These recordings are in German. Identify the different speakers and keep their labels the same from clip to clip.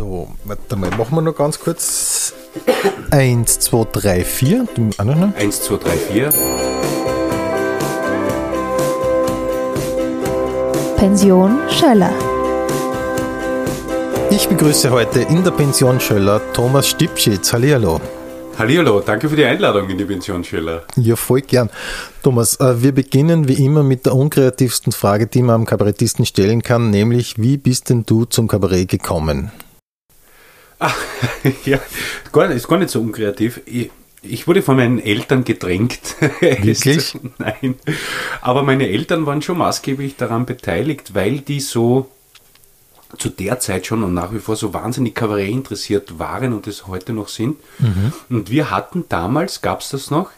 Speaker 1: So, warte mal, machen wir noch ganz kurz. 1, 2, 3, 4. Du, ah, nein, nein.
Speaker 2: 1, 2, 3, 4.
Speaker 3: Pension Schöller.
Speaker 1: Ich begrüße heute in der Pension Schöller Thomas Stipschitz. Hallihallo.
Speaker 2: Hallihallo, danke für die Einladung in die Pension Schöller.
Speaker 1: Ja, voll gern. Thomas, äh, wir beginnen wie immer mit der unkreativsten Frage, die man am Kabarettisten stellen kann, nämlich wie bist denn du zum Kabarett gekommen?
Speaker 2: Ach, ja, gar, ist gar nicht so unkreativ. Ich, ich wurde von meinen Eltern gedrängt.
Speaker 1: Wirklich?
Speaker 2: Nein. Aber meine Eltern waren schon maßgeblich daran beteiligt, weil die so zu der Zeit schon und nach wie vor so wahnsinnig Kabarett interessiert waren und es heute noch sind.
Speaker 1: Mhm.
Speaker 2: Und wir hatten damals, gab es das noch,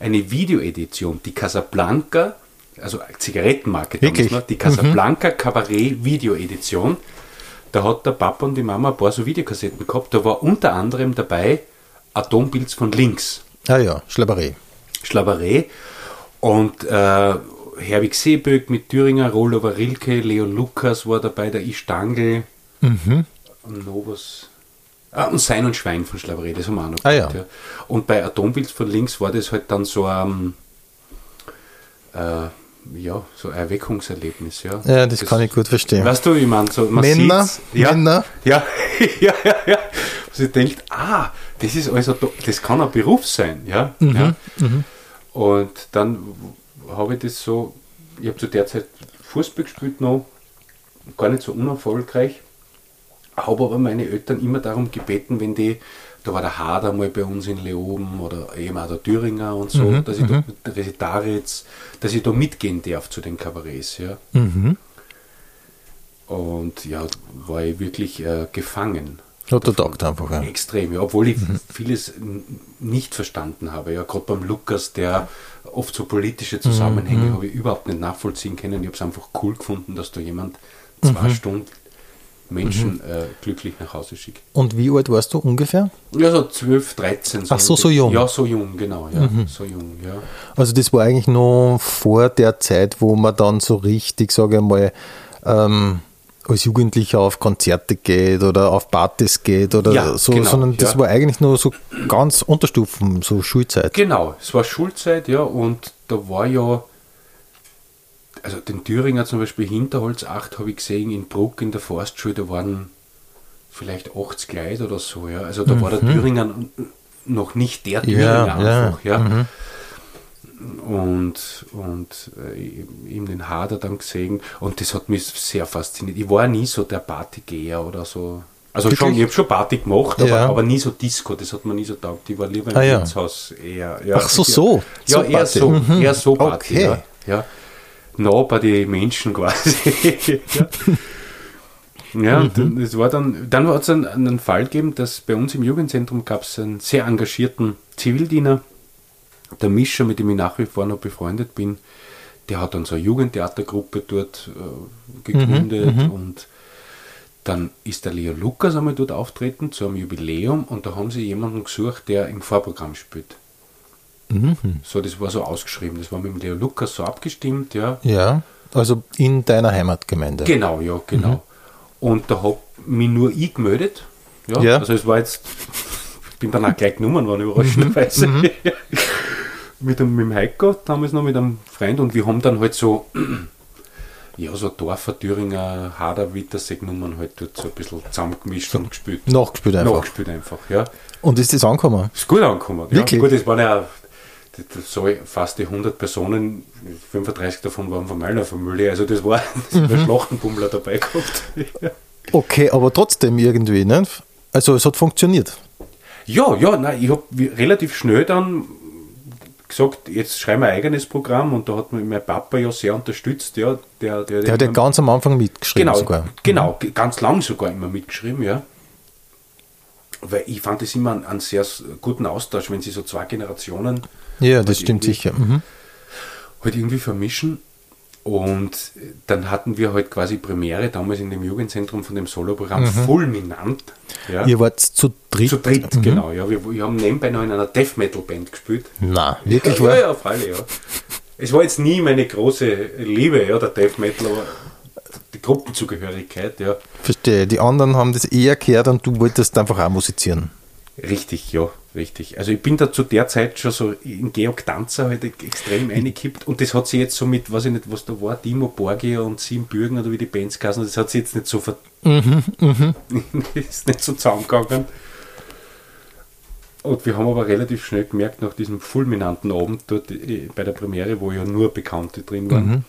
Speaker 2: eine Videoedition, die Casablanca, also Zigarettenmarke damals
Speaker 1: Wirklich?
Speaker 2: noch, die Casablanca Kabarett Videoedition. Da hat der Papa und die Mama ein paar so Videokassetten gehabt. Da war unter anderem dabei Atompilz von links.
Speaker 1: Ah ja, Schlabberei.
Speaker 2: Schlaberei. Und äh, Herwig Seeböck mit Thüringer, Rollover Rilke, Leo Lukas war dabei, der Istangel,
Speaker 1: Mhm.
Speaker 2: was. Ah, und Sein und Schwein von Schlaberei, das haben wir auch noch
Speaker 1: Ah,
Speaker 2: gehabt,
Speaker 1: ja.
Speaker 2: Und bei Atombild von links war das halt dann so ein, äh, ja, so ein Erweckungserlebnis, ja.
Speaker 1: Ja, das, kann ich gut verstehen.
Speaker 2: Weißt du, ich meine, so, man
Speaker 1: Männer,
Speaker 2: ja,
Speaker 1: Männer.
Speaker 2: Ja, ja, ja, ja. Also ich denkt, ah, das ist also, das kann ein Beruf sein, ja.
Speaker 1: Mhm,
Speaker 2: ja. Und dann habe ich das so, ich habe zu der Zeit Fußball gespielt noch, gar nicht so unerfolgreich, habe aber meine Eltern immer darum gebeten, wenn die, da war der Hader mal bei uns in Leoben oder eben auch der Thüringer und so,
Speaker 1: Mhm,
Speaker 2: dass ich da, der Resitaritz, dass ich da mitgehen darf zu den Kabarets, ja.
Speaker 1: Mhm.
Speaker 2: Und ja, war ich wirklich äh, gefangen.
Speaker 1: Hat er taugt einfach. Ja.
Speaker 2: Extrem, ja, obwohl ich vieles n- nicht verstanden habe. Ja, gerade beim Lukas, der oft so politische Zusammenhänge habe ich überhaupt nicht nachvollziehen können. Ich habe es einfach cool gefunden, dass da jemand zwei Stunden Menschen äh, glücklich nach Hause schickt.
Speaker 1: Und wie alt warst du ungefähr?
Speaker 2: Ja, so 12, 13.
Speaker 1: Ach so, so jung.
Speaker 2: Ja, so jung, genau, ja, so jung, ja.
Speaker 1: Also das war eigentlich noch vor der Zeit, wo man dann so richtig, sage ich mal, ähm, als Jugendlicher auf Konzerte geht oder auf Partys geht oder
Speaker 2: Ja,
Speaker 1: so,
Speaker 2: genau,
Speaker 1: sondern das
Speaker 2: ja.
Speaker 1: war eigentlich nur so ganz Unterstufen, so Schulzeit.
Speaker 2: Genau, es war Schulzeit, ja, und da war ja, also den Thüringer zum Beispiel Hinterholz 8 habe ich gesehen, in Bruck in der Forstschule, da waren vielleicht 80 Leute oder so, ja. Also da war der Thüringer n- noch nicht der Thüringer
Speaker 1: Mhm. ja,
Speaker 2: einfach, ja. Und, und äh, ihm den Hader dann gesehen und das hat mich sehr fasziniert. Ich war nie so der Partygeher oder so. Also schon, ich habe schon Party gemacht, aber,
Speaker 1: Ja.
Speaker 2: aber nie so Disco, das hat mir nie so taugt. Ich war lieber im
Speaker 1: Ah, ja.
Speaker 2: Wirtshaus eher. Ja,
Speaker 1: Ach so,
Speaker 2: ja.
Speaker 1: so.
Speaker 2: Ja,
Speaker 1: So
Speaker 2: eher so,
Speaker 1: Mhm.
Speaker 2: eher so Party,
Speaker 1: Okay.
Speaker 2: ja. Den Menschen quasi. ja. Ja,
Speaker 1: Mhm.
Speaker 2: und es war dann, dann hat es einen, einen Fall gegeben, dass bei uns im Jugendzentrum gab es einen sehr engagierten Zivildiener, der Mischer, mit dem ich nach wie vor noch befreundet bin, der hat dann so eine Jugendtheatergruppe dort äh, gegründet
Speaker 1: Mhm,
Speaker 2: und dann ist der Leo Lukas einmal dort auftreten zu einem Jubiläum und da haben sie jemanden gesucht, der im Vorprogramm spielt.
Speaker 1: Mhm.
Speaker 2: So, das war so ausgeschrieben. Das war mit dem Leo Lukas so abgestimmt, ja.
Speaker 1: Ja, also in deiner Heimatgemeinde.
Speaker 2: Genau, ja, genau. Und da habe mich nur ich gemeldet. Ja,
Speaker 1: Ja.
Speaker 2: Also es war jetzt, ich bin dann auch gleich genommen worden, überraschenderweise. mit, dem, mit dem Heiko, damals noch mit einem Freund und wir haben dann halt so, ja, so Dorfer, Thüringer, Hader, Wittersee-Nummern halt dort so ein bisschen zusammengemischt und gespielt.
Speaker 1: Nachgespielt einfach.
Speaker 2: Nachgespielt einfach, ja.
Speaker 1: Und ist das angekommen?
Speaker 2: Ist gut angekommen.
Speaker 1: Wirklich?
Speaker 2: Ja. Gut, es waren ja das- das so fast die 100 Personen, 35 davon waren von meiner Familie, also das war, das
Speaker 1: Mhm.
Speaker 2: war Schlachtenbummler dabei gehabt.
Speaker 1: Okay, aber trotzdem irgendwie, ne? Also es hat funktioniert.
Speaker 2: Ja, ja, nein, ich habe relativ schnell dann gesagt, jetzt schreiben wir ein eigenes Programm und da hat mich mein Papa ja sehr unterstützt, ja, der, der,
Speaker 1: Der hat ja ganz am Anfang mitgeschrieben
Speaker 2: genau,
Speaker 1: sogar.
Speaker 2: Genau, g- ganz lang sogar immer mitgeschrieben, ja. Weil ich fand es immer einen, einen sehr guten Austausch, wenn sie so zwei Generationen
Speaker 1: Ja, das
Speaker 2: halt
Speaker 1: stimmt sicher. Mhm.
Speaker 2: halt irgendwie vermischen. Und dann hatten wir halt quasi Premiere damals in dem Jugendzentrum von dem Soloprogramm fulminant. Ja.
Speaker 1: Mhm. Ihr wart zu dritt.
Speaker 2: Zu dritt, genau. Ja. Wir, wir haben nebenbei noch in einer Death Metal Band gespielt.
Speaker 1: Na, wirklich
Speaker 2: ja,
Speaker 1: wahr?
Speaker 2: ja, auf alle, ja. Es war jetzt nie meine große Liebe, ja, der Death Metal, aber die Gruppenzugehörigkeit, ja.
Speaker 1: Verstehe. Die anderen haben das eher gehört und du wolltest einfach auch musizieren.
Speaker 2: Richtig, ja, richtig. Also ich bin da zu der Zeit schon so in Georg Danzer halt extrem eingekippt und das hat sich jetzt so mit, weiß ich nicht, was da war, Timo Borgia und Sim Bürgen oder wie die Bands kassen, das hat sich jetzt nicht so ver
Speaker 1: Mhm,
Speaker 2: ist nicht so zusammengegangen. Und wir haben aber relativ schnell gemerkt, nach diesem fulminanten Abend dort äh, bei der Premiere, wo ja nur Bekannte drin waren,
Speaker 1: Mhm.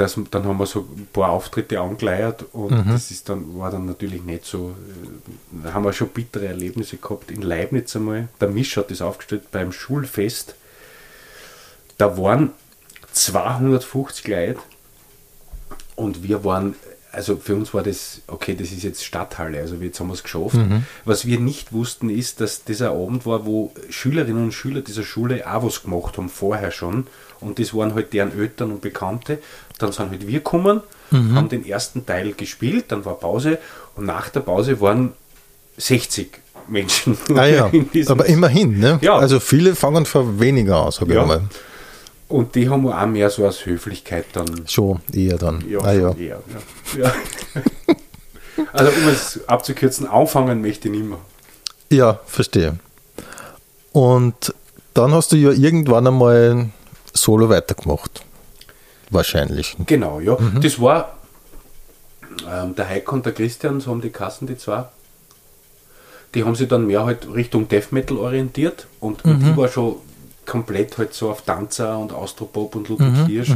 Speaker 2: Dass, dann haben wir so ein paar Auftritte angeleiert und
Speaker 1: Mhm.
Speaker 2: das ist dann, war dann natürlich nicht so, äh, da haben wir schon bittere Erlebnisse gehabt. In Leibniz einmal, der Misch hat das aufgestellt beim Schulfest, da waren 250 Leute und wir waren, also für uns war das, okay, das ist jetzt Stadthalle, also jetzt haben wir es geschafft. Was wir nicht wussten, ist, dass dieser Abend war, wo Schülerinnen und Schüler dieser Schule auch was gemacht haben, vorher schon. Und das waren halt deren Eltern und Bekannte. Dann sind halt wir gekommen, haben den ersten Teil gespielt, dann war Pause und nach der Pause waren 60 Menschen.
Speaker 1: Ah ja, aber immerhin, ne?
Speaker 2: Ja.
Speaker 1: Also viele fangen von weniger an, sage
Speaker 2: Ja.
Speaker 1: ich mal.
Speaker 2: Und die haben wir auch mehr so aus Höflichkeit dann
Speaker 1: Schon eher dann.
Speaker 2: Ja,
Speaker 1: ah, ja.
Speaker 2: eher, ja. ja. also um es abzukürzen, anfangen möchte ich nicht mehr.
Speaker 1: ja, verstehe. Und dann hast du ja irgendwann einmal solo weitergemacht. Wahrscheinlich.
Speaker 2: Genau, ja. Das war ähm, der Heiko und der Christian, so haben die Kassen, die zwei. Die haben sich dann mehr halt Richtung Death Metal orientiert und, und ich war schon komplett halt so auf Tanzer und Austropop und Ludwig Hirsch.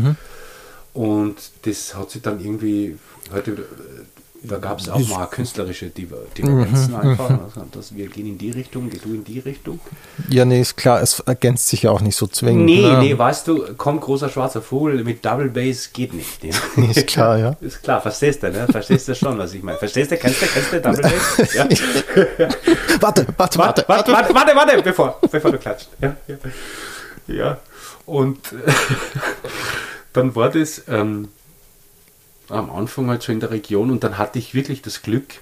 Speaker 2: Und das hat sich dann irgendwie, heute, äh, da gab es auch mal künstlerische Diver- Divergenzen einfach. Also das, wir gehen in die Richtung, geh du in die Richtung.
Speaker 1: Ja, nee, ist klar, es ergänzt sich ja auch nicht so zwingend.
Speaker 2: Nee,
Speaker 1: ne?
Speaker 2: nee, weißt du, komm, großer schwarzer Vogel mit Double Bass geht nicht. Ja.
Speaker 1: Ist klar, ja.
Speaker 2: Ist klar, verstehst du, ne? Verstehst du schon, was ich meine? Verstehst du, kennst du, kennst du Double Bass? Ja.
Speaker 1: Warte, warte,
Speaker 2: Warte, warte, warte, warte, warte, bevor, bevor du klatscht. Ja, ja. ja. und dann war das ähm, am Anfang halt so in der Region und dann hatte ich wirklich das Glück,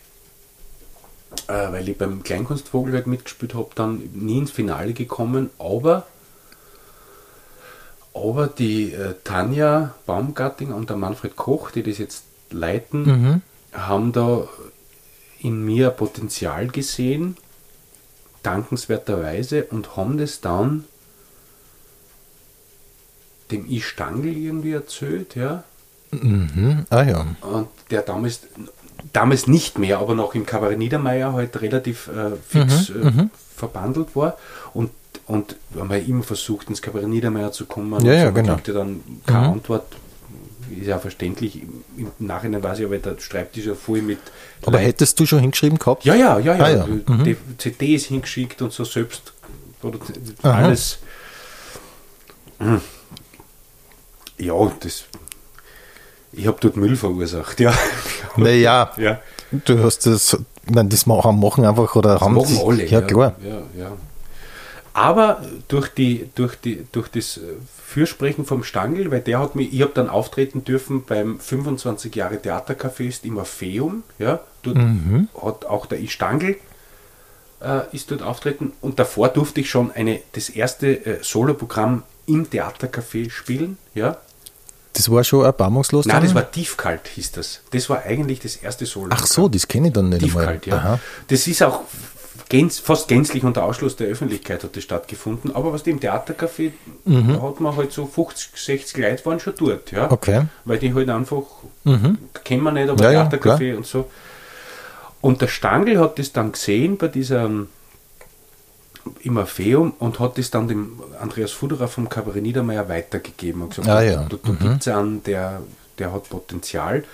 Speaker 2: äh, weil ich beim Kleinkunstvogel halt mitgespielt habe, dann nie ins Finale gekommen, aber aber die äh, Tanja Baumgartinger und der Manfred Koch, die das jetzt leiten, haben da in mir Potenzial gesehen, dankenswerterweise, und haben das dann dem I. Stangl irgendwie erzählt, ja.
Speaker 1: Mhm. Ah ja.
Speaker 2: Und der damals, damals nicht mehr, aber noch im Kabarett Niedermeyer halt relativ äh, fix
Speaker 1: Mhm,
Speaker 2: äh, verbandelt war. Und, und wir haben ja immer versucht, ins Kabarett Niedermeyer zu kommen.
Speaker 1: Ja, ja,
Speaker 2: so,
Speaker 1: genau.
Speaker 2: kriegte dann keine Antwort. Ist ja verständlich. Im Nachhinein weiß ich aber, der Schreibtisch ja voll mit.
Speaker 1: Aber
Speaker 2: Leuten-
Speaker 1: hättest du schon hingeschrieben gehabt?
Speaker 2: ja, ja, ja, ja.
Speaker 1: Ah, ja.
Speaker 2: Die CDs hingeschickt und so selbst. Alles. Hm. Ja, das. Ich habe dort Müll verursacht, ja.
Speaker 1: Naja,
Speaker 2: ja.
Speaker 1: du hast das, meine, das machen machen einfach oder haben
Speaker 2: machen
Speaker 1: sie-
Speaker 2: alle.
Speaker 1: Ja, klar.
Speaker 2: Ja, ja. Aber durch, die, durch, die, durch das äh, Fürsprechen vom Stangl, weil der hat mich, ich habe dann auftreten dürfen beim 25 Jahre Theatercafé im Orpheum. Ja, dort
Speaker 1: Mhm.
Speaker 2: hat auch der I. Stangl äh, ist dort auftreten und davor durfte ich schon eine, das erste äh, Soloprogramm im Theatercafé spielen. Ja.
Speaker 1: Das war schon erbarmungslos.
Speaker 2: Nein,
Speaker 1: dann?
Speaker 2: das war Tiefkalt, hieß das. Das war eigentlich das erste Solo.
Speaker 1: Ach so, das kenne ich dann nicht
Speaker 2: Tiefkalt, ja.
Speaker 1: Aha.
Speaker 2: Das ist auch gänz, fast gänzlich unter Ausschluss der Öffentlichkeit hat das stattgefunden. Aber was dem Theatercafé, da hat man halt so 50, 60 Leute waren schon dort, ja.
Speaker 1: Mhm. Okay. Mhm.
Speaker 2: Weil die halt einfach, kennen wir nicht, aber
Speaker 1: Ja, ja,
Speaker 2: Theatercafé und so. Und der Stangl hat das dann gesehen bei dieser im Orpheum und hat das dann dem Andreas Fuderer vom Kabarett Niedermeyer weitergegeben und gesagt,
Speaker 1: Ah, ja.
Speaker 2: da, da gibt es einen, der, der hat Potenzial.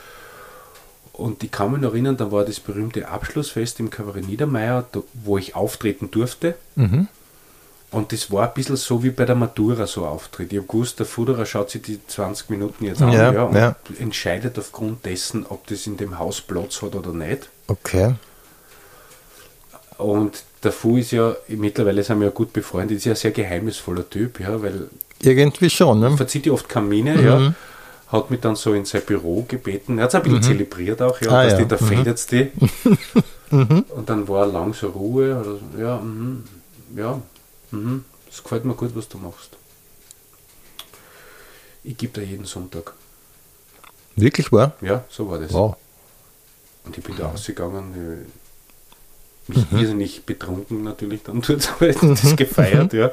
Speaker 2: Und ich kann mich noch erinnern, da war das berühmte Abschlussfest im Kabarett Niedermeyer, da, wo ich auftreten durfte. Und das war ein bisschen so wie bei der Matura so Auftritt. Ich habe gewusst, der Fuderer schaut sich die 20 Minuten jetzt an
Speaker 1: Ja,
Speaker 2: ja, und
Speaker 1: ja.
Speaker 2: entscheidet aufgrund dessen, ob das in dem Haus Platz hat oder nicht.
Speaker 1: Okay.
Speaker 2: Und der Fu ist ja, mittlerweile sind wir ja gut befreundet, ist ja ein sehr geheimnisvoller Typ, ja, weil
Speaker 1: Irgendwie schon, ne?
Speaker 2: verzieht ja oft Kamine, ja. Hat mich dann so in sein Büro gebeten. Er hat es ein bisschen zelebriert auch, ja,
Speaker 1: Ah,
Speaker 2: dass
Speaker 1: ja.
Speaker 2: die, da
Speaker 1: Mhm.
Speaker 2: federt die. Und dann war lang so Ruhe. Oder, so. ja, mhm, ja, mhm, das gefällt mir gut, was du machst. Ich gebe dir jeden Sonntag.
Speaker 1: Wirklich wahr?
Speaker 2: Ja, so war das.
Speaker 1: Wow.
Speaker 2: Und ich bin da rausgegangen, mich irrsinnig betrunken natürlich dann dort, aber das gefeiert, ja.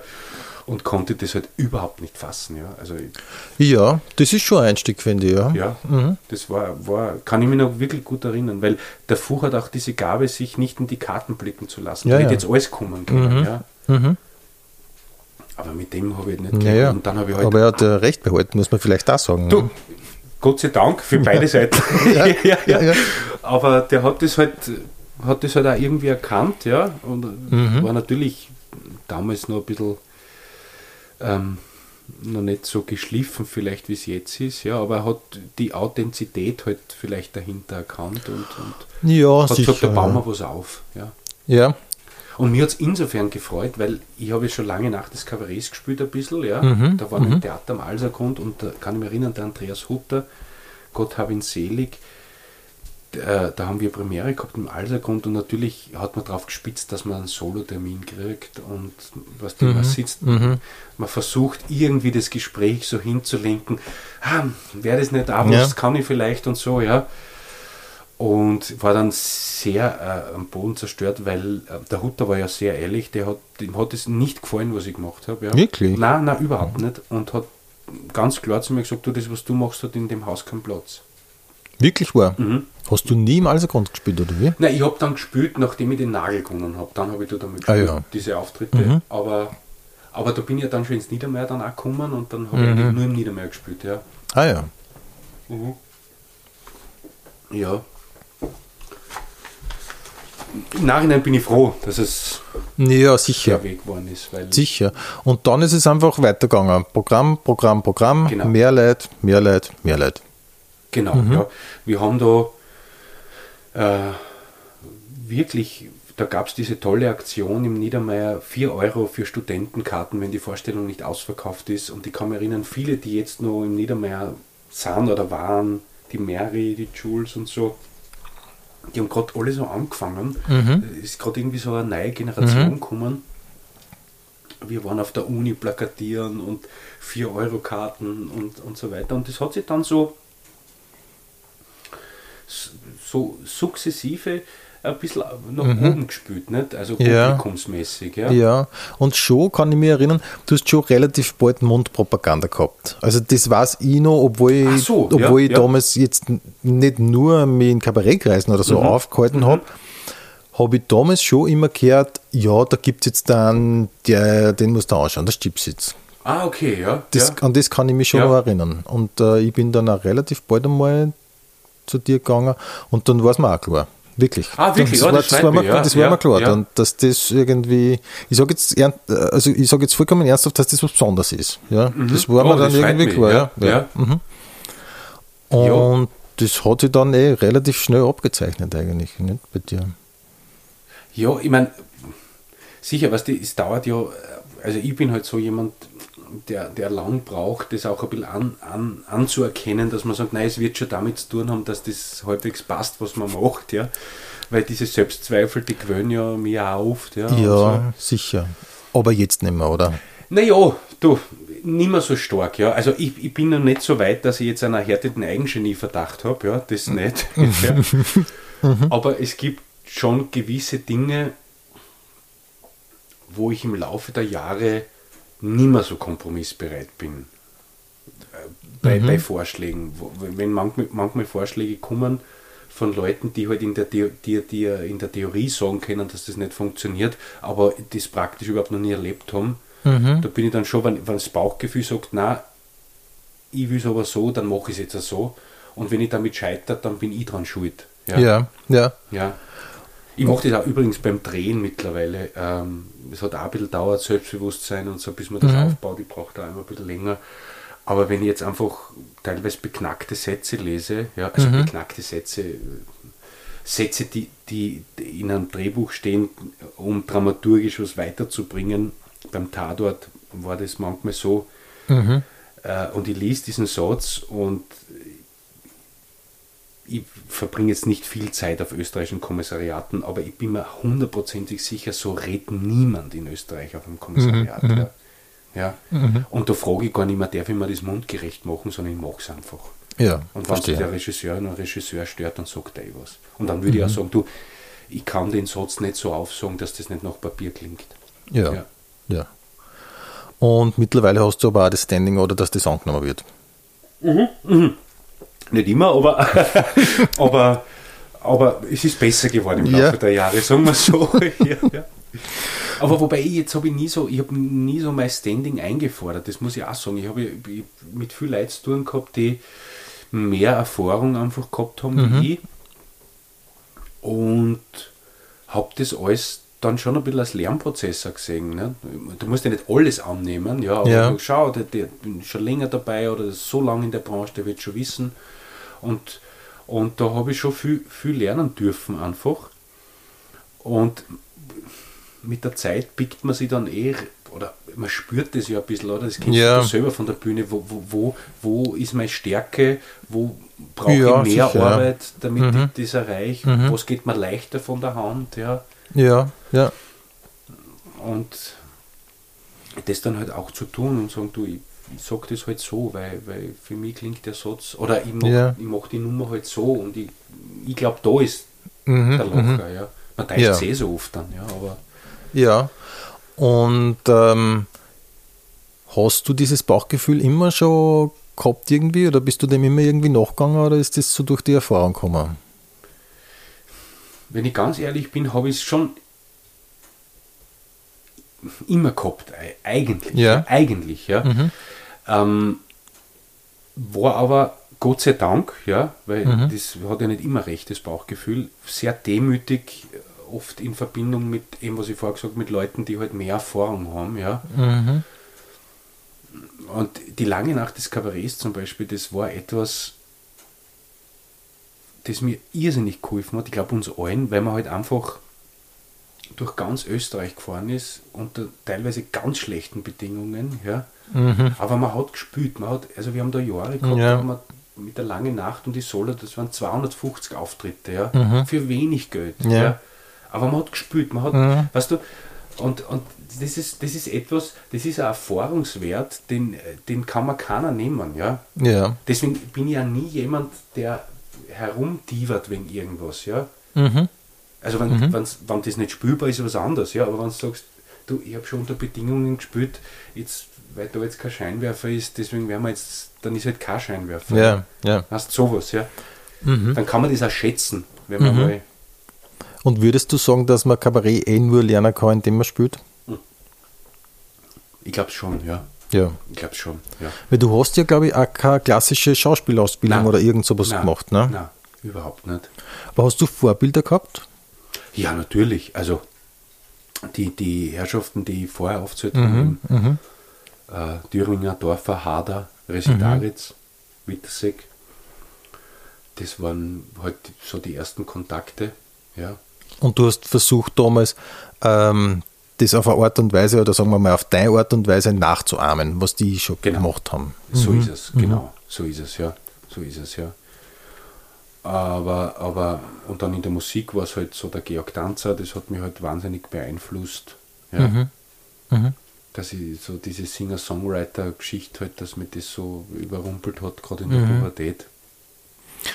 Speaker 2: Und konnte das halt überhaupt nicht fassen, ja. Also ich-
Speaker 1: Ja, das ist schon ein Einstieg, finde ich, ja.
Speaker 2: ja, das war, war, kann ich mich noch wirklich gut erinnern, weil der Fuch hat auch diese Gabe, sich nicht in die Karten blicken zu lassen.
Speaker 1: Ja,
Speaker 2: da
Speaker 1: ja.
Speaker 2: jetzt alles kommen können, ja.
Speaker 1: Mhm.
Speaker 2: Aber mit dem habe ich nicht
Speaker 1: Ja,
Speaker 2: geredet.
Speaker 1: ja.
Speaker 2: Und dann habe ich halt
Speaker 1: Aber er hat äh, recht behalten, muss man vielleicht auch sagen.
Speaker 2: Du, Gott sei Dank für beide Seiten.
Speaker 1: Ja, ja, ja.
Speaker 2: Aber der hat das halt, hat das halt auch irgendwie erkannt, ja. Und
Speaker 1: Mhm.
Speaker 2: war natürlich damals noch ein bisschen ähm, noch nicht so geschliffen, vielleicht wie es jetzt ist, ja, aber er hat die Authentizität halt vielleicht dahinter erkannt und, und
Speaker 1: Ja,
Speaker 2: hat
Speaker 1: sicher.
Speaker 2: gesagt, da bauen wir was auf. Ja.
Speaker 1: Ja,
Speaker 2: Und mir hat es insofern gefreut, weil ich habe ja schon lange nach des Kabarets gespielt ein bisschen, ja.
Speaker 1: Mhm,
Speaker 2: Da war ein Theater am Alsergrund und da kann ich mich erinnern, der Andreas Hutter, Gott hab ihn selig, äh, da haben wir Premiere gehabt im Alsergrund und natürlich hat man darauf gespitzt, dass man einen Solo-Termin kriegt und was die man sitzt, man versucht irgendwie das Gespräch so hinzulenken, ah, wäre das nicht was,
Speaker 1: Ja.
Speaker 2: kann ich vielleicht und so, ja. Und war dann sehr äh, am Boden zerstört, weil äh, der Hutter war ja sehr ehrlich, der hat, dem hat es nicht gefallen, was ich gemacht habe. Ja.
Speaker 1: Wirklich?
Speaker 2: Nein, nein, überhaupt nicht. Und hat ganz klar zu mir gesagt, du, das, was du machst, hat in dem Haus keinen Platz.
Speaker 1: Wirklich wahr.
Speaker 2: Mhm.
Speaker 1: Hast du nie im Alsergrund gespielt, oder wie?
Speaker 2: Nein, ich habe dann gespielt, nachdem ich den Nagel gewonnen habe. Dann habe ich da damit
Speaker 1: Ah,
Speaker 2: gespielt,
Speaker 1: ja.
Speaker 2: diese Auftritte. Aber, aber da bin ich ja dann schon ins Niedermeer dann auch gekommen und dann habe ich eigentlich nur im Niedermeer gespielt, ja.
Speaker 1: Ah ja.
Speaker 2: Ja. Im Nachhinein bin ich froh, dass es
Speaker 1: Ja, sicher.
Speaker 2: der Weg geworden ist, weil
Speaker 1: Sicher. Und dann ist es einfach weitergegangen. Programm, Programm, Programm,
Speaker 2: Genau.
Speaker 1: mehr Leid, mehr Leid, mehr Leid.
Speaker 2: Genau, ja. Wir haben da äh, wirklich, da gab es diese tolle Aktion im Niedermeyer, 4 Euro für Studentenkarten, wenn die Vorstellung nicht ausverkauft ist. Und ich kann mich erinnern, viele, die jetzt noch im Niedermeyer sind oder waren, die Mary, die Jules und so, die haben gerade alle so angefangen. Es ist gerade irgendwie so eine neue Generation gekommen. Wir waren auf der Uni plakatieren und 4-Euro-Karten und, und so weiter. Und das hat sich dann so so sukzessive ein bisschen nach oben gespült, nicht? Also
Speaker 1: Ja.
Speaker 2: publikumsmäßig, ja.
Speaker 1: Ja. und schon kann ich mich erinnern, du hast schon relativ bald Mundpropaganda gehabt. Also das weiß ich noch, obwohl ich,
Speaker 2: so,
Speaker 1: obwohl
Speaker 2: ja,
Speaker 1: ich
Speaker 2: ja.
Speaker 1: damals jetzt nicht nur mich in Kabarettkreisen oder
Speaker 2: Mhm.
Speaker 1: so aufgehalten habe, habe ich damals schon immer gehört, ja, da gibt es jetzt dann, der, den musst du anschauen, das Chips jetzt.
Speaker 2: Ah, okay, ja.
Speaker 1: Das,
Speaker 2: ja.
Speaker 1: An das kann ich mich schon
Speaker 2: Ja.
Speaker 1: noch erinnern. Und äh, ich bin dann auch relativ bald einmal zu dir gegangen und dann war es mir auch klar. Wirklich.
Speaker 2: Ah, wirklich?
Speaker 1: Das,
Speaker 2: Ja,
Speaker 1: war,
Speaker 2: das
Speaker 1: das, war, mir,
Speaker 2: ja,
Speaker 1: das war
Speaker 2: ja,
Speaker 1: mir klar.
Speaker 2: ja.
Speaker 1: Dann, dass das irgendwie, ich sage jetzt, also ich sage jetzt vollkommen ernsthaft, dass das was Besonderes ist. Ja, Das war
Speaker 2: Oh,
Speaker 1: mir dann irgendwie
Speaker 2: mich,
Speaker 1: klar. Ja. Mhm. Und das hat sich dann eh relativ schnell abgezeichnet eigentlich, nicht bei dir.
Speaker 2: Ja, ich meine, sicher, was die, es dauert ja, also ich bin halt so jemand, der, der lang braucht, das auch ein bisschen an, an, anzuerkennen, dass man sagt, nein, es wird schon damit zu tun haben, dass das halbwegs passt, was man macht, ja. Weil diese Selbstzweifel, die gewöhnen ja mir auch oft, ja.
Speaker 1: Ja,
Speaker 2: so.
Speaker 1: sicher. Aber jetzt nicht mehr, oder?
Speaker 2: Naja, du, nicht mehr so stark, ja. Also ich, ich bin noch nicht so weit, dass ich jetzt einen erhärteten Eigengenie-Verdacht habe, ja, das nicht. ja. Aber es gibt schon gewisse Dinge, wo ich im Laufe der Jahre nicht mehr so kompromissbereit bin. Äh, Bei, bei Vorschlägen. Wenn manchmal, manchmal Vorschläge kommen von Leuten, die halt in der, The die, die in der Theorie sagen können, dass das nicht funktioniert, aber das praktisch überhaupt noch nie erlebt haben, da bin ich dann schon, wenn, wenn das Bauchgefühl sagt, na, ich will es aber so, dann mache ich es jetzt auch so. Und wenn ich damit scheitere, dann bin ich dran schuld.
Speaker 1: Ja, ja.
Speaker 2: Ja. Ich mache das auch übrigens beim Drehen mittlerweile. Ähm, es hat auch ein bisschen dauert, Selbstbewusstsein und so, bis man das aufbaut. Ich brauche da immer ein bisschen länger. Aber wenn ich jetzt einfach teilweise beknackte Sätze lese, ja, also beknackte Sätze, Sätze, die, die in einem Drehbuch stehen, um dramaturgisch was weiterzubringen, beim Tatort war das manchmal so. Äh, und ich lese diesen Satz und ich verbringe jetzt nicht viel Zeit auf österreichischen Kommissariaten, aber ich bin mir hundertprozentig sicher, so redet niemand in Österreich auf einem Kommissariat. ja. Ja. Und da frage ich gar nicht mehr, darf ich mir das mundgerecht machen, sondern ich mache es einfach.
Speaker 1: Ja,
Speaker 2: Und wenn sich der Regisseur oder Regisseur stört, dann sagt er eh was. Und dann würde ich auch sagen, du, ich kann den Satz nicht so aufsagen, dass das nicht nach Papier klingt.
Speaker 1: Ja,
Speaker 2: Ja.
Speaker 1: ja. Und mittlerweile hast du aber auch das Standing oder dass das angenommen wird.
Speaker 2: Nicht immer, aber, aber, aber es ist besser geworden im
Speaker 1: Ja.
Speaker 2: Laufe der Jahre, sagen wir so. ja, ja. Aber wobei ich jetzt habe ich nie so, ich habe nie so mein Standing eingefordert, das muss ich auch sagen. Ich habe mit viel Leuten zu tun gehabt, die mehr Erfahrung einfach gehabt haben wie ich. Und habe das alles dann schon ein bisschen als Lernprozess gesehen. Ne? Du musst ja nicht alles annehmen, ja, aber
Speaker 1: Ja.
Speaker 2: schau, der, der bin schon länger dabei oder so lange in der Branche, der wird schon wissen. Und, und da habe ich schon viel, viel lernen dürfen einfach. Und mit der Zeit pickt man sich dann eh, oder man spürt das ja ein bisschen, oder? Das kennst
Speaker 1: Ja.
Speaker 2: du selber von der Bühne, wo, wo, wo, wo ist meine Stärke, wo brauche
Speaker 1: Ja,
Speaker 2: ich mehr
Speaker 1: sicher.
Speaker 2: Arbeit, damit
Speaker 1: Mhm.
Speaker 2: ich das erreiche,
Speaker 1: Mhm.
Speaker 2: was geht mir leichter von der Hand, ja.
Speaker 1: Ja, ja.
Speaker 2: Und das dann halt auch zu tun und sagen, du, ich, ich sag das halt so, weil, weil für mich klingt der Satz, oder ich mach,
Speaker 1: Ja.
Speaker 2: mach die Nummer halt so und ich, ich glaube, da ist
Speaker 1: Mhm,
Speaker 2: der
Speaker 1: mhm.
Speaker 2: Locher, ja. Man teilt
Speaker 1: Ja.
Speaker 2: es eh so oft dann, ja, aber
Speaker 1: Ja. Und ähm, hast du dieses Bauchgefühl immer schon gehabt irgendwie oder bist du dem immer irgendwie nachgegangen oder ist das so durch die Erfahrung gekommen?
Speaker 2: wenn ich ganz ehrlich bin, habe ich es schon immer gehabt, ei- eigentlich.
Speaker 1: Ja.
Speaker 2: Eigentlich, ja.
Speaker 1: Mhm.
Speaker 2: Ähm, war aber Gott sei Dank, ja, weil
Speaker 1: Mhm.
Speaker 2: das hat ja nicht immer recht, das Bauchgefühl, sehr demütig, oft in Verbindung mit dem, was ich vorher gesagt habe, mit Leuten, die halt mehr Erfahrung haben, ja.
Speaker 1: Mhm.
Speaker 2: Und die lange Nacht des Kabarets zum Beispiel, das war etwas, das mir irrsinnig geholfen hat. Ich glaube uns allen, weil man halt einfach durch ganz Österreich gefahren ist, unter teilweise ganz schlechten Bedingungen, ja.
Speaker 1: Mhm.
Speaker 2: Aber man hat gespielt, man hat, also wir haben da Jahre gehabt,
Speaker 1: Ja.
Speaker 2: da mit der langen Nacht und die Solo, das waren 250 Auftritte, ja,
Speaker 1: Mhm.
Speaker 2: für wenig Geld,
Speaker 1: Ja.
Speaker 2: ja. Aber man hat gespielt, man hat,
Speaker 1: Mhm.
Speaker 2: weißt du, und, und das ist, das ist etwas, das ist ein Erfahrungswert, den, den kann man keiner nehmen, ja.
Speaker 1: Ja.
Speaker 2: Deswegen bin ich ja nie jemand, der herumtivert wegen irgendwas, ja.
Speaker 1: Mhm.
Speaker 2: Also wenn, wenn's, wenn das nicht spürbar ist, ist was anderes, ja. Aber wenn du sagst, du, ich habe schon unter Bedingungen gespielt, jetzt, weil da jetzt kein Scheinwerfer ist, deswegen werden wir jetzt, dann ist halt kein Scheinwerfer.
Speaker 1: Ja, ja.
Speaker 2: Hast sowas, ja.
Speaker 1: Mhm.
Speaker 2: Dann kann man das auch schätzen, wenn man
Speaker 1: Mhm.
Speaker 2: mal.
Speaker 1: Und würdest du sagen, dass man Kabarett eh nur lernen kann, indem man spielt?
Speaker 2: Ich glaube schon, ja.
Speaker 1: Ja.
Speaker 2: Ich glaube schon, ja.
Speaker 1: Weil du hast ja, glaube ich, auch keine klassische Schauspielausbildung
Speaker 2: Nein.
Speaker 1: oder irgend sowas
Speaker 2: Nein,
Speaker 1: gemacht, ne?
Speaker 2: Nein, überhaupt nicht.
Speaker 1: Aber hast du Vorbilder gehabt?
Speaker 2: Ja, natürlich. Also die, die Herrschaften, die ich vorher aufgezählt
Speaker 1: Mhm.
Speaker 2: habe, äh, Thüringer, Dorfer, Hader, Resitaritz,
Speaker 1: Mhm.
Speaker 2: Wittersek, das waren halt so die ersten Kontakte. Ja.
Speaker 1: Und du hast versucht damals, ähm, das auf eine Art und Weise oder sagen wir mal auf deine Art und Weise nachzuahmen, was die schon
Speaker 2: Genau.
Speaker 1: gemacht haben.
Speaker 2: So
Speaker 1: Mhm.
Speaker 2: ist es, genau. So ist es, ja. So ist es, ja. Aber, aber, und dann in der Musik war es halt so der Georg Danzer, das hat mich halt wahnsinnig beeinflusst. Ja.
Speaker 1: Mhm. Mhm.
Speaker 2: Dass ich so diese Singer-Songwriter-Geschichte halt, dass mich das so überrumpelt hat, gerade in der
Speaker 1: Mhm.
Speaker 2: Pubertät.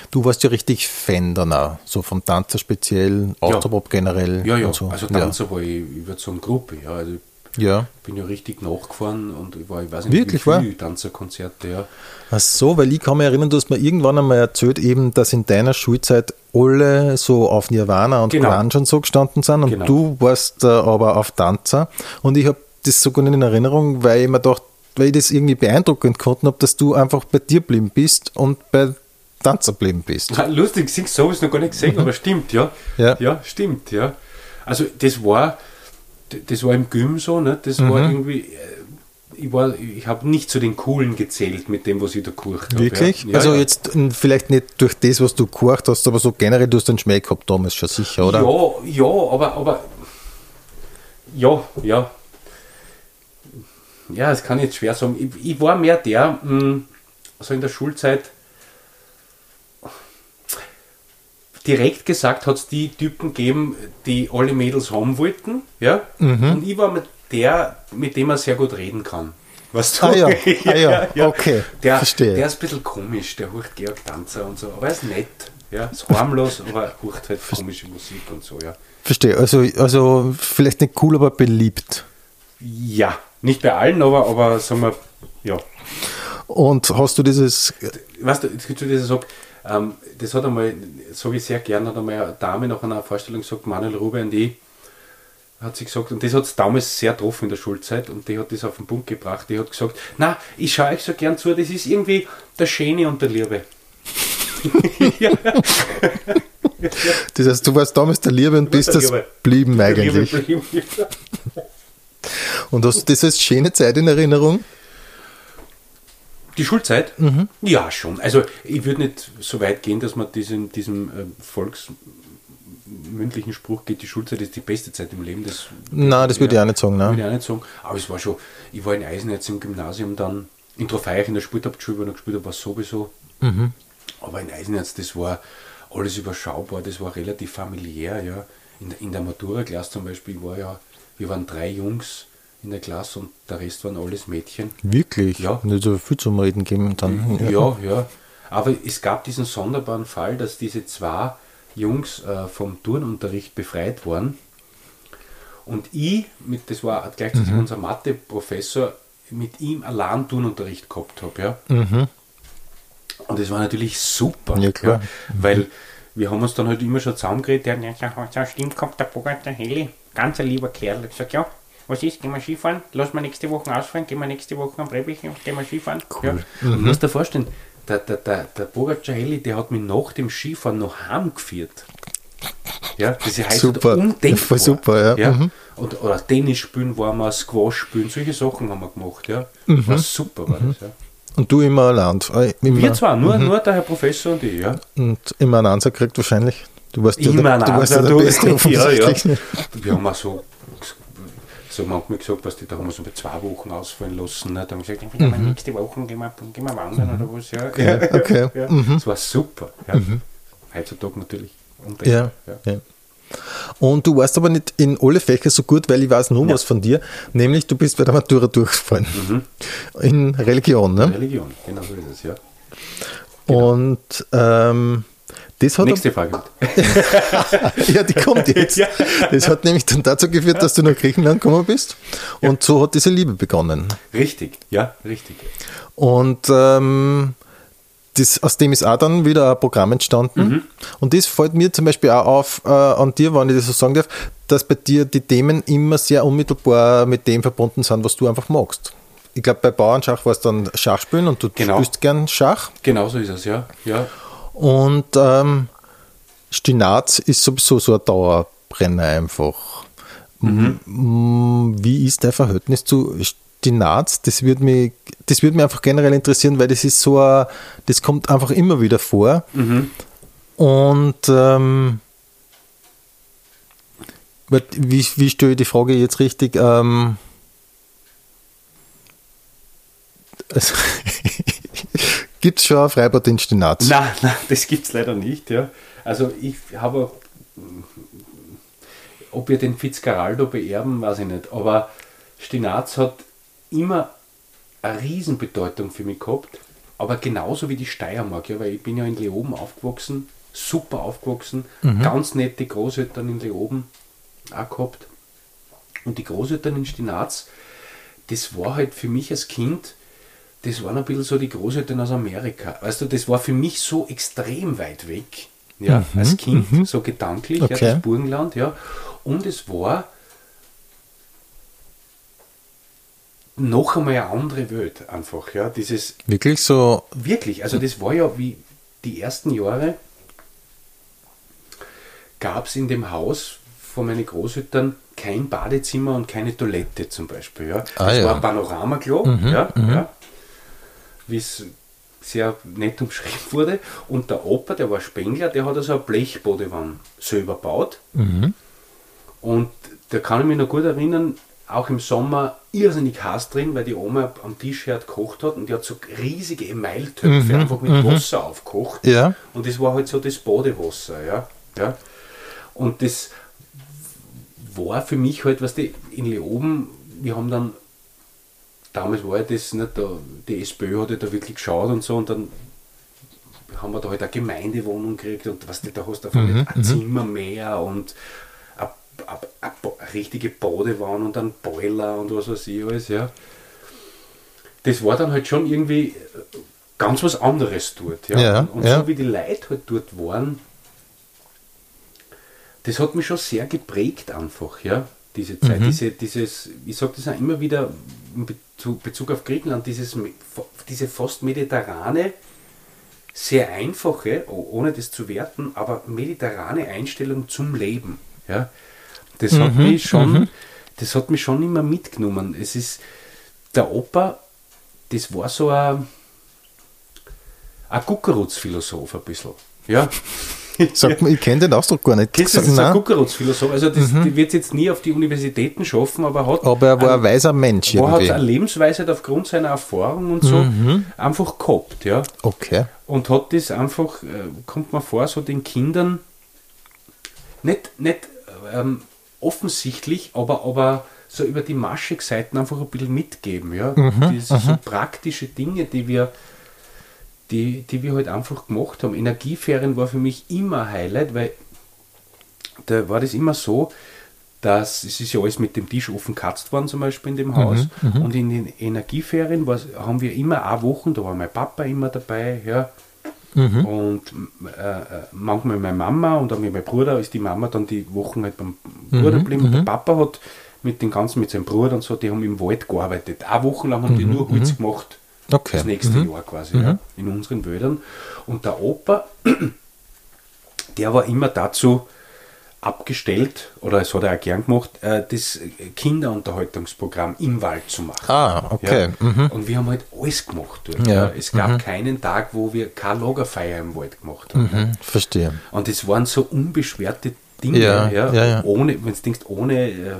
Speaker 1: Du warst ja richtig Fan dann auch, so vom Tanzer speziell, Autopop generell.
Speaker 2: Ja, ja,
Speaker 1: und so.
Speaker 2: also Tanzer war ich, ich würde sagen, Gruppe, ja. Also ich
Speaker 1: Ja.
Speaker 2: bin ja richtig nachgefahren und ich war, ich weiß nicht,
Speaker 1: Wirklich,
Speaker 2: wie viele Tanzerkonzerte, ja.
Speaker 1: Ach so, weil ich kann mich erinnern, du hast mir irgendwann einmal erzählt, eben, dass in deiner Schulzeit alle so auf Nirvana und
Speaker 2: Genau.
Speaker 1: Grunge und so gestanden sind und
Speaker 2: Genau.
Speaker 1: du warst äh, aber auf Tanzer und ich habe das sogar nicht in Erinnerung, weil ich mir dachte, weil ich das irgendwie beeindruckend gefunden habe, dass du einfach bei dir geblieben bist und bei Tanzer geblieben bist.
Speaker 2: Ja, Lustig, siehst du, so ist noch gar nicht gesehen, aber stimmt, ja.
Speaker 1: Ja.
Speaker 2: ja, stimmt, ja. Also das war, das war im Gym so, ne? das war
Speaker 1: Mhm.
Speaker 2: irgendwie, äh, ich, war, ich habe nicht zu den Coolen gezählt mit dem, was ich da gekocht habe.
Speaker 1: Wirklich?
Speaker 2: Ja. Ja,
Speaker 1: also
Speaker 2: ja.
Speaker 1: jetzt vielleicht nicht durch das, was du gekocht hast, aber so generell, du hast einen Schmäh gehabt damals schon sicher, oder?
Speaker 2: Ja, ja, aber, aber ja, ja. Ja, das kann ich jetzt schwer sagen. Ich, ich war mehr der, mh, also in der Schulzeit, direkt gesagt hat es die Typen gegeben, die alle Mädels haben wollten, ja.
Speaker 1: Mhm.
Speaker 2: Und ich war mit der, mit dem man sehr gut reden kann. Was
Speaker 1: Ah ja, ah ja, okay,
Speaker 2: Der,
Speaker 1: verstehe.
Speaker 2: der ist ein bisschen komisch, der hört Georg Tanzer und so, aber er ist nett. Ja, ist harmlos, aber er hört halt komische Musik und so, ja.
Speaker 1: Verstehe. Also, also vielleicht nicht cool, aber beliebt.
Speaker 2: Ja, nicht bei allen, aber, aber sagen wir, ja.
Speaker 1: Und hast du dieses.
Speaker 2: Weißt du, gibt's wieder so, ähm, das hat einmal, sage ich sehr gern, hat einmal eine Dame nach einer Vorstellung gesagt, Manuel Rube und ich, hat sie gesagt, und das hat es damals sehr getroffen in der Schulzeit, und die hat das auf den Punkt gebracht, die hat gesagt, na, ich schaue euch so gern zu, das ist irgendwie der Schöne und der Liebe. ja,
Speaker 1: Das heißt, du warst damals der Liebe und bist das
Speaker 2: Liebe.
Speaker 1: blieben eigentlich.
Speaker 2: blieb.
Speaker 1: Und hast du das als schöne Zeit in Erinnerung?
Speaker 2: Die Schulzeit? Ja, schon. Also ich würde nicht so weit gehen, dass man diesem, diesem äh, volksmündlichen Spruch geht, die Schulzeit ist die beste Zeit im Leben. Das,
Speaker 1: Nein, das würde ich auch nicht sagen.
Speaker 2: Würde
Speaker 1: Nein.
Speaker 2: ich auch nicht sagen. Aber es war schon, ich war in Eisenherz im Gymnasium dann, in Trofeich in der Sportabschule, wo ich noch gespielt habe, war sowieso. Aber in Eisenherz, das war alles überschaubar, das war relativ familiär, ja. In in der Matura-Klasse zum Beispiel war ja, wir waren drei Jungs in der Klasse und der Rest waren alles Mädchen.
Speaker 1: Wirklich?
Speaker 2: Ja.
Speaker 1: Nicht so viel zum Reden geben dann.
Speaker 2: Ja, ja. Aber es gab diesen sonderbaren Fall, dass diese zwei Jungs äh, vom Turnunterricht befreit waren. Und ich, mit, das war gleichzeitig unser Mathe-Professor, mit ihm allein Turnunterricht gehabt habe. Ja. Und das war natürlich super.
Speaker 1: Ja, klar.
Speaker 2: weil wir haben uns dann halt immer schon zusammengeredet. Der hat gesagt, ja, stimmt, kommt der Bogart, der Heli, ganz ein lieber Kerl. Ich sag, ja, was ist, gehen wir Skifahren? Lass mal nächste Woche ausfahren, gehen wir nächste Woche am Brebbich und gehen wir Skifahren.
Speaker 1: Cool.
Speaker 2: Ja. Und du musst dir vorstellen, der, der, der, der Bogart Heli, der hat mich nach dem Skifahren noch heimgeführt. Ja, das heißt
Speaker 1: Super.
Speaker 2: undenkbar.
Speaker 1: Voll super, ja. Mhm.
Speaker 2: Und, oder Tennis spielen war wir, Squash spielen, solche Sachen haben wir gemacht. Ja.
Speaker 1: Mhm.
Speaker 2: War super war das. Ja.
Speaker 1: Und du immer allein. Äh, Immer,
Speaker 2: Wir zwar, nur, nur der Herr Professor und ich. Ja.
Speaker 1: Und immer einen Ansatz gekriegt wahrscheinlich. Du warst ja
Speaker 2: Immer
Speaker 1: der,
Speaker 2: einen
Speaker 1: du warst ja der
Speaker 2: du-
Speaker 1: Beste
Speaker 2: Ja, ja.
Speaker 1: offensichtlich.
Speaker 2: Wir haben auch so, so manchmal gesagt, was die da haben wir so bei zwei Wochen ausfallen lassen. Ne? Da haben wir gesagt, ja, nächste Woche gehen wir, gehen wir wandern oder was. Ja.
Speaker 1: Okay, okay.
Speaker 2: Ja.
Speaker 1: Mhm.
Speaker 2: Das war super. Ja. Heutzutage natürlich. undenkbar,
Speaker 1: Ja, ja. Und du warst aber nicht in alle Fächer so gut, weil ich weiß noch was von dir, nämlich du bist bei der Matura durchgefallen.
Speaker 2: Mhm.
Speaker 1: In Religion, ne?
Speaker 2: Religion, genau so ist es, ja.
Speaker 1: Und ähm, das hat
Speaker 2: Nächste Frage.
Speaker 1: ja, die kommt jetzt.
Speaker 2: Ja.
Speaker 1: Das hat nämlich dann dazu geführt, dass du nach Griechenland gekommen bist. Und so hat diese Liebe begonnen.
Speaker 2: Richtig, ja, richtig.
Speaker 1: Und ähm, das, aus dem ist auch dann wieder ein Programm entstanden.
Speaker 2: Mhm.
Speaker 1: Und das fällt mir zum Beispiel auch auf äh, an dir, wenn ich das so sagen darf, dass bei dir die Themen immer sehr unmittelbar mit dem verbunden sind, was du einfach magst. Ich glaube, bei Bauernschach war es dann Schachspielen und du
Speaker 2: Genau.
Speaker 1: spielst gern Schach.
Speaker 2: Genau so ist es, ja. ja.
Speaker 1: Und ähm, Stinaz ist sowieso so ein Dauerbrenner einfach.
Speaker 2: Mhm.
Speaker 1: Wie ist dein Verhältnis zu Stinaz? Das würde mich, das würde mich einfach generell interessieren, weil das ist so ein, das kommt einfach immer wieder vor.
Speaker 2: Mhm.
Speaker 1: Und ähm, wie, wie stelle ich die Frage jetzt richtig? Ähm, also, Gibt es schon ein Freibad in Stinaz?
Speaker 2: Nein, nein, das gibt es leider nicht. Ja. Also ich habe, ob wir den Fitzgeraldo beerben, weiß ich nicht. Aber Stinaz hat immer eine Riesenbedeutung für mich gehabt. Aber genauso wie die Steiermark, ja, weil ich bin ja in Leoben aufgewachsen, super aufgewachsen, ganz nette Großeltern in Leoben auch gehabt. Und die Großeltern in Stinaz, das war halt für mich als Kind, das waren ein bisschen so die Großeltern aus Amerika. Weißt du, das war für mich so extrem weit weg, ja, als Kind, so gedanklich,
Speaker 1: Okay.
Speaker 2: ja, das Burgenland, ja. Und es war noch einmal eine andere Welt einfach, ja. Dieses,
Speaker 1: Wirklich so,
Speaker 2: wirklich, also das war ja wie die ersten Jahre gab es in dem Haus von meinen Großeltern kein Badezimmer und keine Toilette zum Beispiel. Ja.
Speaker 1: Ah,
Speaker 2: das
Speaker 1: ja.
Speaker 2: war ein Panoramaklo, ja, ja, wie es sehr nett umschrieben wurde. Und der Opa, der war Spengler, der hat also eine Blechbodewanne selber gebaut. Und da kann ich mich noch gut erinnern, auch im Sommer irrsinnig heiß drin, weil die Oma am Tisch her gekocht hat und die hat so riesige Emailtöpfe einfach mit Wasser aufgekocht.
Speaker 1: Ja.
Speaker 2: Und das war halt so das Badewasser, ja. ja. Und das war für mich halt, was die in Leoben, wir haben dann damals war ja das nicht, da, die SPÖ hat ja da wirklich geschaut und so und dann haben wir da halt eine Gemeindewohnung gekriegt und was du da hast, auf
Speaker 1: Mhm,
Speaker 2: ein Zimmer mehr und eine, richtige Badewanne und ein Boiler und was weiß ich alles, ja. Das war dann halt schon irgendwie ganz was anderes dort, ja.
Speaker 1: Ja,
Speaker 2: und und
Speaker 1: ja.
Speaker 2: so wie die Leute halt dort waren, das hat mich schon sehr geprägt einfach, ja, diese Zeit.
Speaker 1: Mhm.
Speaker 2: Diese, dieses, ich sage das auch immer wieder in Bezug, Bezug auf Griechenland, dieses, diese fast mediterrane, sehr einfache, oh- ohne das zu werten, aber mediterrane Einstellung zum Leben. Ja, das hat
Speaker 1: Mhm,
Speaker 2: mich schon, das hat mich schon immer mitgenommen. Es ist der Opa, das war so ein, ein Guckerutz-Philosoph ein bisschen. Ja.
Speaker 1: Sag ich kenne den Ausdruck gar nicht.
Speaker 2: Das ist ein Guckerutz-Philosoph. Also das die wird jetzt nie auf die Universitäten schaffen, aber hat
Speaker 1: aber er war ein
Speaker 2: ein-
Speaker 1: weiser Mensch
Speaker 2: wo hat eine. Lebensweise aufgrund seiner Erfahrung und so einfach gehabt, ja.
Speaker 1: Okay.
Speaker 2: Und hat das einfach, äh, kommt man vor, so den Kindern nicht, nicht ähm, offensichtlich, aber, aber so über die Maschig-Seiten einfach ein bisschen mitgeben, ja. Diese so praktische Dinge, die wir, die, die wir halt einfach gemacht haben. Energieferien war für mich immer ein Highlight, weil da war das immer so, dass es ist ja alles mit dem Tisch offen katzt worden, zum Beispiel in dem Haus. Und in den Energieferien haben wir immer eine Woche, da war mein Papa immer dabei, ja. Und äh, äh, manchmal meine Mama und dann mit meinem Bruder ist die Mama dann die Wochen halt beim Bruder geblieben. Und der Papa hat mit den ganzen, mit seinem Bruder und so, die haben im Wald gearbeitet. Eine Woche lang haben die nur Holz gemacht.
Speaker 1: Okay.
Speaker 2: Das nächste Jahr quasi, ja, in unseren Wäldern. Und der Opa, der war immer dazu abgestellt, oder es hat er auch gern gemacht, äh, das Kinderunterhaltungsprogramm im Wald zu machen.
Speaker 1: Ah, okay.
Speaker 2: Ja. Und wir haben halt alles gemacht dort.
Speaker 1: Ja.
Speaker 2: Ja. Es gab keinen Tag, wo wir keine Lagerfeier im Wald gemacht haben.
Speaker 1: Mhm, verstehe.
Speaker 2: Und es waren so unbeschwerte Dinge,
Speaker 1: Ja,
Speaker 2: ja,
Speaker 1: ja, ja.
Speaker 2: ohne, wenn du denkst, ohne äh,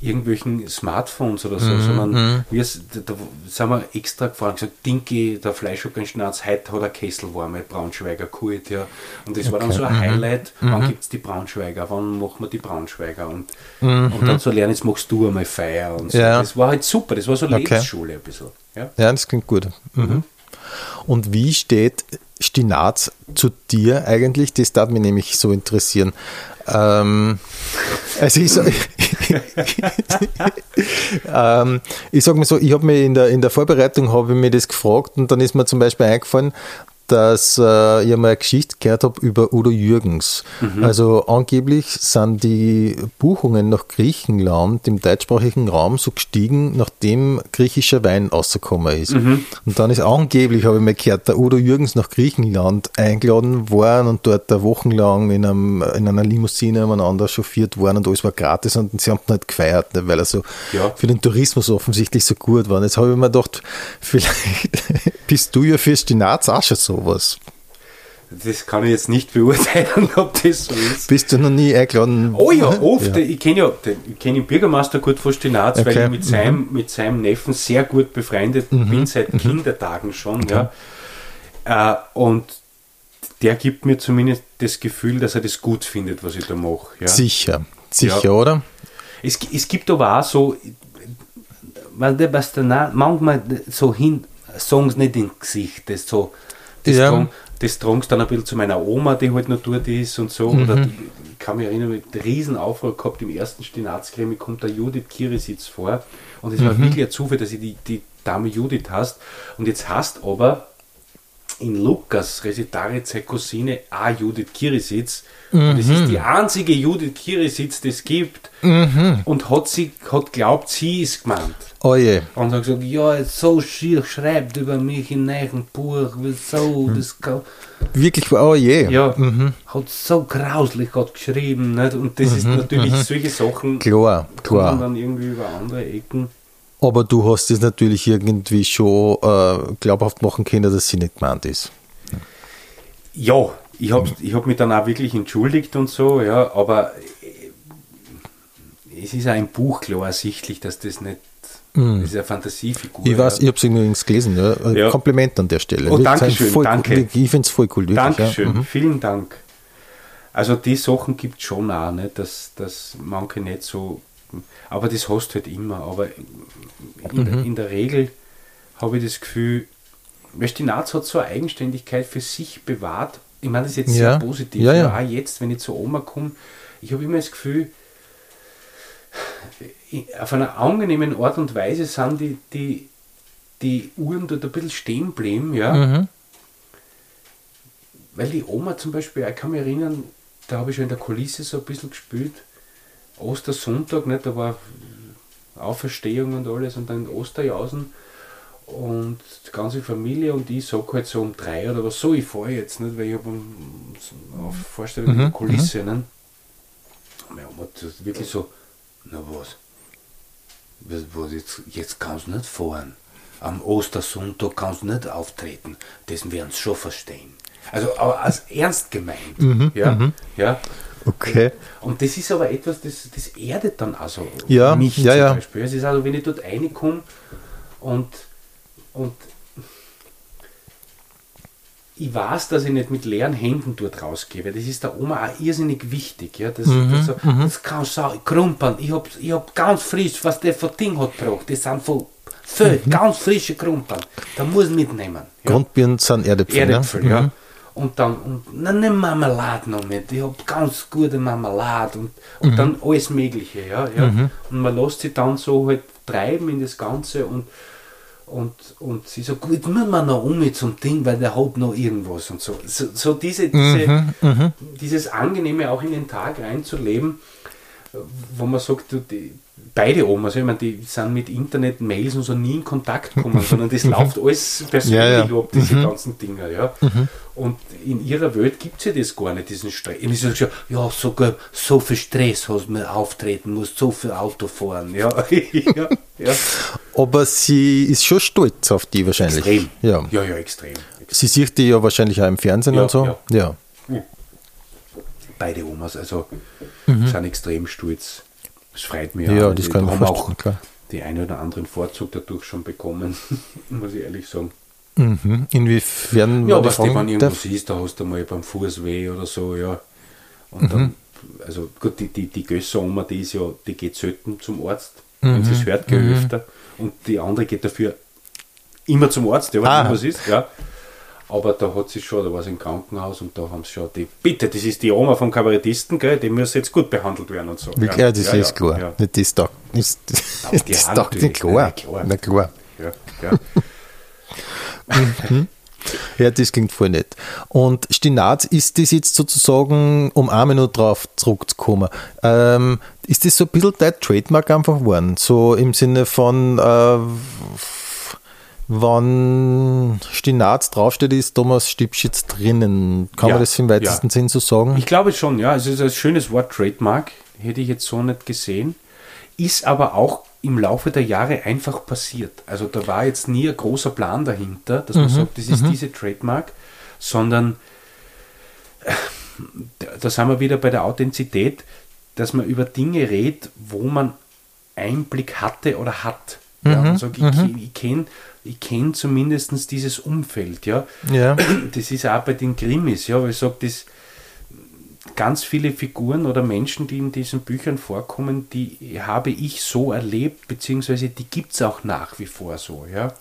Speaker 2: irgendwelchen Smartphones oder so,
Speaker 1: Mhm,
Speaker 2: sondern wir da, da sind wir extra gefahren und gesagt, Dinki, der Fleischhockernschnaz, heute hat er Kessel warme Braunschweiger geholt, ja. Und das war dann so
Speaker 1: Mhm.
Speaker 2: ein Highlight, wann gibt es die Braunschweiger, wann machen wir die Braunschweiger und,
Speaker 1: Mhm.
Speaker 2: und dann so lernen, jetzt machst du einmal Feier und so.
Speaker 1: Ja.
Speaker 2: Das war halt super, das war so
Speaker 1: Okay.
Speaker 2: Lebensschule ein bisschen. Ja.
Speaker 1: Ja, das klingt gut. Mhm. Und wie steht Stinaz zu dir eigentlich? Das darf mich nämlich so interessieren. Ähm, also ich, ähm, ich sage mal so, ich habe mir in der, in der Vorbereitung habe ich mir das gefragt und dann ist mir zum Beispiel eingefallen, dass äh, ich einmal eine Geschichte gehört habe über Udo Jürgens. Also angeblich sind die Buchungen nach Griechenland im deutschsprachigen Raum so gestiegen, nachdem griechischer Wein rausgekommen ist. Und dann ist angeblich, habe ich mal gehört, der Udo Jürgens nach Griechenland eingeladen worden und dort wochenlang in, einem, in einer Limousine umeinander chauffiert worden und alles war gratis und sie haben ihn halt gefeiert, ne, weil er so
Speaker 2: Ja.
Speaker 1: für den Tourismus offensichtlich so gut war. Und jetzt habe ich mir gedacht, vielleicht bist du ja für Stinaz auch schon sowas.
Speaker 2: Das kann ich jetzt nicht beurteilen, ob das so ist.
Speaker 1: Bist du noch nie eingeladen?
Speaker 2: Oh ja, oft.
Speaker 1: Ja.
Speaker 2: Ich kenne ja den, ich kenn den Bürgermeister gut von Stinaz, weil
Speaker 1: Okay.
Speaker 2: ich mit seinem, mit seinem Neffen sehr gut befreundet bin, seit Kindertagen schon. Ja. Äh, und der gibt mir zumindest das Gefühl, dass er das gut findet, was ich da mache. Ja.
Speaker 1: Sicher, sicher,
Speaker 2: Ja.
Speaker 1: oder?
Speaker 2: Es, es gibt aber auch so, weil der was danach manchmal so hin, sagen sie nicht ins Gesicht, das so, das,
Speaker 1: Ja.
Speaker 2: drang, das drangst dann ein bisschen zu meiner Oma, die halt noch dort ist und so. Oder
Speaker 1: Mhm.
Speaker 2: ich kann mich erinnern, mit einem riesen Aufruhr gehabt, im ersten Stinazkrimi kommt der Judith Kirisitz vor. Und es
Speaker 1: Mhm.
Speaker 2: war wirklich ein Zufall, dass ich die, die Dame Judith hast. Und jetzt hast aber in Lukas Resitarice Cousine auch Judith Kirisitz. Und es
Speaker 1: Mhm.
Speaker 2: ist die einzige Judith Kirisitz, die es gibt.
Speaker 1: Mhm.
Speaker 2: Und hat sie hat glaubt, sie ist gemeint.
Speaker 1: Oh je.
Speaker 2: Und hat gesagt, ja, so schier schreibt über mich in einem Buch, wieso, das kann,
Speaker 1: Wirklich, oh je.
Speaker 2: ja, hat so grauslich hat geschrieben, nicht? Und das ist natürlich solche Sachen,
Speaker 1: Klar,
Speaker 2: kommen
Speaker 1: klar.
Speaker 2: dann irgendwie über andere Ecken.
Speaker 1: Aber du hast es natürlich irgendwie schon äh, glaubhaft machen können, dass sie nicht gemeint ist.
Speaker 2: Ja, ich habe ich hab mich dann auch wirklich entschuldigt und so, ja, aber äh, es ist auch im Buch klar ersichtlich, dass das nicht, das ist eine Fantasiefigur.
Speaker 1: Mhm. Ich weiß,
Speaker 2: ja.
Speaker 1: ich habe es übrigens gelesen. Ja. Äh,
Speaker 2: Ja.
Speaker 1: Kompliment an der Stelle.
Speaker 2: Oh, Dankeschön,
Speaker 1: voll,
Speaker 2: danke.
Speaker 1: Ich finde es voll cool. Wirklich,
Speaker 2: Dankeschön,
Speaker 1: Ja. Mhm.
Speaker 2: vielen Dank. Also die Sachen gibt es schon auch, ne, dass, dass manche nicht so aber das hast du halt immer. Aber in, der, in der Regel habe ich das Gefühl, weil Stinaz hat so eine Eigenständigkeit für sich bewahrt. Ich meine, das ist jetzt
Speaker 1: Ja.
Speaker 2: sehr positiv.
Speaker 1: Ja,
Speaker 2: Ja,
Speaker 1: ja.
Speaker 2: Auch jetzt, wenn ich zur Oma komme, ich habe immer das Gefühl, auf einer angenehmen Art und Weise sind die, die, die Uhren dort ein bisschen stehen geblieben, ja.
Speaker 1: Mhm.
Speaker 2: Weil die Oma zum Beispiel, ich kann mich erinnern, da habe ich schon in der Kulisse so ein bisschen gespielt. Ostersonntag, nicht, da war Auferstehung und alles und dann Osterjausen und die ganze Familie und ich sag halt so um drei oder was so, ich fahre jetzt nicht, weil ich habe eine Vorstellung in der Kulisse. Ne? Meine Oma hat wirklich so, na was, was, was jetzt, jetzt kannst du nicht fahren. Am Ostersonntag kannst du nicht auftreten. Das werden sie schon verstehen. Also aber als ernst gemeint. ja, ja.
Speaker 1: Okay.
Speaker 2: Und das ist aber etwas, das, das erdet dann also
Speaker 1: Ja,
Speaker 2: mich
Speaker 1: ja,
Speaker 2: zum
Speaker 1: ja.
Speaker 2: Beispiel. Es ist also, wenn ich dort reinkomme und, und ich weiß, dass ich nicht mit leeren Händen dort rausgehe, weil das ist der Oma auch irrsinnig wichtig. Ja? Das,
Speaker 1: Mhm,
Speaker 2: das, so, das kann so krumpeln. Ich habe ich hab ganz frisch, was der für Ding hat gebracht. Das sind von Föhl, ganz frische Krumpeln. Da muss ich mitnehmen. Ja?
Speaker 1: Grundbirnen sind Erdäpfel.
Speaker 2: Erdäpfel,
Speaker 1: ne?
Speaker 2: ja. Und dann, und, na, ne Marmelade noch mit. Ich hab ganz gute Marmelade und, und dann alles Mögliche, ja. ja. Und man lässt sich dann so halt treiben in das Ganze und, und, und sie sagt, gut, müssen wir noch um mit zum Ding, weil der hat noch irgendwas und so. So, so diese, diese, dieses Angenehme auch in den Tag reinzuleben, wo man sagt, du, die, beide Omas, ich meine, die sind mit Internet, Mails und so nie in Kontakt gekommen, sondern das läuft alles persönlich
Speaker 1: Ja, ja.
Speaker 2: ab, diese ganzen Dinger, ja. Und in ihrer Welt gibt es ja das gar nicht, diesen Stress. Und ich sage schon, ja, sogar so viel Stress hast mir auftreten musst, so viel Auto fahren, ja. ja, ja.
Speaker 1: Aber sie ist schon stolz auf die wahrscheinlich.
Speaker 2: Extrem.
Speaker 1: Ja.
Speaker 2: ja, ja, extrem.
Speaker 1: Sie sieht die ja wahrscheinlich auch im Fernsehen
Speaker 2: Ja,
Speaker 1: und so.
Speaker 2: ja.
Speaker 1: ja.
Speaker 2: Beide Omas, also sind extrem stolz. Das freut mich
Speaker 1: Mhm. Ja,
Speaker 2: auch.
Speaker 1: das kann ich mir
Speaker 2: haben
Speaker 1: vorstellen,
Speaker 2: auch
Speaker 1: klar.
Speaker 2: die einen oder anderen Vorzug dadurch schon bekommen, muss ich ehrlich sagen.
Speaker 1: Mhm. Inwiefern
Speaker 2: Ja, was wenn irgendwo
Speaker 1: darf?
Speaker 2: siehst, da hast du mal beim Fuß weh oder so, ja. Und dann, also gut, die, die, die Gösser-Oma, die ist ja, die geht selten zum Arzt, wenn sie es hört, gell, öfter. Und die andere geht dafür immer zum Arzt, ja, wenn
Speaker 1: Ah.
Speaker 2: irgendwas ist, ja. Aber da hat sie schon, da war sie im Krankenhaus und da haben sie schon die, bitte, das ist die Oma vom Kabarettisten, gell, die muss jetzt gut behandelt werden und so.
Speaker 1: Wirklich, ja, das ist klar.
Speaker 2: Ja,
Speaker 1: Nicht Das ist,
Speaker 2: Aber die
Speaker 1: das
Speaker 2: auch
Speaker 1: taugt nicht
Speaker 2: natürlich,
Speaker 1: klar.
Speaker 2: na klar.
Speaker 1: klar.
Speaker 2: ja, ja.
Speaker 1: Ja, das klingt voll nett. Und Stinaz, ist das jetzt sozusagen, um eine Minute drauf zurückzukommen, ähm, ist das so ein bisschen dein Trademark einfach geworden? So im Sinne von, äh, wenn Stinaz draufsteht, ist Thomas Stipschitz drinnen. Kann
Speaker 2: Ja,
Speaker 1: man das im weitesten
Speaker 2: ja.
Speaker 1: Sinn so sagen?
Speaker 2: Ich glaube schon, ja. Es ist ein schönes Wort Trademark, hätte ich jetzt so nicht gesehen. Ist aber auch im Laufe der Jahre einfach passiert. Also da war jetzt nie ein großer Plan dahinter, dass man sagt, das ist diese Trademark, sondern äh, da sind wir wieder bei der Authentizität, dass man über Dinge redet, wo man Einblick hatte oder hat. Ja, und sagt, ich, ich kenne ich kenn zumindest dieses Umfeld. Ja.
Speaker 1: Ja.
Speaker 2: Das ist auch bei den Krimis, ja, weil ich sage, das ganz viele Figuren oder Menschen, die in diesen Büchern vorkommen, die habe ich so erlebt, beziehungsweise die gibt es auch nach wie vor so, ja.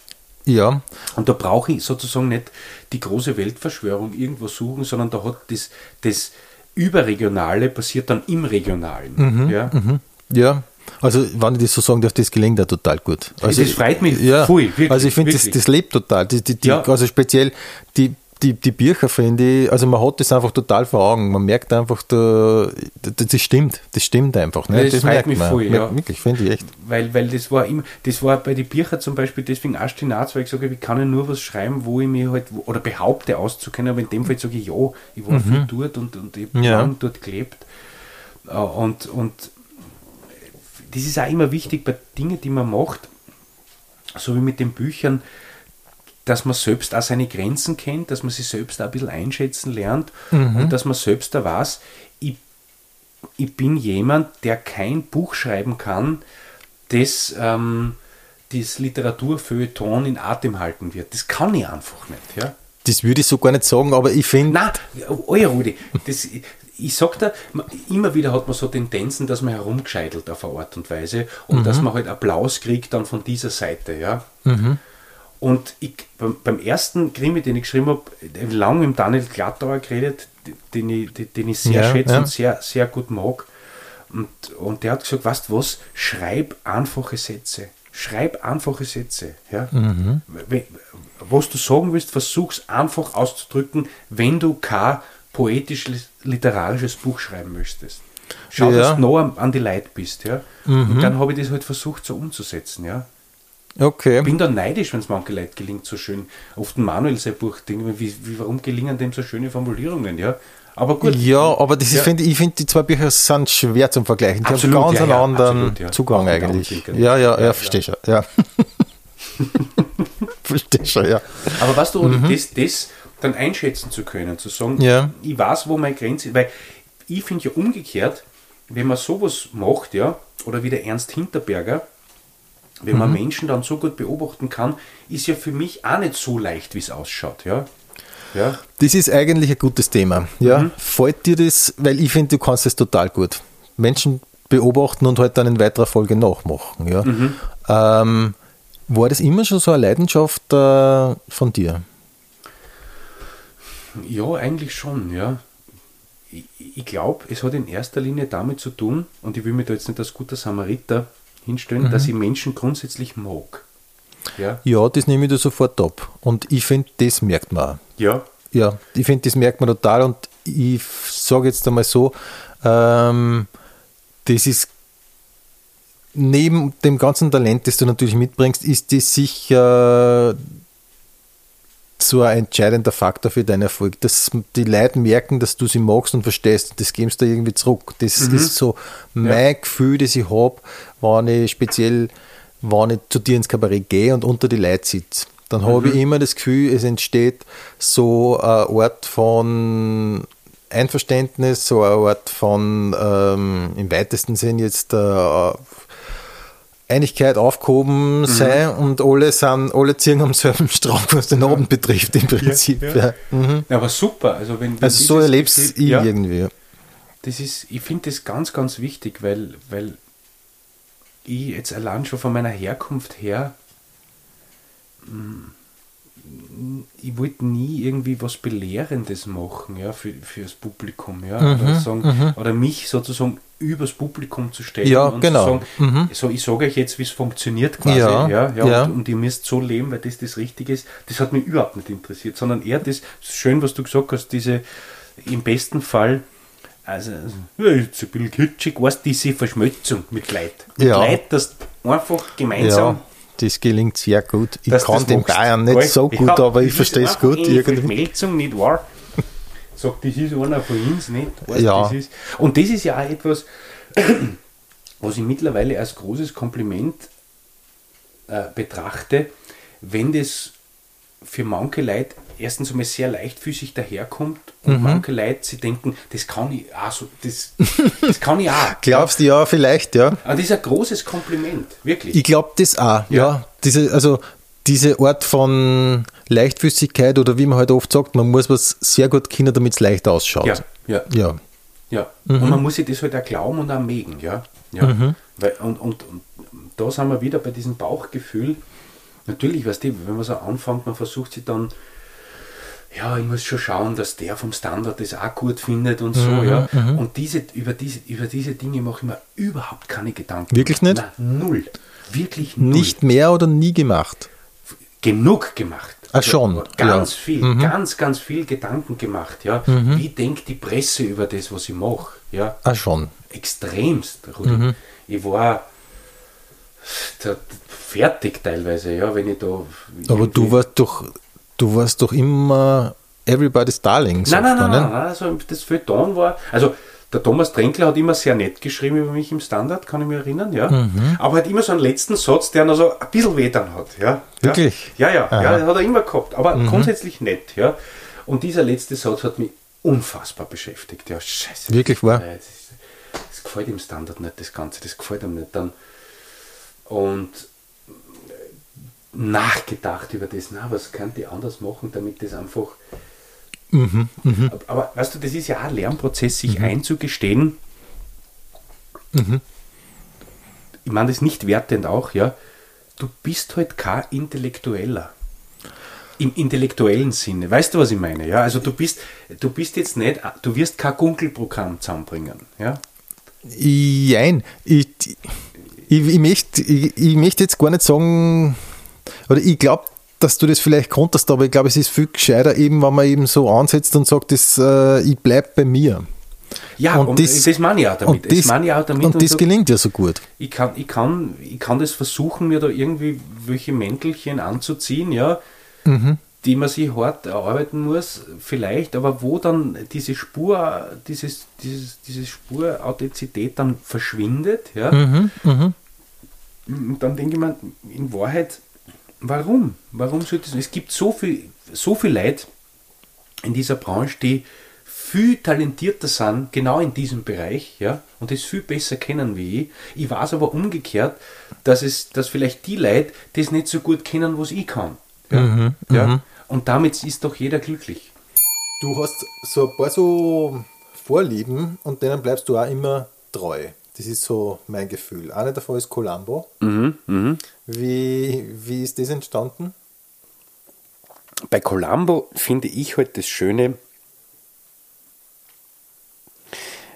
Speaker 1: Ja,
Speaker 2: Und da brauche ich sozusagen nicht die große Weltverschwörung irgendwo suchen, sondern da hat das, das Überregionale passiert dann im Regionalen. ja.
Speaker 1: ja. Also, wenn ich das so sagen darf, das gelingt ja total gut. Also,
Speaker 2: Das freut mich
Speaker 1: ja,
Speaker 2: voll, wirklich,
Speaker 1: Also, ich finde, das, das lebt total. Die, die, die,
Speaker 2: Ja.
Speaker 1: Also, speziell die, die, die Bücher, finde ich, also, man hat das einfach total vor Augen. Man merkt einfach, da, das, das stimmt. Das stimmt einfach. Ne?
Speaker 2: Ja, das freut mich voll,
Speaker 1: Merkt-
Speaker 2: ja.
Speaker 1: Wirklich, finde ich echt.
Speaker 2: Weil, weil das war immer, das war bei den Büchern zum Beispiel deswegen Astinaz, weil ich sage, ich kann ja nur was schreiben, wo ich mich halt, oder behaupte auszukennen, aber in dem Fall sage ich, ja, ich war viel dort und, und ich habe
Speaker 1: Mhm. Ja.
Speaker 2: lang dort gelebt. Äh, Und, und das ist auch immer wichtig bei Dingen, die man macht, so wie mit den Büchern, dass man selbst auch seine Grenzen kennt, dass man sich selbst auch ein bisschen einschätzen lernt und dass man selbst da weiß, ich, ich bin jemand, der kein Buch schreiben kann, das ähm, das Literaturfeuilleton in Atem halten wird. Das kann ich einfach nicht. Ja?
Speaker 1: Das würde ich so gar nicht sagen, aber ich finde,
Speaker 2: Nein, euer Rudi, das, ich sag da, immer wieder hat man so Tendenzen, dass man herumgescheitelt auf eine Art und Weise und mhm. dass man halt Applaus kriegt dann von dieser Seite, ja. Mhm. Und ich, beim, beim, ersten Krimi, den ich geschrieben habe, lang mit Daniel Glattauer geredet, den ich, den ich sehr ja, schätze ja. und sehr, sehr gut mag. Und, und der hat gesagt, weißt du was, schreib einfache Sätze. Schreib einfache Sätze. Ja? Mhm. Was du sagen willst, versuch's einfach auszudrücken, wenn du kein poetisches, literarisches Buch schreiben möchtest. Schau, ja. dass du noch an die Leute bist. Ja? Mhm. Und dann habe ich das halt versucht so umzusetzen. Ja?
Speaker 1: Okay.
Speaker 2: Ich bin dann neidisch, wenn es manche Leute gelingt, so schön. Oft ein Manuel sein Buch, denke wie, wie, warum gelingen dem so schöne Formulierungen, ja? Aber gut.
Speaker 1: Ja, aber das ist, ja. Find, ich finde, die zwei Bücher sind schwer zum Vergleichen. Die absolut, haben ganz ja, einen ja, anderen absolut. Zugang eigentlich. Ja, ja, ja, verstehe schon, ja.
Speaker 2: verstehe schon, ja. Aber was du, mhm. das, das dann einschätzen zu können, zu sagen, ich weiß, wo meine Grenze ist, weil ich finde ja umgekehrt, wenn man sowas macht, ja, oder wie der Ernst Hinterberger, wenn man mhm. Menschen dann so gut beobachten kann, ist ja für mich auch nicht so leicht, wie es ausschaut. Ja?
Speaker 1: Ja. Das ist eigentlich ein gutes Thema. Ja? Mhm. Fällt dir das, weil ich finde, du kannst es total gut. Menschen beobachten und halt dann in weiterer Folge nachmachen. Ja? Mhm. Ähm, war das immer schon so eine Leidenschaft äh, von dir?
Speaker 2: Ja, eigentlich schon, ja. Ich, ich glaube, es hat in erster Linie damit zu tun, und ich will mich da jetzt nicht als guter Samariter hinstellen, mhm. dass ich Menschen grundsätzlich mag.
Speaker 1: Ja, ja das nehme ich da sofort ab. Und ich finde, das merkt man auch.
Speaker 2: Ja.
Speaker 1: Ja, ich finde, das merkt man total. Und ich sage jetzt einmal so, ähm, das ist neben dem ganzen Talent, das du natürlich mitbringst, ist das sicher so ein entscheidender Faktor für deinen Erfolg, dass die Leute merken, dass du sie magst und verstehst. Das gibst du irgendwie zurück. Das mhm. ist so mein ja. Gefühl, das ich habe, wenn ich speziell, wenn ich zu dir ins Kabarett gehe und unter die Leute sitze. Dann mhm. habe ich immer das Gefühl, es entsteht so ein Ort von Einverständnis, so ein Ort von ähm, im weitesten Sinn jetzt äh, Einigkeit aufgehoben mhm. sei und alle sind, alle ziehen am selben Strang, was den Abend betrifft, im Prinzip. Ja, ja.
Speaker 2: Mhm. ja aber super. Also, wenn, wenn
Speaker 1: also so erlebst ich ja, irgendwie.
Speaker 2: Das ist, ich finde das ganz, ganz wichtig, weil, weil ich jetzt allein schon von meiner Herkunft her mm, ich wollte nie irgendwie was Belehrendes machen, ja, für, das Publikum, ja, mhm, oder, sagen, mhm. oder mich sozusagen übers Publikum zu stellen
Speaker 1: ja,
Speaker 2: und
Speaker 1: genau.
Speaker 2: zu sagen, mhm. so, ich sage euch jetzt, wie es funktioniert quasi, ja, ja, ja, ja. Und, und, ihr müsst so leben, weil das das Richtige ist. Das hat mich überhaupt nicht interessiert, sondern eher das, schön, was du gesagt hast, diese im besten Fall also, ja, ist ein bisschen kitschig, weißt diese Verschmelzung mit Leid. Mit
Speaker 1: ja.
Speaker 2: Leid, das einfach gemeinsam.
Speaker 1: Das gelingt sehr gut. Ich kann den Bayern nicht so gut, ja, aber ich verstehe es gut.
Speaker 2: Irgendwie. Verschmelzung, nicht wahr? sagt, das ist einer von uns, nicht? Weißt,
Speaker 1: ja. Das
Speaker 2: ist, und das ist ja auch etwas, was ich mittlerweile als großes Kompliment äh, betrachte, wenn das für manche Leute erstens einmal sehr leichtfüßig daherkommt und mhm. manche Leute sie denken, das kann ich auch so, das, das kann ich auch.
Speaker 1: Glaubst du ja, vielleicht, ja.
Speaker 2: Aber das ist ein großes Kompliment, wirklich.
Speaker 1: Ich glaube das auch, ja. ja. Diese, also diese Art von Leichtfüßigkeit oder wie man halt oft sagt, man muss was sehr gut kennen, damit es leicht ausschaut.
Speaker 2: Ja, ja.
Speaker 1: ja.
Speaker 2: ja. Mhm. Und man muss sich das halt auch glauben und auch mögen. Ja? Ja. Mhm. Weil, und, und, und da sind wir wieder bei diesem Bauchgefühl. Natürlich, weißt du, wenn man so anfängt, man versucht sich dann, ja, ich muss schon schauen, dass der vom Standard das auch gut findet und so, mhm, ja. Mhm. Und diese, über, diese, über diese Dinge mache ich mir überhaupt keine Gedanken.
Speaker 1: Wirklich nicht?
Speaker 2: Nein, null. Wirklich null.
Speaker 1: Nicht mehr oder nie gemacht?
Speaker 2: genug gemacht.
Speaker 1: Ach schon.
Speaker 2: Ganz ja. viel, mhm. ganz, ganz viel Gedanken gemacht. Ja. Mhm. Wie denkt die Presse über das, was ich mache? Ja.
Speaker 1: Ach schon.
Speaker 2: Extremst, Mhm. Ich war fertig teilweise, ja, wenn ich da.
Speaker 1: Aber du warst doch, du warst doch immer Everybody's Darling.
Speaker 2: Nein, nein, nein, nein, nein, also das Feuilleton war, also der Thomas Trenkler hat immer sehr nett geschrieben über mich im Standard, kann ich mich erinnern, ja. Mhm. Aber hat immer so einen letzten Satz, der noch so ein bisschen weh dann hat, ja.
Speaker 1: Wirklich?
Speaker 2: Ja, ja, ja, ja hat er immer gehabt, aber mhm. grundsätzlich nett, ja. Und dieser letzte Satz hat mich unfassbar beschäftigt, ja, scheiße.
Speaker 1: Wirklich wahr?
Speaker 2: Das, das gefällt im Standard nicht, das Ganze, das gefällt ihm nicht dann. Und nachgedacht über das, na, was könnte ich anders machen, damit das einfach Aber, aber weißt du, das ist ja auch ein Lernprozess, sich einzugestehen. Ich meine das nicht wertend auch, ja. Du bist halt kein Intellektueller. Im intellektuellen Sinne. Weißt du, was ich meine? Ja, also du bist, du bist jetzt nicht, du wirst kein Gunkelprogramm zusammenbringen. Ja?
Speaker 1: Jein. Ich, ich, ich, möchte, ich, ich möchte jetzt gar nicht sagen, oder ich glaube, dass du das vielleicht konntest, aber ich glaube, es ist viel gescheiter, eben, wenn man eben so ansetzt und sagt, das, äh, ich bleibe bei mir.
Speaker 2: Ja, und, das, das meine ich auch damit.
Speaker 1: Und das,
Speaker 2: ich auch damit
Speaker 1: und das
Speaker 2: so-
Speaker 1: gelingt ja so gut.
Speaker 2: ich kann, ich, kann, ich kann das versuchen, mir da irgendwie welche Mäntelchen anzuziehen, ja, die man sich hart erarbeiten muss, vielleicht, aber wo dann diese Spur, dieses, dieses, diese Spur Authentizität dann verschwindet, ja, und dann denke ich mir, in Wahrheit, warum? Warum sollte es? Es gibt so viel, so viel Leute in dieser Branche, die viel talentierter sind, genau in diesem Bereich, ja, und das viel besser kennen wie ich. Ich weiß aber umgekehrt, dass es, dass vielleicht die Leute das nicht so gut kennen, was ich kann. Ja, ja. Und damit ist doch jeder glücklich.
Speaker 1: Du hast so ein paar so Vorlieben und denen bleibst du auch immer treu. Das ist so mein Gefühl. Eine davon ist Columbo. Wie, wie ist das entstanden?
Speaker 2: Bei Columbo finde ich halt das Schöne,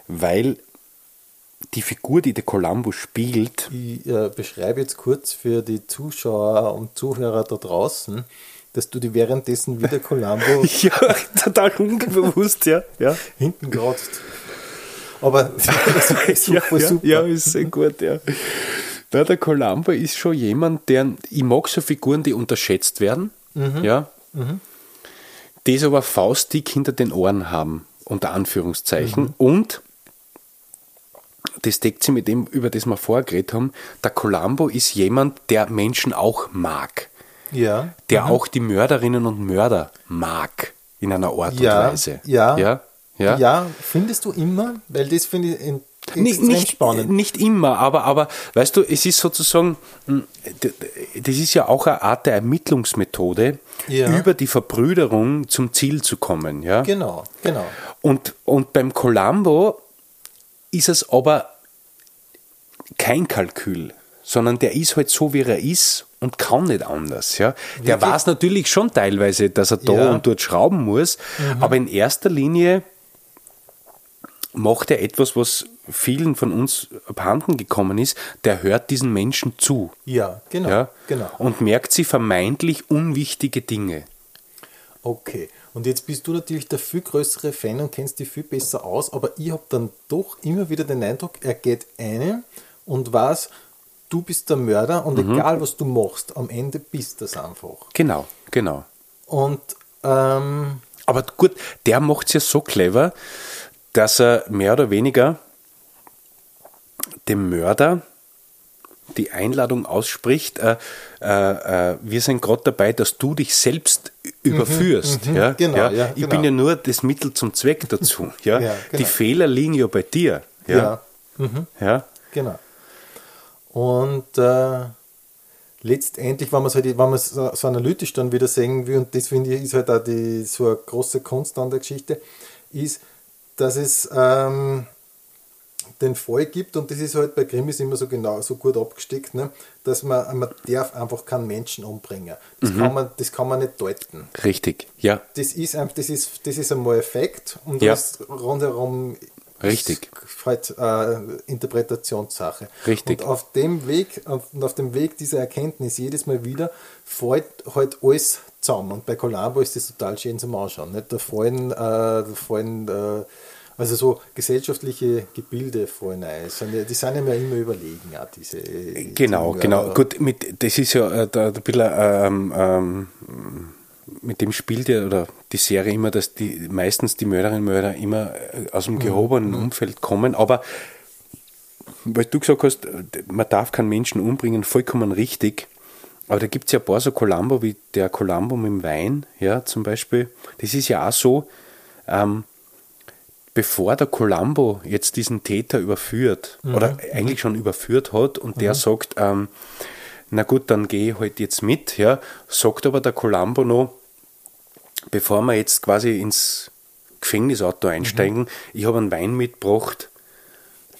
Speaker 2: weil die Figur, die der Columbo spielt,
Speaker 1: Ich äh, beschreibe jetzt kurz für die Zuschauer und Zuhörer da draußen, dass du die währenddessen wieder Columbo
Speaker 2: ja, total unbewusst, ja, ja.
Speaker 1: hinten kratzt. Aber das ist super, super.
Speaker 2: Ja, ist sehr gut, ja. Na, der Columbo ist schon jemand, der, ich mag so Figuren, die unterschätzt werden, ja, die es aber faustdick hinter den Ohren haben, unter Anführungszeichen, und das deckt sich mit dem, über das wir vorher geredet haben, der Columbo ist jemand, der Menschen auch mag,
Speaker 1: Ja.
Speaker 2: der auch die Mörderinnen und Mörder mag, in einer Art
Speaker 1: Ja,
Speaker 2: und Weise.
Speaker 1: ja.
Speaker 2: ja, ja.
Speaker 1: Ja, findest du immer? Weil das finde ich in-
Speaker 2: Nicht, nicht,
Speaker 1: spannend.
Speaker 2: nicht immer, aber, aber weißt du, es ist sozusagen, d- das ist ja auch eine Art der Ermittlungsmethode,
Speaker 1: Ja.
Speaker 2: über die Verbrüderung zum Ziel zu kommen. Ja?
Speaker 1: Genau, genau.
Speaker 2: Und, und beim Columbo ist es aber kein Kalkül, sondern der ist halt so, wie er ist und kann nicht anders. Ja? Der
Speaker 1: Wirklich?
Speaker 2: weiß natürlich schon teilweise, dass er da
Speaker 1: Ja.
Speaker 2: und dort schrauben muss, aber in erster Linie macht er etwas, was vielen von uns abhanden gekommen ist, der hört diesen Menschen zu.
Speaker 1: Ja, genau.
Speaker 2: Ja?
Speaker 1: genau.
Speaker 2: Und merkt sie vermeintlich unwichtige Dinge.
Speaker 1: Okay, und jetzt bist du natürlich der viel größere Fan und kennst dich viel besser aus, aber ich habe dann doch immer wieder den Eindruck, er geht eine und weiß, du bist der Mörder und
Speaker 2: Mhm.
Speaker 1: egal was du machst, am Ende bist das einfach.
Speaker 2: Genau, genau.
Speaker 1: Und ähm,
Speaker 2: Aber gut, der macht es ja so clever, dass er mehr oder weniger dem Mörder die Einladung ausspricht, äh, äh, äh, wir sind gerade dabei, dass du dich selbst überführst. ja?
Speaker 1: genau,
Speaker 2: ja?
Speaker 1: ja,
Speaker 2: Ich
Speaker 1: genau.
Speaker 2: bin ja nur das Mittel zum Zweck dazu. Ja?
Speaker 1: Ja,
Speaker 2: Die
Speaker 1: genau.
Speaker 2: Fehler liegen ja bei dir.
Speaker 1: ja,
Speaker 2: Ja? Ja?
Speaker 1: genau. Und äh, letztendlich, wenn man es halt, wenn man es so, so analytisch dann wieder sehen will, und das finde ich ist halt auch die, so eine große Kunst an der Geschichte, ist, dass es ähm, den Fall gibt, und das ist halt bei Krimis immer so genau so gut abgesteckt, ne, dass man, man darf einfach keinen Menschen umbringen. Das, kann man, das kann man nicht deuten.
Speaker 2: Richtig. Ja,
Speaker 1: Das ist, einfach, das ist, das ist einmal Effekt und
Speaker 2: Ja.
Speaker 1: das rundherum
Speaker 2: Richtig.
Speaker 1: ist halt äh, Interpretationssache.
Speaker 2: Richtig.
Speaker 1: Und auf dem Weg, auf, und auf dem Weg dieser Erkenntnis jedes Mal wieder fällt halt alles zusammen. Und bei Columbo ist das total schön zum Anschauen. Nicht? Da fallen, äh, da fallen äh, also so gesellschaftliche Gebilde sind ja- Die sind ja immer überlegen, auch diese.
Speaker 2: Genau,
Speaker 1: die
Speaker 2: genau. Gut, mit, das ist ja äh, da, ein bisschen, ähm, ähm, mit dem spielt ja oder die Serie immer, dass die meistens die Mörderinnen und Mörder immer äh, aus dem gehobenen Umfeld kommen, aber weil du gesagt hast, äh, man darf keinen Menschen umbringen, vollkommen richtig. Aber da gibt es ja ein paar so Columbo, wie der Columbo mit dem Wein, ja, zum Beispiel. Das ist ja auch so, ähm, bevor der Columbo jetzt diesen Täter überführt oder eigentlich schon überführt hat und der sagt, ähm, na gut, dann gehe ich halt jetzt mit, ja, sagt aber der Columbo noch, bevor wir jetzt quasi ins Gefängnisauto einsteigen, ich habe einen Wein mitgebracht,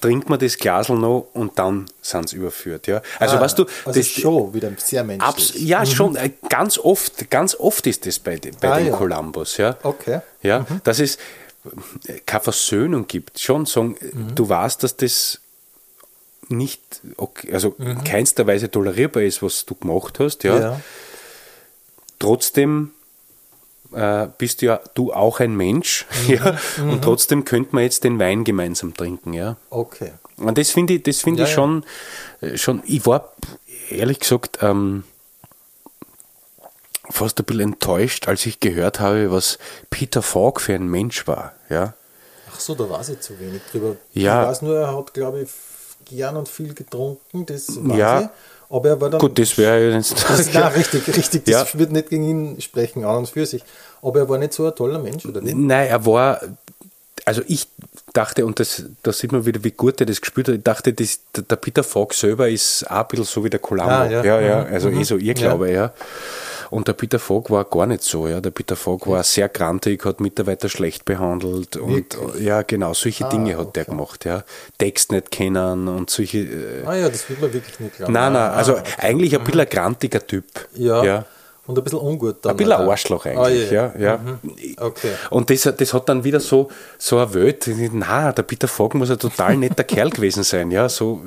Speaker 2: trinkt man das Glasl noch und dann sind sie überführt. Ja? Also,
Speaker 1: Ah,
Speaker 2: weißt du,
Speaker 1: also
Speaker 2: das,
Speaker 1: schon wieder sehr menschlich.
Speaker 2: Ja, schon, äh, ganz oft, ganz oft ist das bei, bei
Speaker 1: Ah,
Speaker 2: den
Speaker 1: ja.
Speaker 2: Columbus, ja.
Speaker 1: Okay.
Speaker 2: Ja, dass es äh, keine Versöhnung gibt. Schon sagen,
Speaker 1: Mhm.
Speaker 2: du weißt, dass das nicht, okay, also
Speaker 1: Mhm.
Speaker 2: keinster Weise tolerierbar ist, was du gemacht hast, ja.
Speaker 1: Ja.
Speaker 2: Trotzdem äh, bist ja du auch ein Mensch,
Speaker 1: Mhm.
Speaker 2: ja, und trotzdem könnte man jetzt den Wein gemeinsam trinken, ja.
Speaker 1: Okay.
Speaker 2: Und das finde ich, das finde
Speaker 1: Ja,
Speaker 2: ich schon, äh, schon, ich war ehrlich gesagt ähm, fast ein bisschen enttäuscht, als ich gehört habe, was Peter Falk für ein Mensch war. Ja,
Speaker 1: Ach so, da weiß ich zu wenig drüber.
Speaker 2: Ja.
Speaker 1: Ich weiß nur, er hat, glaube ich, gern und viel getrunken, das weiß
Speaker 2: Ja.
Speaker 1: ich. Aber er war dann.
Speaker 2: gut, das wäre jetzt.
Speaker 1: Das, nein, richtig, richtig. Das
Speaker 2: Ja.
Speaker 1: wird nicht gegen ihn sprechen, an und für sich. Aber er war nicht so ein toller Mensch, oder nicht?
Speaker 2: Nein, er war, also ich dachte, und das, da sieht man wieder, wie gut er das gespielt hat, ich dachte, das, der Peter Falk selber ist auch ein bisschen so wie der Columbo.
Speaker 1: Ah, ja.
Speaker 2: ja, ja,
Speaker 1: Mhm.
Speaker 2: also eh so ihr
Speaker 1: Ja.
Speaker 2: Glaube, ja. Und der Peter Falk war gar nicht so, ja. Der Peter Falk war sehr grantig, hat Mitarbeiter schlecht behandelt und
Speaker 1: Wirklich?
Speaker 2: ja, genau, solche Dinge hat
Speaker 1: okay.
Speaker 2: der gemacht, ja. Text nicht kennen und solche. Äh,
Speaker 1: Ah ja, das wird man wirklich nicht glauben.
Speaker 2: nein, nein,
Speaker 1: Ah,
Speaker 2: also
Speaker 1: okay.
Speaker 2: eigentlich ein bisschen ein grantiger Typ.
Speaker 1: Ja.
Speaker 2: ja.
Speaker 1: Und ein bisschen ungut dann.
Speaker 2: Ein bisschen ein
Speaker 1: oder?
Speaker 2: Arschloch
Speaker 1: Ah,
Speaker 2: eigentlich, ja. ja.
Speaker 1: Okay.
Speaker 2: Und das, das hat dann wieder so, so eine Welt, na, der Peter Falk muss ein total netter Kerl gewesen sein, ja. So,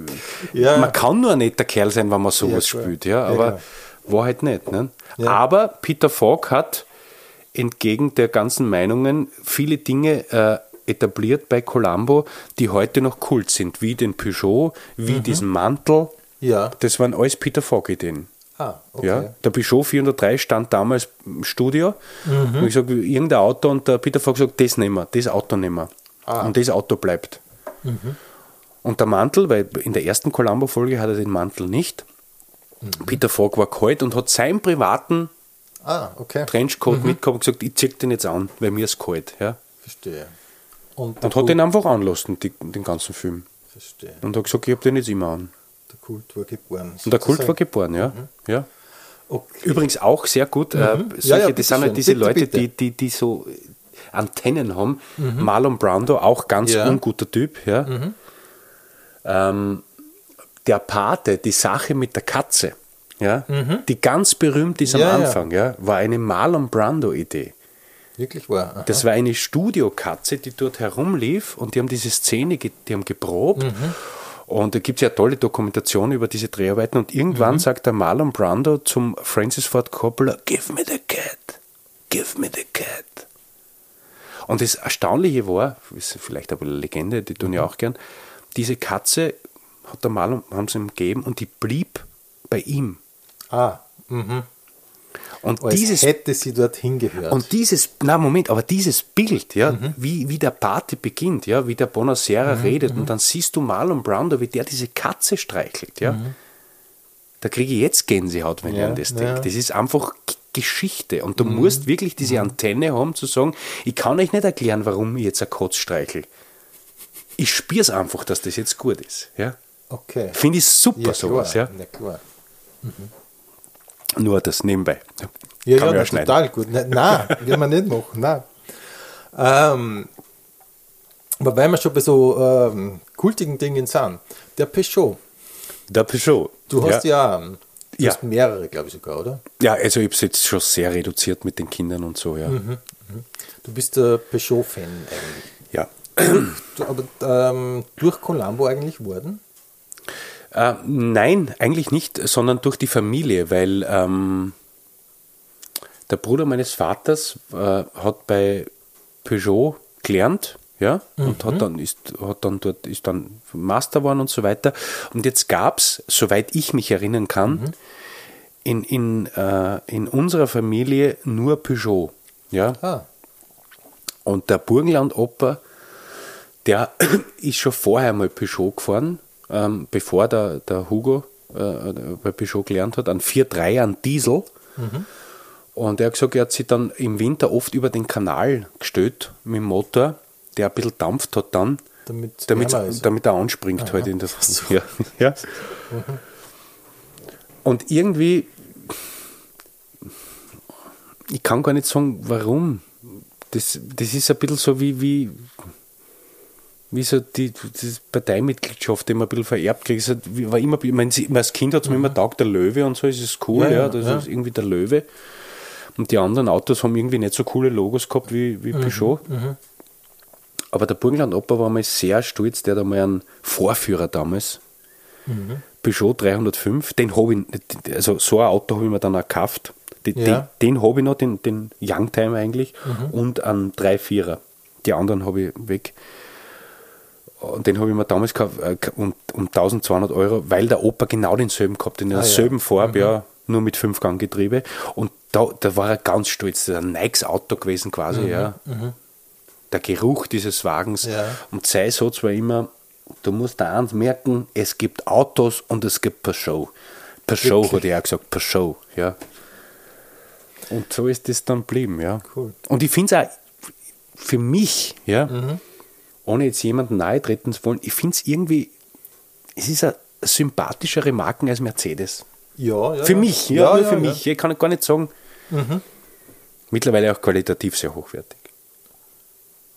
Speaker 1: Ja.
Speaker 2: Man kann nur ein netter Kerl sein, wenn man sowas
Speaker 1: klar.
Speaker 2: spielt, ja,
Speaker 1: Ja,
Speaker 2: aber
Speaker 1: klar.
Speaker 2: War halt nicht. Ne?
Speaker 1: Ja.
Speaker 2: Aber Peter Falk hat entgegen der ganzen Meinungen viele Dinge äh, etabliert bei Columbo, die heute noch Kult sind, wie den Peugeot, wie
Speaker 1: Mhm.
Speaker 2: diesen Mantel.
Speaker 1: Ja.
Speaker 2: Das waren alles Peter Falk-Ideen.
Speaker 1: Ah, okay.
Speaker 2: Ja, der Peugeot 403 stand damals im Studio
Speaker 1: Mhm.
Speaker 2: und ich sage, irgendein Auto und der Peter Falk sagt, das nehmen wir, das Auto nehmen wir.
Speaker 1: Ah.
Speaker 2: Und das Auto bleibt.
Speaker 1: Mhm.
Speaker 2: Und der Mantel, weil in der ersten Columbo-Folge hat er den Mantel nicht.
Speaker 1: Mhm.
Speaker 2: Peter Falk war kalt und hat seinen privaten
Speaker 1: Ah, okay.
Speaker 2: Trenchcoat
Speaker 1: Mhm.
Speaker 2: mitgehabt und gesagt, ich zieh den jetzt an, weil mir ist kalt. Ja?
Speaker 1: Verstehe. Und,
Speaker 2: Und hat den einfach anlassen, die, den ganzen Film.
Speaker 1: Verstehe.
Speaker 2: Und hat gesagt, ich habe den jetzt immer an.
Speaker 1: Der Kult war geboren.
Speaker 2: Und der Kult war geboren, ja. ja.
Speaker 1: Okay.
Speaker 2: Übrigens auch sehr gut. Äh, solche,
Speaker 1: Mhm. Ja, ja,
Speaker 2: das sind halt diese
Speaker 1: Bitte,
Speaker 2: Leute,
Speaker 1: bitte.
Speaker 2: Die, die, die so Antennen haben. Marlon Brando, auch ganz
Speaker 1: Ja. Mhm.
Speaker 2: unguter Typ. Ja. Ähm, der Pate, die Sache mit der Katze, ja, die ganz berühmt ist am
Speaker 1: Mhm. Ja, ja.
Speaker 2: Anfang, ja. war eine Marlon Brando-Idee.
Speaker 1: Wirklich wahr. Aha.
Speaker 2: Das war eine Studiokatze, die dort herumlief und die haben diese Szene, die haben geprobt.
Speaker 1: Mhm.
Speaker 2: Und da gibt es ja tolle Dokumentation über diese Dreharbeiten. Und
Speaker 1: Mhm.
Speaker 2: irgendwann sagt der Marlon Brando zum Francis Ford Coppola: Give me the cat, give me the cat. Und das Erstaunliche war, ist vielleicht aber eine Legende, die tun
Speaker 1: Mhm.
Speaker 2: ja auch gern, diese Katze hat der Marlon, haben sie ihm gegeben und die blieb bei ihm.
Speaker 1: ah, mhm.
Speaker 2: Und
Speaker 1: Als
Speaker 2: dieses
Speaker 1: hätte sie dorthin gehört.
Speaker 2: Und dieses, na Moment, aber dieses Bild, ja, wie, wie der Party beginnt, ja, wie der Bonacera redet und dann siehst du Marlon Brando, wie der diese Katze streichelt, ja. Da kriege ich jetzt Gänsehaut, wenn ich
Speaker 1: Ja,
Speaker 2: an das
Speaker 1: ja.
Speaker 2: denke. Das ist einfach Geschichte und du musst wirklich diese Antenne haben, zu sagen, ich kann euch nicht erklären, warum ich jetzt ein Kotz streichel. Ich spüre es einfach, dass das jetzt gut ist, ja.
Speaker 1: Okay.
Speaker 2: Finde ich super,
Speaker 1: Ja,
Speaker 2: sowas,
Speaker 1: klar.
Speaker 2: ja.
Speaker 1: Ja, klar.
Speaker 2: Nur das nebenbei.
Speaker 1: Ja,
Speaker 2: Kann
Speaker 1: ja,
Speaker 2: ja
Speaker 1: total gut. Nein, nein will man nicht machen. Nein. Ähm, aber weil wir schon bei so ähm, kultigen Dingen sind, der Peugeot,
Speaker 2: Der Peugeot.
Speaker 1: du hast ja, ähm, du
Speaker 2: Ja.
Speaker 1: hast mehrere, glaube ich sogar, oder?
Speaker 2: Ja, also ich habe es jetzt schon sehr reduziert mit den Kindern und so, ja.
Speaker 1: Du bist der Peugeot-Fan eigentlich.
Speaker 2: Ja.
Speaker 1: Du, aber ähm, durch Columbo eigentlich worden?
Speaker 2: Äh, nein, eigentlich nicht, sondern durch die Familie, weil ähm, der Bruder meines Vaters äh, hat bei Peugeot gelernt, ja, und hat dann ist hat dann dort ist dann Master geworden und so weiter. Und jetzt gab es, soweit ich mich erinnern kann, in, in, äh, in unserer Familie nur Peugeot, ja.
Speaker 1: Ah,
Speaker 2: Und der Burgenland-Opa, der ist schon vorher mal Peugeot gefahren, ähm, bevor der, der Hugo äh, bei Peugeot gelernt hat, an 4.3 an Diesel. Und er hat gesagt, er hat sich dann im Winter oft über den Kanal gestellt mit dem Motor, der ein bisschen dampft hat dann,
Speaker 1: damit
Speaker 2: damit, er anspringt halt in der ja, ja. Und irgendwie, ich kann gar nicht sagen, warum. Das, das ist ein bisschen so wie, wie, wie so die, die Parteimitgliedschaft, die man ein bisschen vererbt kriegt. Halt, war immer, ich meine, als Kind hat es mir immer taugt, der Löwe und so, ist es cool,
Speaker 1: Ja,
Speaker 2: ja,
Speaker 1: ja,
Speaker 2: das
Speaker 1: ja.
Speaker 2: ist irgendwie der Löwe. Und die anderen Autos haben irgendwie nicht so coole Logos gehabt wie, wie Peugeot. Aber der Burgenland Opa war mal sehr stolz, der hat einmal einen Vorführer damals, Peugeot 305, den habe ich, also so ein Auto habe ich mir dann auch gekauft. Den,
Speaker 1: Ja.
Speaker 2: den, den habe ich noch, den, den Youngtimer eigentlich, und einen 3-4er. Die anderen habe ich weg. Und den habe ich mir damals gekauft äh, um, um 1200 Euro, weil der Opa genau denselben gehabt, in
Speaker 1: Ah, ja.
Speaker 2: derselben Farbe, ja, nur mit Fünfganggetriebe. Und da, da war er ganz stolz. Das ist ein Nikes-Auto gewesen quasi, ja. Der Geruch dieses Wagens.
Speaker 1: Ja.
Speaker 2: Und sein Satz war immer, du musst da eins merken, es gibt Autos und es gibt Peugeot. Peugeot
Speaker 1: Wirklich?
Speaker 2: hat er auch gesagt, Peugeot, ja. Und so ist das dann geblieben, ja.
Speaker 1: Cool.
Speaker 2: Und ich finde es auch für mich, ja,
Speaker 1: Mhm.
Speaker 2: Ohne jetzt jemanden nahe treten zu wollen, ich finde es irgendwie, es ist eine sympathischere Marken als Mercedes.
Speaker 1: Ja, ja.
Speaker 2: Für
Speaker 1: ja.
Speaker 2: mich, ja, nur für mich. Ich kann gar nicht sagen. Mittlerweile auch qualitativ sehr hochwertig.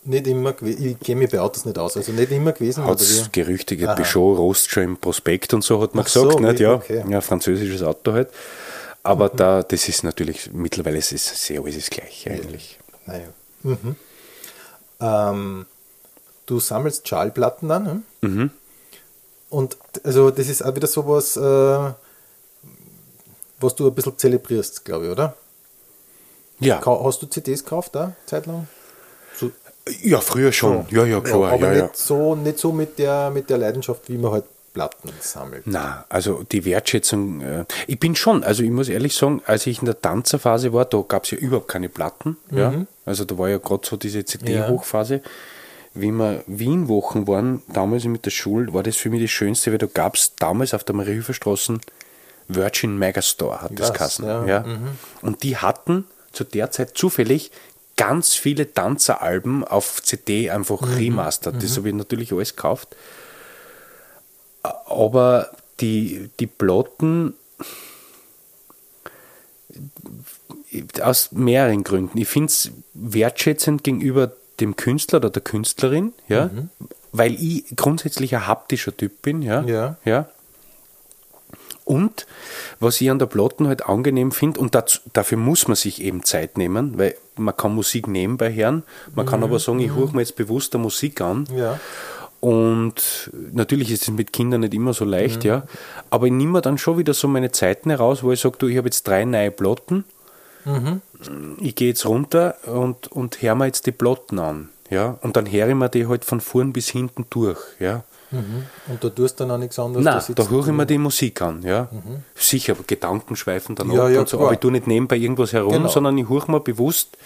Speaker 1: Nicht immer gewesen. Ich kenne mich bei Autos nicht aus. Also nicht immer gewesen.
Speaker 2: Hat es? Gerüchte
Speaker 1: Aha.
Speaker 2: Peugeot rost schon im Prospekt und so, hat man
Speaker 1: Ach so,
Speaker 2: gesagt. nicht?
Speaker 1: wie-
Speaker 2: Ja,
Speaker 1: okay.
Speaker 2: ja, französisches Auto halt. Aber da, das ist natürlich, mittlerweile ist es sehr alles das Gleiche eigentlich.
Speaker 1: Naja. Mhm. Ähm, du sammelst Schallplatten dann. Ne?
Speaker 2: Mhm.
Speaker 1: Und also das ist auch wieder sowas, äh, was du ein bisschen zelebrierst, glaube ich, oder?
Speaker 2: Ja,
Speaker 1: Hast du CDs gekauft da, zeitlang? So,
Speaker 2: ja früher schon. Ja, ja, klar.
Speaker 1: aber
Speaker 2: Ja, ja,
Speaker 1: nicht, So, nicht so mit der, mit der Leidenschaft, wie man halt Platten sammelt.
Speaker 2: Na, also die Wertschätzung, äh, ich bin schon, also ich muss ehrlich sagen, als ich in der Tanzerphase war, da gab es ja überhaupt keine Platten. Ja? Also da war ja gerade so diese CD-Hochphase. Wie wir Wien-Wochen waren, damals mit der Schule, war das für mich das Schönste, weil da gab es damals auf der Mariehilferstraße Virgin Megastore, hat das geheißen.
Speaker 1: Ja,
Speaker 2: Ja. Und die hatten zu der Zeit zufällig ganz viele Tanzeralben auf CD einfach remastert. Das habe ich natürlich alles gekauft. Aber die, die Platten aus mehreren Gründen. Ich finde es wertschätzend gegenüber dem Künstler oder der Künstlerin, ja, weil ich grundsätzlich ein haptischer Typ bin, ja.
Speaker 1: Ja.
Speaker 2: ja. Und was ich an der Platten halt angenehm finde, und dazu, dafür muss man sich eben Zeit nehmen, weil man kann Musik nebenbei hören, man kann aber sagen, ich höre mir jetzt bewusst der Musik an.
Speaker 1: Ja.
Speaker 2: Und natürlich ist es mit Kindern nicht immer so leicht, ja. Aber ich nehme mir dann schon wieder so meine Zeiten heraus, wo ich sage, du, ich habe jetzt drei neue Platten. Ich gehe jetzt runter und, und höre mir jetzt die Platten an. Ja. Und dann höre ich mir die halt von vorn bis hinten durch. Ja.
Speaker 1: Und da tust du dann auch nichts anderes.
Speaker 2: Nein,
Speaker 1: sitzt
Speaker 2: da höre ich mir die Musik an. Ja. Sicher, aber Gedanken schweifen dann
Speaker 1: Ja,
Speaker 2: ab
Speaker 1: ja,
Speaker 2: und so.
Speaker 1: klar.
Speaker 2: Aber ich tue nicht nebenbei irgendwas herum,
Speaker 1: Genau.
Speaker 2: sondern ich höre mir bewusst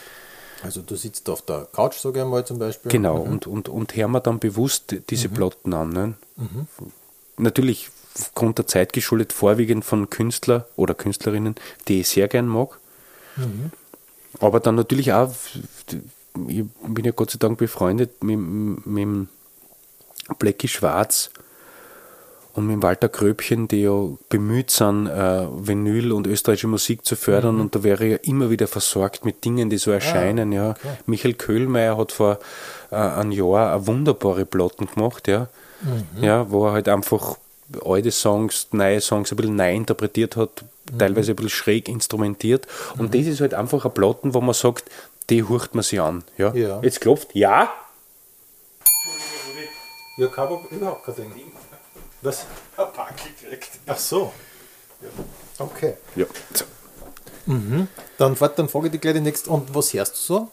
Speaker 1: Also du sitzt auf der Couch, sage ich einmal zum Beispiel.
Speaker 2: Genau, und, und, und hören wir dann bewusst diese Platten an. Ne? Natürlich aufgrund der Zeit geschuldet, vorwiegend von Künstler oder Künstlerinnen, die ich sehr gern mag. Aber dann natürlich auch, ich bin ja Gott sei Dank befreundet mit, mit dem Blackie Schwarz und mit dem Walter Kröbchen, die ja bemüht sind, äh, Vinyl und österreichische Musik zu fördern. Und da wäre ja immer wieder versorgt mit Dingen, die so erscheinen. ja. Michael Köhlmeier hat vor äh, einem Jahr eine wunderbare Platten gemacht, ja. ja, wo er halt einfach alte Songs, neue Songs ein bisschen neu interpretiert hat, teilweise ein bisschen schräg instrumentiert. Und das ist halt einfach eine Platten, wo man sagt, die hört man sich an. Ja.
Speaker 1: Ja.
Speaker 2: Jetzt klopft, ja.
Speaker 1: Ja, kein Problem, überhaupt kein Ding. Was? Ach so. Okay.
Speaker 2: ja. So.
Speaker 1: Dann, dann frage ich dich gleich die nächste. Und was hörst du so?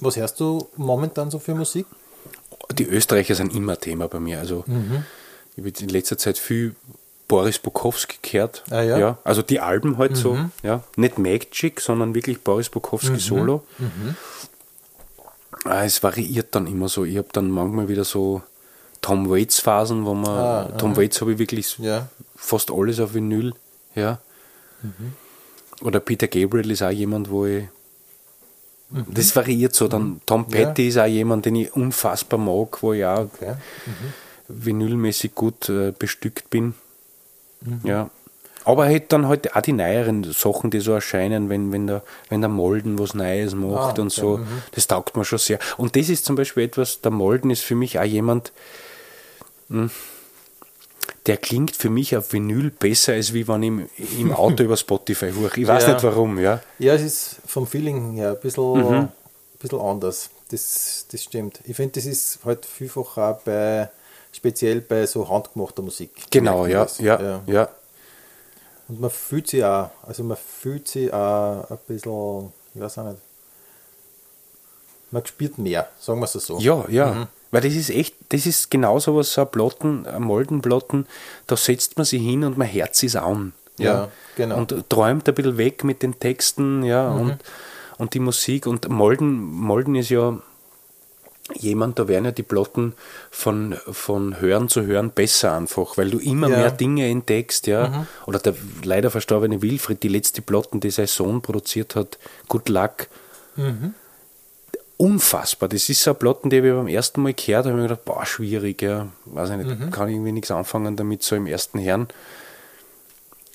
Speaker 1: Was hörst du momentan so für Musik?
Speaker 2: Die Österreicher sind immer Thema bei mir. Also ich habe in letzter Zeit viel Boris Bukowski gehört.
Speaker 1: Ah, ja?
Speaker 2: Also die Alben halt so. Ja. Nicht Magic, sondern wirklich Boris Bukowski Solo. Ah, es variiert dann immer so. Ich habe dann manchmal wieder so Tom Waits Phasen, wo man Tom Waits habe ich wirklich
Speaker 1: Ja.
Speaker 2: fast alles auf Vinyl. Ja. Oder Peter Gabriel ist auch jemand, wo ich das variiert so. Dann Tom
Speaker 1: Ja.
Speaker 2: Petty ist auch jemand, den ich unfassbar mag, wo ich auch
Speaker 1: Okay.
Speaker 2: vinylmäßig gut äh, bestückt bin. Ja. Aber halt dann halt auch die neueren Sachen, die so erscheinen, wenn, wenn, der, wenn der Molden was Neues macht
Speaker 1: Ah,
Speaker 2: und so,
Speaker 1: okay,
Speaker 2: das taugt mir schon sehr. Und das ist zum Beispiel etwas, der Molden ist für mich auch jemand, hm, der klingt für mich auf Vinyl besser, als wie wenn ich im, im Auto über Spotify hoch. Ich weiß
Speaker 1: Ja.
Speaker 2: nicht warum, ja.
Speaker 1: Ja, es ist vom Feeling her ein bisschen,
Speaker 2: Mhm.
Speaker 1: ein bisschen anders. Das, das stimmt. Ich finde, das ist halt vielfach auch bei, speziell bei so handgemachter Musik.
Speaker 2: Genau, ja,
Speaker 1: das.
Speaker 2: ja, ja.
Speaker 1: Und man fühlt sich auch, also man fühlt sich auch ein bisschen, ich weiß auch nicht, man spürt mehr, sagen wir es so.
Speaker 2: Ja, ja.
Speaker 1: Mhm.
Speaker 2: Weil das ist echt, das ist genau so was, so ein Platten, ein Moldenplatten, da setzt man sich hin und man hört sich an.
Speaker 1: Ja, genau.
Speaker 2: Und träumt ein bisschen weg mit den Texten, ja,
Speaker 1: Mhm.
Speaker 2: und, und die Musik. Und Molden, Molden ist ja jemand, da werden ja die Platten von, von Hören zu Hören besser einfach, weil du immer
Speaker 1: Ja. Mhm.
Speaker 2: mehr Dinge entdeckst, ja. Oder der leider verstorbene Wilfried, die letzte Platten, die sein Sohn produziert hat, Good Luck, unfassbar. Das ist so eine Platten, die habe ich beim ersten Mal gehört, habe ich mir gedacht, boah, schwierig, ja. Weiß ich nicht,
Speaker 1: Mhm.
Speaker 2: kann ich irgendwie nichts anfangen damit, so im ersten Herrn.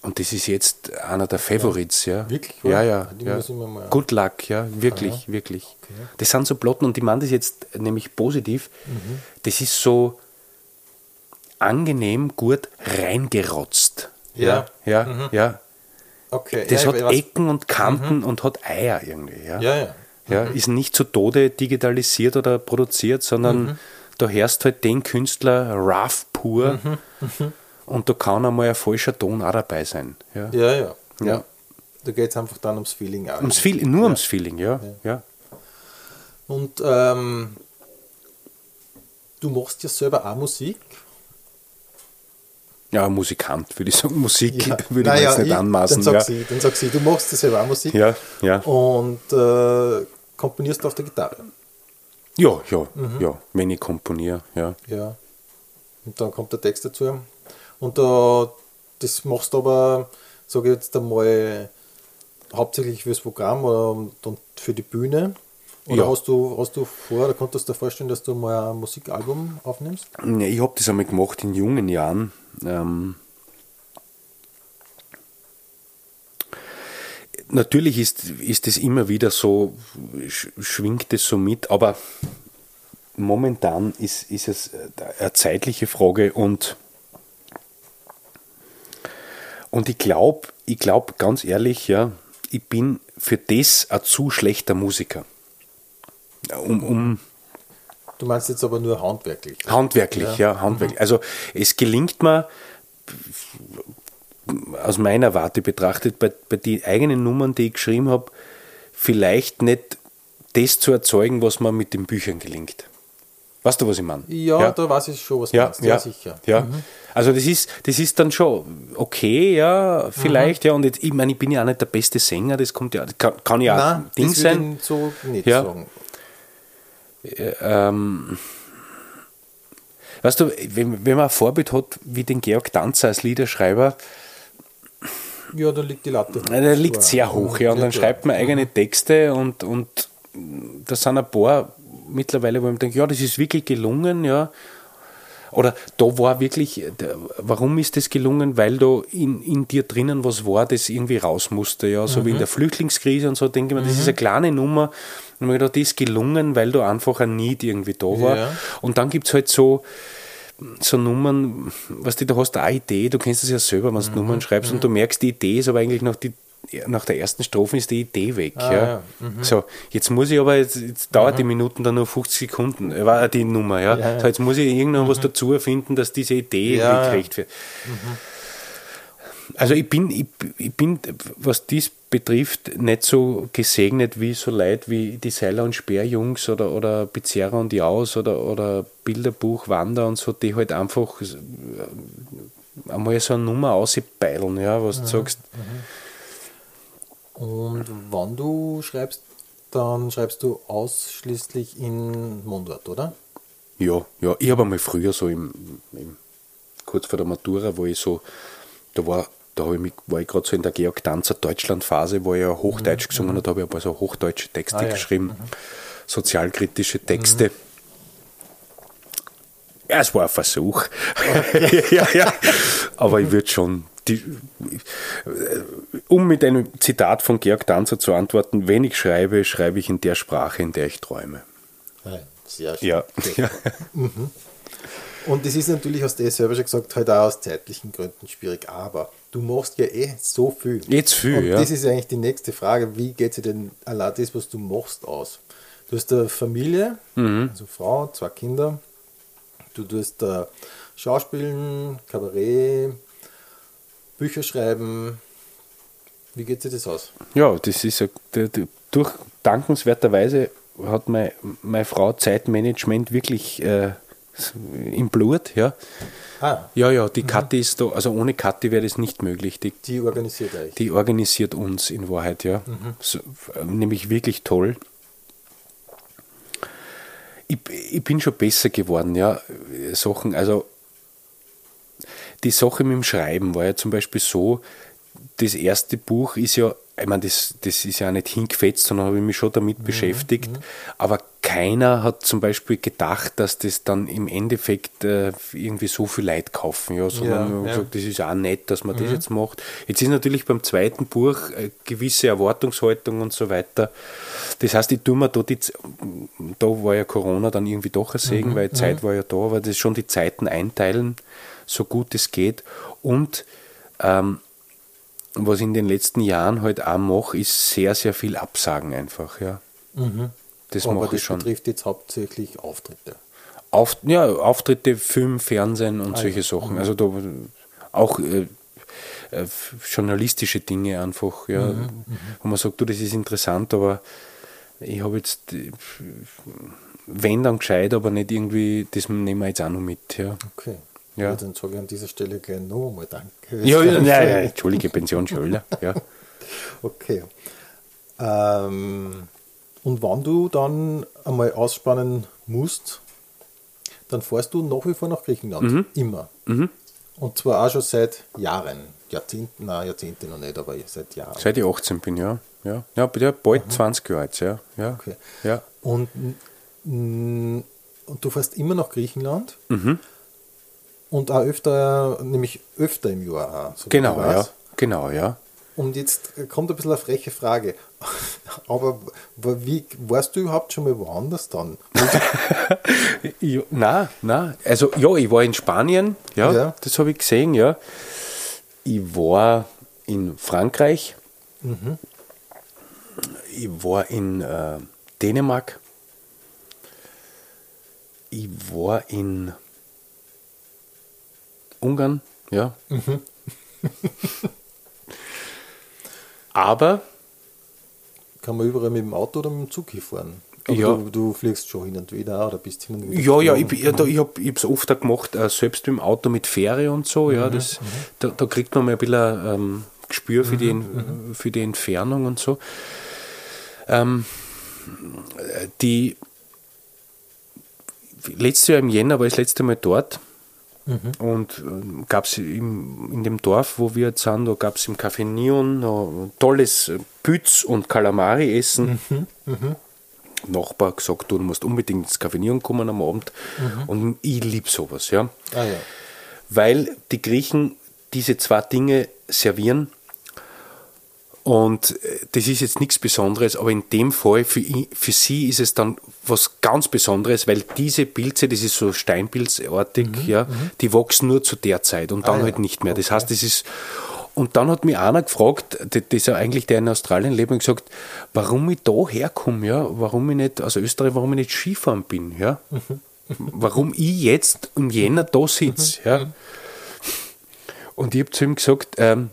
Speaker 2: Und das ist jetzt einer der Favorites, ja.
Speaker 1: Wirklich,
Speaker 2: Ja,
Speaker 1: oder?
Speaker 2: ja. Ja.
Speaker 1: mal-
Speaker 2: Good luck, ja, wirklich, wirklich. Das sind so Platten und die meinen das jetzt nämlich positiv.
Speaker 1: Mhm.
Speaker 2: Das ist so angenehm gut reingerotzt.
Speaker 1: Ja.
Speaker 2: ja,
Speaker 1: Mhm.
Speaker 2: ja.
Speaker 1: Okay.
Speaker 2: Das
Speaker 1: ja,
Speaker 2: hat Ecken und Kanten und hat Eier irgendwie. Ja,
Speaker 1: Ja, ja.
Speaker 2: ja, ist nicht zu Tode digitalisiert oder produziert, sondern
Speaker 1: Mhm.
Speaker 2: da hörst halt den Künstler rough pur
Speaker 1: Mhm.
Speaker 2: Und da kann einmal ein falscher Ton auch dabei sein. Ja.
Speaker 1: Ja, ja.
Speaker 2: Ja.
Speaker 1: Da geht es einfach dann ums Feeling auch.
Speaker 2: Ums Feeling, nur ums Feeling, ja. ja.
Speaker 1: Und ähm, du machst ja selber auch Musik.
Speaker 2: Ja, Musikant, würde ich sagen. Musik
Speaker 1: Ja.
Speaker 2: würde ich mir jetzt nicht
Speaker 1: ich-
Speaker 2: anmaßen.
Speaker 1: Dann
Speaker 2: Ja.
Speaker 1: sag sie, dann sag sie, du machst ja selber auch Musik.
Speaker 2: ja, ja.
Speaker 1: Und äh, komponierst auf der Gitarre.
Speaker 2: Ja, ja,
Speaker 1: Mhm.
Speaker 2: ja, wenn ich komponiere, ja.
Speaker 1: Ja. Und dann kommt der Text dazu. Und da, das machst du aber, sage ich jetzt einmal, hauptsächlich fürs Programm oder und, für die Bühne. Oder
Speaker 2: Ja.
Speaker 1: hast du, hast du vor, oder konntest du dir vorstellen, dass du mal ein Musikalbum aufnimmst?
Speaker 2: Ich habe das einmal gemacht in jungen Jahren. Ähm, natürlich ist, ist es immer wieder so, sch- schwingt es so mit, aber momentan ist, ist es eine zeitliche Frage und, und ich glaube, ich glaube ganz ehrlich, ja, ich bin für das ein zu schlechter Musiker. Um, um,
Speaker 1: Du meinst jetzt aber nur handwerklich.
Speaker 2: Handwerklich, ja, handwerklich. Also es gelingt mir aus meiner Warte betrachtet, bei, bei den eigenen Nummern, die ich geschrieben habe, vielleicht nicht das zu erzeugen, was mir mit den Büchern gelingt. Weißt du, was ich meine?
Speaker 1: Ja, da weiß ich schon, was du
Speaker 2: ja,
Speaker 1: meinst.
Speaker 2: ja,
Speaker 1: sicher.
Speaker 2: Ja. Also das ist, das ist dann schon okay, ja, vielleicht, ja. Und jetzt, ich meine, ich bin ja auch nicht der beste Sänger, das kommt ja, kann, kann ja
Speaker 1: Nein,
Speaker 2: ein Ding
Speaker 1: das
Speaker 2: sein.
Speaker 1: ich so nicht
Speaker 2: Ja.
Speaker 1: sagen.
Speaker 2: ähm, weißt du, wenn, wenn man ein Vorbild hat, wie den Georg Danzer als Liederschreiber,
Speaker 1: Ja, da liegt die Latte.
Speaker 2: äh, der liegt
Speaker 1: hoch.
Speaker 2: sehr hoch, ja, und dann
Speaker 1: Ja,
Speaker 2: schreibt man eigene Texte und, und da sind ein paar mittlerweile, wo man denkt, ja, das ist wirklich gelungen, ja. Oder da war wirklich, warum ist das gelungen? Weil da in, in dir drinnen was war, das irgendwie raus musste, ja. So wie
Speaker 1: Mhm.
Speaker 2: in der Flüchtlingskrise und so, denke ich mir, das ist eine kleine Nummer. Und ich mir gedacht, die ist gelungen, weil da einfach ein Need irgendwie da war.
Speaker 1: Ja.
Speaker 2: Und dann gibt es halt so, so Nummern, was du, da hast du eine Idee, du kennst das ja selber, wenn du
Speaker 1: Mhm.
Speaker 2: Nummern schreibst und du merkst, die Idee ist aber eigentlich nach, die, nach der ersten Strophe ist die Idee weg.
Speaker 1: Ah,
Speaker 2: ja.
Speaker 1: ja.
Speaker 2: So, jetzt muss ich aber, jetzt, jetzt dauert die Minuten dann nur 50 Sekunden, äh, war die Nummer, ja.
Speaker 1: Ja.
Speaker 2: So, jetzt muss ich irgendwann was dazu erfinden, dass diese Idee gekriegt wird. Also ich bin, ich, ich bin, was dies betrifft, nicht so gesegnet wie so Leute wie die Seiler und Speerjungs oder, oder Bizerra und Jaus oder, oder Bilderbuch Wander und so, die halt einfach äh, einmal so eine Nummer ausbeilen, ja, was du sagst.
Speaker 1: Und wann du schreibst, dann schreibst du ausschließlich in Mundart, oder?
Speaker 2: Ja, ja, ich habe einmal früher so im, im kurz vor der Matura, wo ich so, da war, da ich mich, war ich gerade so in der Georg Danzer Deutschland-Phase, wo ich ja Hochdeutsch gesungen habe, da habe ich ein paar so hochdeutsche Texte
Speaker 1: Ah, ja.
Speaker 2: geschrieben, sozialkritische Texte. Ja, es war ein Versuch. ja, ja. Aber ich würde schon die, um mit einem Zitat von Georg Danzer zu antworten, wenn ich schreibe, schreibe ich in der Sprache, in der ich träume.
Speaker 1: Sehr schön.
Speaker 2: Ja. ja.
Speaker 1: Und das ist natürlich, du eh selber schon gesagt, halt auch aus zeitlichen Gründen schwierig. Aber du machst ja eh so viel.
Speaker 2: Jetzt viel,
Speaker 1: Und
Speaker 2: ja.
Speaker 1: das ist eigentlich die nächste Frage. Wie geht sich denn allein das, was du machst, aus? Du hast eine Familie,
Speaker 2: Mhm.
Speaker 1: also Frau, zwei Kinder. Du tust äh, Schauspielen, Kabarett, Bücher schreiben. Wie geht sich das aus?
Speaker 2: Ja, das ist durch dankenswerterweise hat meine, meine Frau Zeitmanagement wirklich äh, im Blut, ja.
Speaker 1: Ah,
Speaker 2: Ja, ja, die Kathi ist da, also ohne Kathi wäre das nicht möglich. Die,
Speaker 1: die organisiert euch.
Speaker 2: die organisiert uns in Wahrheit, ja. So, äh, nämlich wirklich toll. Ich, ich bin schon besser geworden, ja. Sachen, also die Sache mit dem Schreiben war ja zum Beispiel so, das erste Buch ist ja, ich meine, das, das ist ja nicht hingefetzt, sondern habe ich mich schon damit beschäftigt. Aber keiner hat zum Beispiel gedacht, dass das dann im Endeffekt äh, irgendwie so viel Leid kaufen. Ja, sondern
Speaker 1: Ja, ja.
Speaker 2: gesagt, das ist auch nett, dass man das jetzt macht. Jetzt ist natürlich beim zweiten Buch äh, gewisse Erwartungshaltung und so weiter. Das heißt, ich tue mir da die, da war ja Corona dann irgendwie doch ein Segen, weil die Zeit war ja da, aber das schon die Zeiten einteilen, so gut es geht. Und ähm, was ich in den letzten Jahren halt auch mache, ist sehr, sehr viel Absagen einfach, ja. Das mache ich schon.
Speaker 1: betrifft jetzt hauptsächlich Auftritte.
Speaker 2: Auf, ja, Auftritte, Film, Fernsehen und
Speaker 1: Ah,
Speaker 2: solche
Speaker 1: ja.
Speaker 2: Sachen. Also da auch äh, äh, journalistische Dinge einfach, ja.
Speaker 1: Mhm,
Speaker 2: Wo man sagt, du, das ist interessant, aber ich habe jetzt, äh, wenn dann gescheit, aber nicht irgendwie, das nehmen wir jetzt auch noch mit, ja.
Speaker 1: Okay.
Speaker 2: Ja.
Speaker 1: dann sage ich an dieser Stelle gleich noch einmal Danke.
Speaker 2: Ja, ja, ja, ja, entschuldige, Pension Schöller, ja.
Speaker 1: Okay. Ähm, und wenn du dann einmal ausspannen musst, dann fährst du nach wie vor nach Griechenland.
Speaker 2: Mhm.
Speaker 1: Immer. Und zwar auch schon seit Jahren. Jahrzehnten, nein, Jahrzehnte noch nicht, aber seit Jahren.
Speaker 2: Seit ich 18 bin, ja. Ja, ja, bald 20 Jahre alt, ja. ja.
Speaker 1: Okay.
Speaker 2: ja.
Speaker 1: Und, und du fährst immer nach Griechenland
Speaker 2: Mhm.
Speaker 1: und auch öfter, nämlich öfter im Jahr auch. so
Speaker 2: Genau, ja. Genau, ja.
Speaker 1: Und jetzt kommt ein bisschen eine freche Frage. Aber wie warst du überhaupt schon mal woanders dann?
Speaker 2: Ja, nein, nein. Also ja, ich war in Spanien, ja,
Speaker 1: Ja.
Speaker 2: das habe ich gesehen, ja. Ich war in Frankreich. Ich war in äh, Dänemark. Ich war in Ungarn, ja. Aber
Speaker 1: Kann man überall mit dem Auto oder mit dem Zug hinfahren? Aber
Speaker 2: Ja.
Speaker 1: du, du fliegst schon hin und wieder oder bist hin und wieder.
Speaker 2: Ja, ja, ich, ja, da, ich habe es oft auch gemacht, äh, selbst im Auto mit Fähre und so. Ja, das, da, da kriegt man mal ein bisschen ähm, Gespür für, die, En- für die Entfernung und so. Ähm, äh, die letztes Jahr im Jänner war ich das letzte Mal dort. Und ähm, gab es in dem Dorf, wo wir jetzt sind, da gab es im Café Neon noch tolles äh, Pütz und Kalamari-Essen. Nachbar gesagt, du musst unbedingt ins Café Neon kommen am Abend. Und ich liebe sowas, ja.
Speaker 1: Ah, ja.
Speaker 2: Weil die Griechen diese zwei Dinge servieren. Und äh, das ist jetzt nichts Besonderes, aber in dem Fall für, für sie ist es dann was ganz Besonderes, weil diese Pilze, das ist so steinpilzartig, ja, die wachsen nur zu der Zeit und dann
Speaker 1: Mhm. ja.
Speaker 2: halt nicht mehr. Das heißt, das ist. Und dann hat mich einer gefragt, der- das ist ja eigentlich der in Australien lebt, und gesagt, warum ich da herkomme, ja, warum ich nicht, aus Österreich, warum ich nicht Skifahren bin, ja. Warum ich jetzt im Jänner da sitze, ja. Und ich habe zu ihm gesagt, ähm,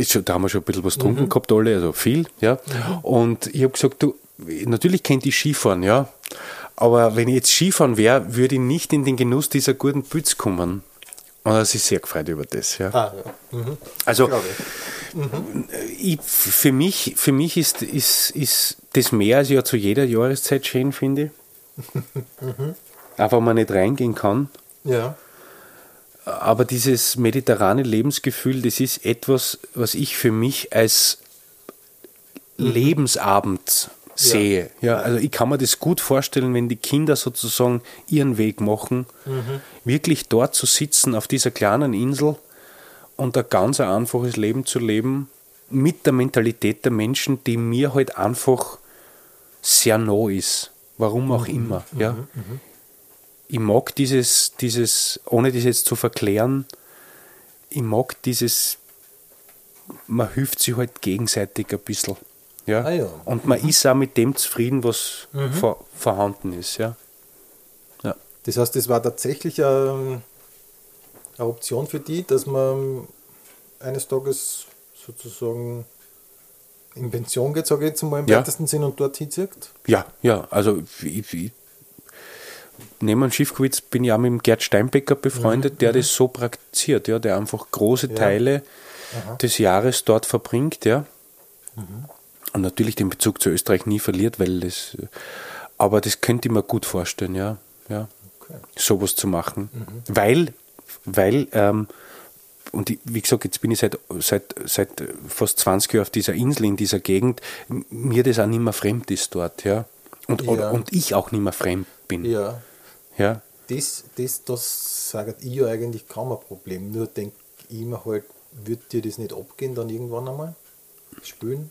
Speaker 2: ist schon, da haben wir schon ein bisschen was getrunken gehabt, alle, also viel, ja. Und ich habe gesagt, du, natürlich kennt ich Skifahren, ja. Aber wenn ich jetzt Skifahren wäre, würde ich nicht in den Genuss dieser guten Pütz kommen. Und er sich sehr gefreut über das, ja.
Speaker 1: Ah, ja. Mhm.
Speaker 2: Also,
Speaker 1: ich.
Speaker 2: ich, für mich, für mich ist, ist, ist das Meer also ja zu jeder Jahreszeit schön, finde ich. Einfach wenn man nicht reingehen kann.
Speaker 1: Ja.
Speaker 2: Aber dieses mediterrane Lebensgefühl, das ist etwas, was ich für mich als Lebensabend sehe. Ja, also ich kann mir das gut vorstellen, wenn die Kinder sozusagen ihren Weg machen, wirklich dort zu sitzen auf dieser kleinen Insel und ein ganz einfaches Leben zu leben mit der Mentalität der Menschen, die mir halt einfach sehr nah ist. Warum auch immer. Ja. Ich mag dieses, dieses, ohne das jetzt zu verklären, ich mag dieses, man hilft sich halt gegenseitig ein bisschen. Ja?
Speaker 1: Ah ja.
Speaker 2: Und man ist auch mit dem zufrieden, was vor, vorhanden ist. Ja? Ja.
Speaker 1: Das heißt, das war tatsächlich ähm, eine Option für die, dass man eines Tages sozusagen in Pension geht, sage ich jetzt mal im
Speaker 2: Ja.
Speaker 1: weitesten Sinn und dort hinzieht.
Speaker 2: Ja, ja, also ich, ich, neben dem Schiffkowitz bin ich auch mit dem Gerd Steinbecker befreundet, der das so praktiziert, ja, der einfach große
Speaker 1: Ja.
Speaker 2: Teile des Jahres dort verbringt, ja. Und natürlich den Bezug zu Österreich nie verliert, weil das, aber das könnte ich mir gut vorstellen, ja, ja,
Speaker 1: Okay.
Speaker 2: sowas zu machen, weil, weil, ähm, und ich, wie gesagt, jetzt bin ich seit, seit, seit fast 20 Jahren auf dieser Insel, in dieser Gegend, mir das auch nicht mehr fremd ist dort, ja. Und,
Speaker 1: Ja.
Speaker 2: und ich auch nicht mehr fremd bin.
Speaker 1: Ja,
Speaker 2: Ja.
Speaker 1: das, das, das sage ich ja eigentlich kaum ein Problem. Nur denke ich mir halt, wird dir das nicht abgehen dann irgendwann einmal? Spülen?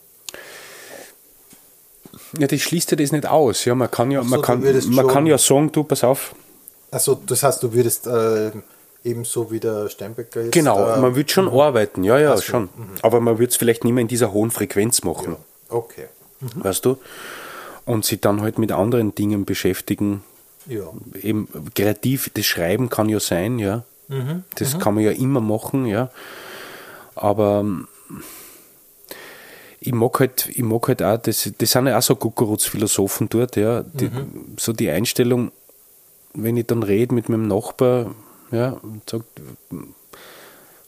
Speaker 2: ja, das schließt ja das nicht aus. Ja, man kann ja,
Speaker 1: so,
Speaker 2: man kann, man kann ja sagen, du, pass auf,
Speaker 1: Also das heißt, du würdest äh, ebenso wie der Steinbecker jetzt.
Speaker 2: genau,
Speaker 1: äh,
Speaker 2: man wird schon arbeiten, ja, ja,
Speaker 1: so,
Speaker 2: schon. Aber man wird es vielleicht nicht mehr in dieser hohen Frequenz machen,
Speaker 1: Okay.
Speaker 2: weißt du? Und sich dann halt mit anderen Dingen beschäftigen.
Speaker 1: Ja.
Speaker 2: Eben kreativ, das Schreiben kann ja sein, ja.
Speaker 1: Mhm.
Speaker 2: Das kann man ja immer machen, ja. Aber ich mag halt, ich mag halt auch, das, das sind ja auch so Kukuruz-Philosophen dort, ja. Die,
Speaker 1: Mhm.
Speaker 2: So die Einstellung, wenn ich dann rede mit meinem Nachbar, ja, und sagt,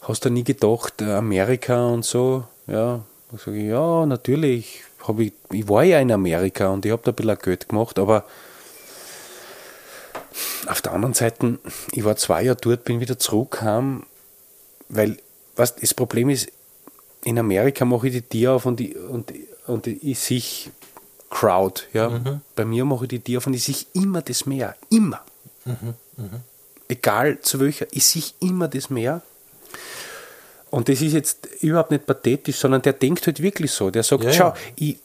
Speaker 2: hast du nie gedacht, Amerika und so, ja, dann sage ich, ja, natürlich, ich, ich war ja in Amerika und ich habe da ein bisschen Geld gemacht, aber auf der anderen Seite, ich war zwei Jahre dort, bin wieder zurückgekommen, weil, was das Problem ist, in Amerika mache ich die Tiere auf und, ich, und, und ich sehe Crowd. Ja? Bei mir mache ich die Tiere auf und ich sehe immer das Meer. Immer. Egal zu welcher, ich sehe immer das Meer. Und das ist jetzt überhaupt nicht pathetisch, sondern der denkt halt wirklich so. Der sagt,
Speaker 1: Ja,
Speaker 2: schau,
Speaker 1: ja.
Speaker 2: ich,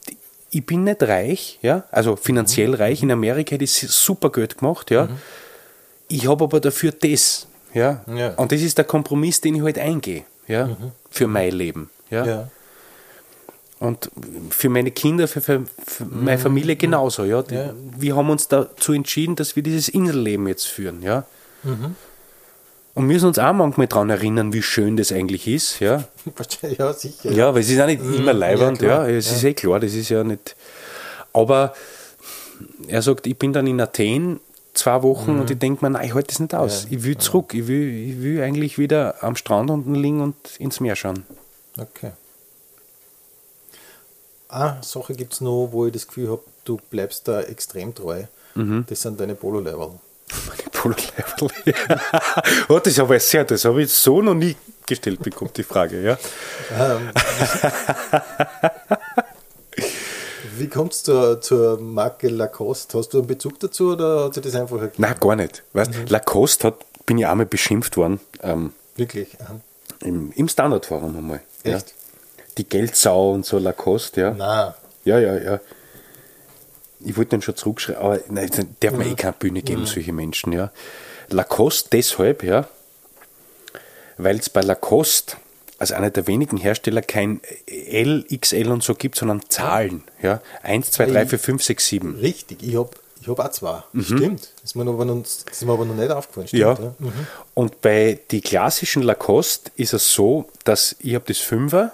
Speaker 2: ich bin nicht reich, ja, also finanziell reich. In Amerika hätte ich super Geld gemacht, ja. Ich habe aber dafür das, ja?
Speaker 1: Ja.
Speaker 2: Und das ist der Kompromiss, den ich halt eingehe, ja, für mein Leben, ja.
Speaker 1: Ja.
Speaker 2: Und für meine Kinder, für, für, für meine Familie genauso, ja. Die,
Speaker 1: Ja.
Speaker 2: Wir haben uns dazu entschieden, dass wir dieses Inselleben jetzt führen, ja. Und müssen uns auch manchmal daran erinnern, wie schön das eigentlich ist, ja.
Speaker 1: Ja, sicher.
Speaker 2: Ja, weil es ist auch nicht immer leibernd, ja, es ist eh klar, das ist ja nicht. Aber er sagt, ich bin dann in Athen zwei Wochen und ich denke mir, nein, ich halte das nicht aus.
Speaker 1: Ja,
Speaker 2: ich will zurück, ich will, ich will eigentlich wieder am Strand unten liegen und ins Meer schauen.
Speaker 1: Okay. Eine Sache gibt es noch, wo ich das Gefühl habe, du bleibst da extrem treu.
Speaker 2: Mhm.
Speaker 1: Das sind deine Polo-Level.
Speaker 2: Meine Polo-Level. oh, das ist aber sehr, das habe ich so noch nie gestellt bekommen, die Frage, ja.
Speaker 1: Ähm, Wie kommt es zur, zur Marke Lacoste? Hast du einen Bezug dazu oder hat sich das einfach ergeben?
Speaker 2: Nein, gar nicht. Weißt, Lacoste hat, bin ich einmal beschimpft worden, ähm,
Speaker 1: Wirklich? Aha.
Speaker 2: im, im Standardforum einmal. Ja.
Speaker 1: Echt?
Speaker 2: Die Geldsau und so Lacoste, ja.
Speaker 1: Nein.
Speaker 2: Ja, ja, ja. Ich wollte dann schon zurückschreiben, aber nein, darf man eh keine Bühne geben, solche Menschen, ja. Lacoste deshalb, ja, weil es bei Lacoste als einer der wenigen Hersteller kein L, XL und so gibt, sondern Zahlen, ja. 1, 2, 3, 4, 5, 6, 7.
Speaker 1: Richtig, ich habe ich hab auch zwei. Stimmt. Das ist, mir aber noch, das ist mir aber noch nicht aufgefallen.
Speaker 2: Mhm. Ja.
Speaker 1: Stimmt, ja. Mhm.
Speaker 2: Und bei die klassischen Lacoste ist es so, dass ich habe das Fünfer,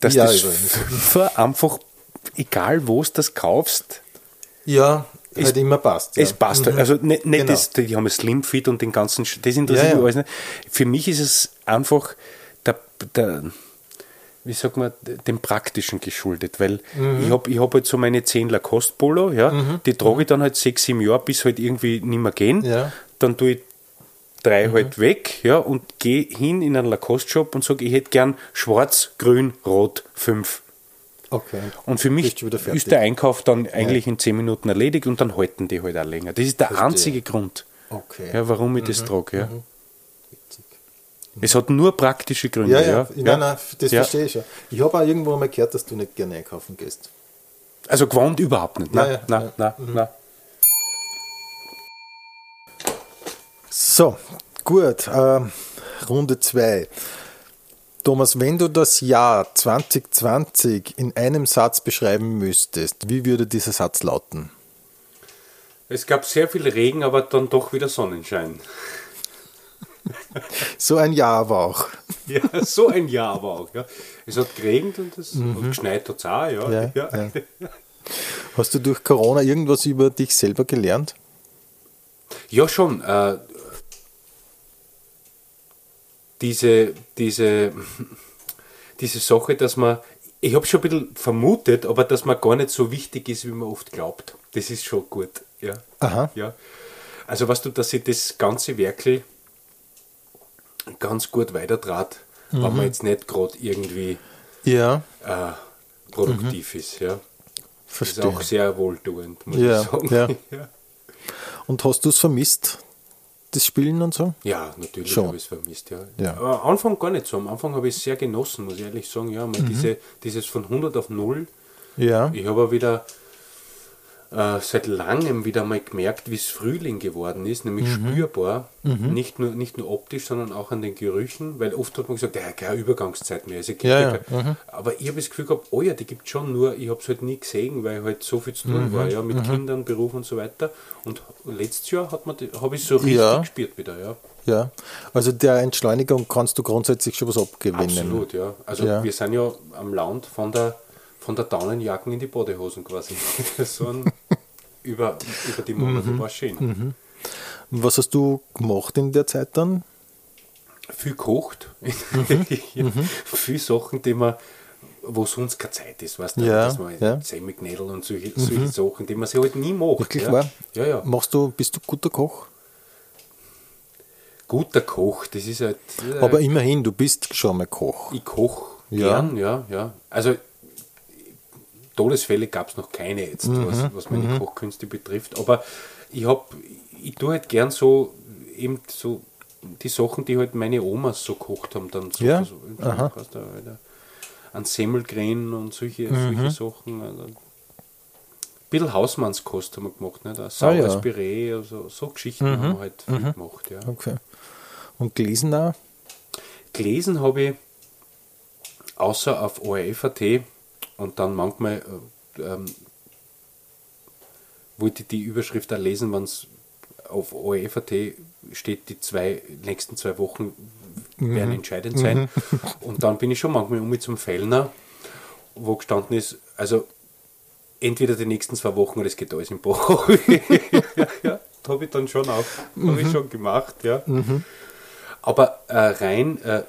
Speaker 2: dass
Speaker 1: Ja,
Speaker 2: das. Fünfer einfach, egal wo es das kaufst,
Speaker 1: Ja, halt immer passt. Ja.
Speaker 2: Es passt. halt. Also nicht, nicht
Speaker 1: Genau.
Speaker 2: das, die haben Slim Fit und den ganzen, das interessiert
Speaker 1: Ja, ja.
Speaker 2: mich alles nicht. Für mich ist es einfach der, wie sagt man, dem Praktischen geschuldet, weil
Speaker 1: Mhm.
Speaker 2: ich habe ich hab halt so meine 10 Lacoste Polo, ja, die trage ich dann halt 6, 7 Jahre, bis halt irgendwie nicht mehr gehen.
Speaker 1: Ja. Mhm.
Speaker 2: Dann tue ich drei halt weg, ja, und gehe hin in einen Lacoste-Shop und sage, ich hätte gern schwarz, grün, rot, fünf.
Speaker 1: Okay.
Speaker 2: Und für mich ist der Einkauf dann eigentlich in 10 Minuten erledigt und dann halten die halt auch länger. Das ist der einzige Grund,
Speaker 1: Okay.
Speaker 2: ja, warum ich das trage. Ja. Es hat nur praktische Gründe.
Speaker 1: Ja,
Speaker 2: Ja,
Speaker 1: ja, nein, nein, das
Speaker 2: Ja.
Speaker 1: verstehe ich schon. Ich habe auch irgendwo mal gehört, dass du nicht gerne einkaufen gehst.
Speaker 2: Also gewohnt überhaupt nicht. Nein,
Speaker 1: Ja, ja,
Speaker 2: nein,
Speaker 1: ja.
Speaker 2: nein, nein.
Speaker 1: So, gut. ähm, Runde 2. Thomas, wenn du das Jahr 2020 in einem Satz beschreiben müsstest, wie würde dieser Satz lauten?
Speaker 2: Es gab sehr viel Regen, aber dann doch wieder Sonnenschein.
Speaker 1: So ein Jahr aber auch.
Speaker 2: Ja, so ein Jahr aber auch. Ja. Es hat geregnet und, es, und geschneit hat es auch. Ja.
Speaker 1: Ja,
Speaker 2: Ja.
Speaker 1: ja. Hast du durch Corona irgendwas über dich selber gelernt?
Speaker 2: Ja, schon. Äh, diese, diese, diese Sache, dass man, ich habe schon ein bisschen vermutet, aber dass man gar nicht so wichtig ist, wie man oft glaubt. Das ist schon gut. Ja.
Speaker 1: Aha.
Speaker 2: Ja. Also weißt du, dass ich das ganze Werkel ganz gut weitertrat, wenn man jetzt nicht gerade irgendwie
Speaker 1: Ja,
Speaker 2: äh, produktiv ist. Ja. Das ist
Speaker 1: verstehe.
Speaker 2: auch sehr wohltuend, muss
Speaker 1: Ja,
Speaker 2: ich sagen.
Speaker 1: ja.
Speaker 2: ja.
Speaker 1: Und hast du es vermisst, das Spielen und so?
Speaker 2: Ja, natürlich habe ich es vermisst, ja.
Speaker 1: Ja.
Speaker 2: Aber am Anfang gar nicht so. Am Anfang habe ich es sehr genossen, muss ich ehrlich sagen. Ja, mal diese, dieses von 100 auf 0.
Speaker 1: Ja.
Speaker 2: Ich habe wieder äh, seit langem wieder mal gemerkt, wie es Frühling geworden ist, nämlich spürbar. Nicht, nur, nicht nur optisch, sondern auch an den Gerüchen, weil oft hat man gesagt, ja, keine Übergangszeit mehr. Also, es
Speaker 1: Ja,
Speaker 2: ja keine- Aber ich habe das Gefühl gehabt, oh ja, die gibt es schon, nur ich habe es halt nie gesehen, weil halt so viel zu tun war, ja, mit Kindern, Beruf und so weiter. Und letztes Jahr habe ich so richtig
Speaker 1: Ja.
Speaker 2: gespürt wieder, ja.
Speaker 1: Ja. Also der Entschleunigung kannst du grundsätzlich schon was abgewinnen.
Speaker 2: Absolut, ja. Also wir sind ja am Land von der von der Daunenjacken in die Badehosen quasi. so ein, über, über die Monate
Speaker 1: Mhm.
Speaker 2: war schön.
Speaker 1: Was hast du gemacht in der Zeit dann?
Speaker 2: Viel kocht,
Speaker 1: Mhm.
Speaker 2: ja. viel Sachen, die man wo sonst keine Zeit ist, weißt du,
Speaker 1: Ja,
Speaker 2: dass man
Speaker 1: ja. Mhm.
Speaker 2: Semiknädel und solche, solche Sachen, die man sich halt nie macht.
Speaker 1: Wirklich
Speaker 2: ja.
Speaker 1: wahr?
Speaker 2: Ja, ja.
Speaker 1: Machst du, bist du guter Koch?
Speaker 2: Guter Koch, das ist halt. äh,
Speaker 1: Aber immerhin, du bist schon mal Koch.
Speaker 2: Ich koche
Speaker 1: Ja.
Speaker 2: gern, ja, ja. Also Todesfälle gab es noch keine jetzt,
Speaker 1: Mhm,
Speaker 2: was, was meine Kochkünste betrifft. Aber ich habe, ich tue halt gern so eben so die Sachen, die halt meine Omas so gekocht haben, dann so,
Speaker 1: Ja?
Speaker 2: so, du, Alter, an Semmelgren und solche,
Speaker 1: Mhm.
Speaker 2: solche Sachen. Also, ein bisschen Hausmannskost haben wir gemacht, nicht? Ein
Speaker 1: Ah,
Speaker 2: saures
Speaker 1: ja. Mhm.
Speaker 2: Püree, also, so Geschichten haben wir halt viel gemacht. Ja.
Speaker 1: Okay. Und gelesen auch?
Speaker 2: Gelesen habe ich außer auf ORF.at und dann manchmal äh, ähm, wollte ich die Überschrift auch lesen, wenn es auf ORF.at steht, die zwei nächsten zwei Wochen werden entscheidend sein. Und dann bin ich schon manchmal um mich zum Fellner, wo gestanden ist, also entweder die nächsten zwei Wochen oder es geht alles im Bach. ja, ja, das habe ich dann schon auch habe ich schon gemacht, ja. Aber äh, rein äh,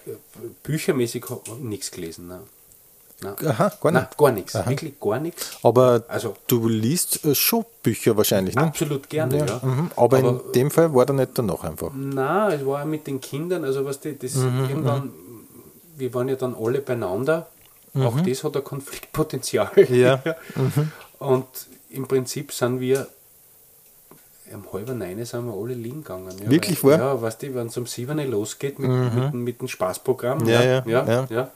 Speaker 2: büchermäßig habe ich nichts gelesen. Nein. Nein.
Speaker 1: Aha, gar
Speaker 2: Nein, gar nichts. Wirklich gar nichts.
Speaker 1: Aber
Speaker 2: Also-
Speaker 1: du liest äh, schon Bücher wahrscheinlich, ne?
Speaker 2: Absolut gerne, ja.
Speaker 1: Mhm. Aber, in dem Fall war der nicht danach einfach.
Speaker 2: Na, es war mit den Kindern, also was die, das
Speaker 1: Mhm,
Speaker 2: irgendwann, wir waren ja dann alle beieinander. Auch das hat ein Konfliktpotenzial.
Speaker 1: Mhm. Ja. Mhm.
Speaker 2: Und im Prinzip sind wir um halb neun sind wir alle liegen gegangen. Ja,
Speaker 1: Wirklich
Speaker 2: weil,
Speaker 1: wahr?
Speaker 2: Ja, weißt du, wenn es um sieben losgeht mit, mit, dem- mit dem Spaßprogramm.
Speaker 1: Ja,
Speaker 2: ja,
Speaker 1: ja,
Speaker 2: ja,
Speaker 1: ja.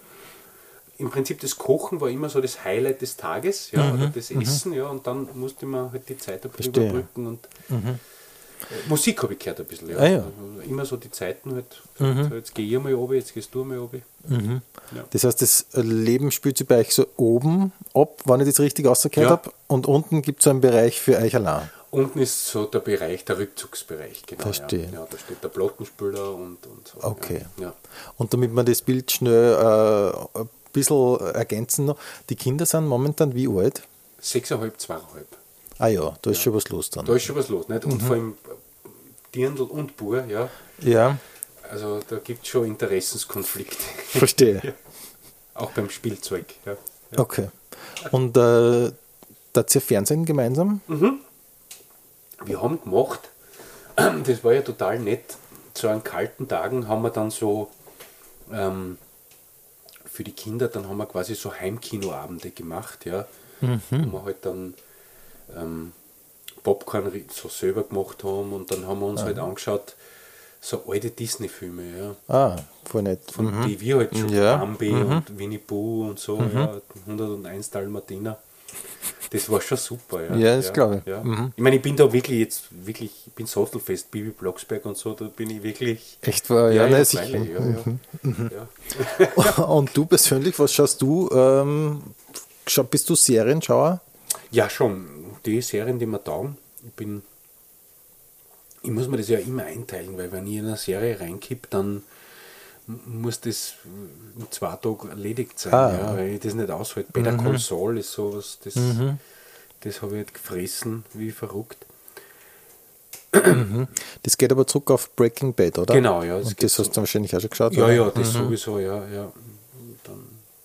Speaker 2: Im Prinzip das Kochen war immer so das Highlight des Tages, ja,
Speaker 1: Mhm,
Speaker 2: oder das Essen, ja, und dann musste man halt die Zeit ein bisschen
Speaker 1: Verstehe. Mhm.
Speaker 2: überbrücken und äh, Musik habe ich gehört ein bisschen, ja.
Speaker 1: Ah, ja.
Speaker 2: Also immer so die Zeiten halt,
Speaker 1: Mhm.
Speaker 2: so, jetzt gehe ich mal oben, jetzt gehst du mal oben. Ja.
Speaker 1: Das heißt, das Leben spielt sich bei euch so oben ab, wenn ich das richtig ausgehört
Speaker 2: Ja.
Speaker 1: habe, und unten gibt es so einen Bereich für euch allein.
Speaker 2: Unten ist so der Bereich, der Rückzugsbereich, genau.
Speaker 1: Verstehe.
Speaker 2: Ja. ja, da steht der Plattenspieler und, und so.
Speaker 1: Okay.
Speaker 2: Ja.
Speaker 1: Und damit wir das Bild schnell äh, bisschen ergänzen noch, die Kinder sind momentan wie alt?
Speaker 2: Sechseinhalb, zweieinhalb.
Speaker 1: Ah ja, da ist schon was los dann.
Speaker 2: Da ist schon was los, nicht? Und
Speaker 1: Mhm.
Speaker 2: vor allem Dirndl und Bur, ja.
Speaker 1: Ja,
Speaker 2: Also da gibt es schon Interessenskonflikte.
Speaker 1: verstehe.
Speaker 2: Ja. Auch beim Spielzeug. Ja.
Speaker 1: Okay. Und äh, da ihr Fernsehen gemeinsam?
Speaker 2: Wir haben gemacht, das war ja total nett, zu an kalten Tagen haben wir dann so ähm, für die Kinder, dann haben wir quasi so Heimkinoabende gemacht, ja.
Speaker 1: Mhm.
Speaker 2: Wo wir halt dann ähm, Popcorn so selber gemacht haben und dann haben wir uns halt angeschaut, so alte Disney-Filme, ja.
Speaker 1: Ah, voll nett.
Speaker 2: Von die wir halt schon
Speaker 1: Ja.
Speaker 2: Bambi und Winnie Pooh und so, ja, 101 Dalmatiner. Das war schon super, ja.
Speaker 1: Ja, das glaube ich.
Speaker 2: Ja.
Speaker 1: Mhm.
Speaker 2: Ich meine, ich bin da wirklich jetzt, wirklich, ich bin Sattelfest, Bibi Blocksberg und so, da bin ich wirklich.
Speaker 1: Echt war, ja, ja, sicher.
Speaker 2: ja, ja. ja.
Speaker 1: Und du persönlich, was schaust du? Ähm, bist du Serienschauer?
Speaker 2: Ja, schon. Die Serien, die mir taugen, ich bin. Ich muss mir das ja immer einteilen, weil wenn ich in eine Serie reinkipp, dann muss das in zwei Tagen erledigt sein,
Speaker 1: Ah,
Speaker 2: ja, weil ich das nicht aushalte. Better Call Saul ist sowas, das, das habe ich halt gefressen wie verrückt.
Speaker 1: Das geht aber zurück auf Breaking Bad, oder?
Speaker 2: Genau, ja, das
Speaker 1: Und das hast
Speaker 2: so.
Speaker 1: du wahrscheinlich auch schon geschaut,
Speaker 2: Ja,
Speaker 1: oder?
Speaker 2: ja, das sowieso, ja, ja. Dann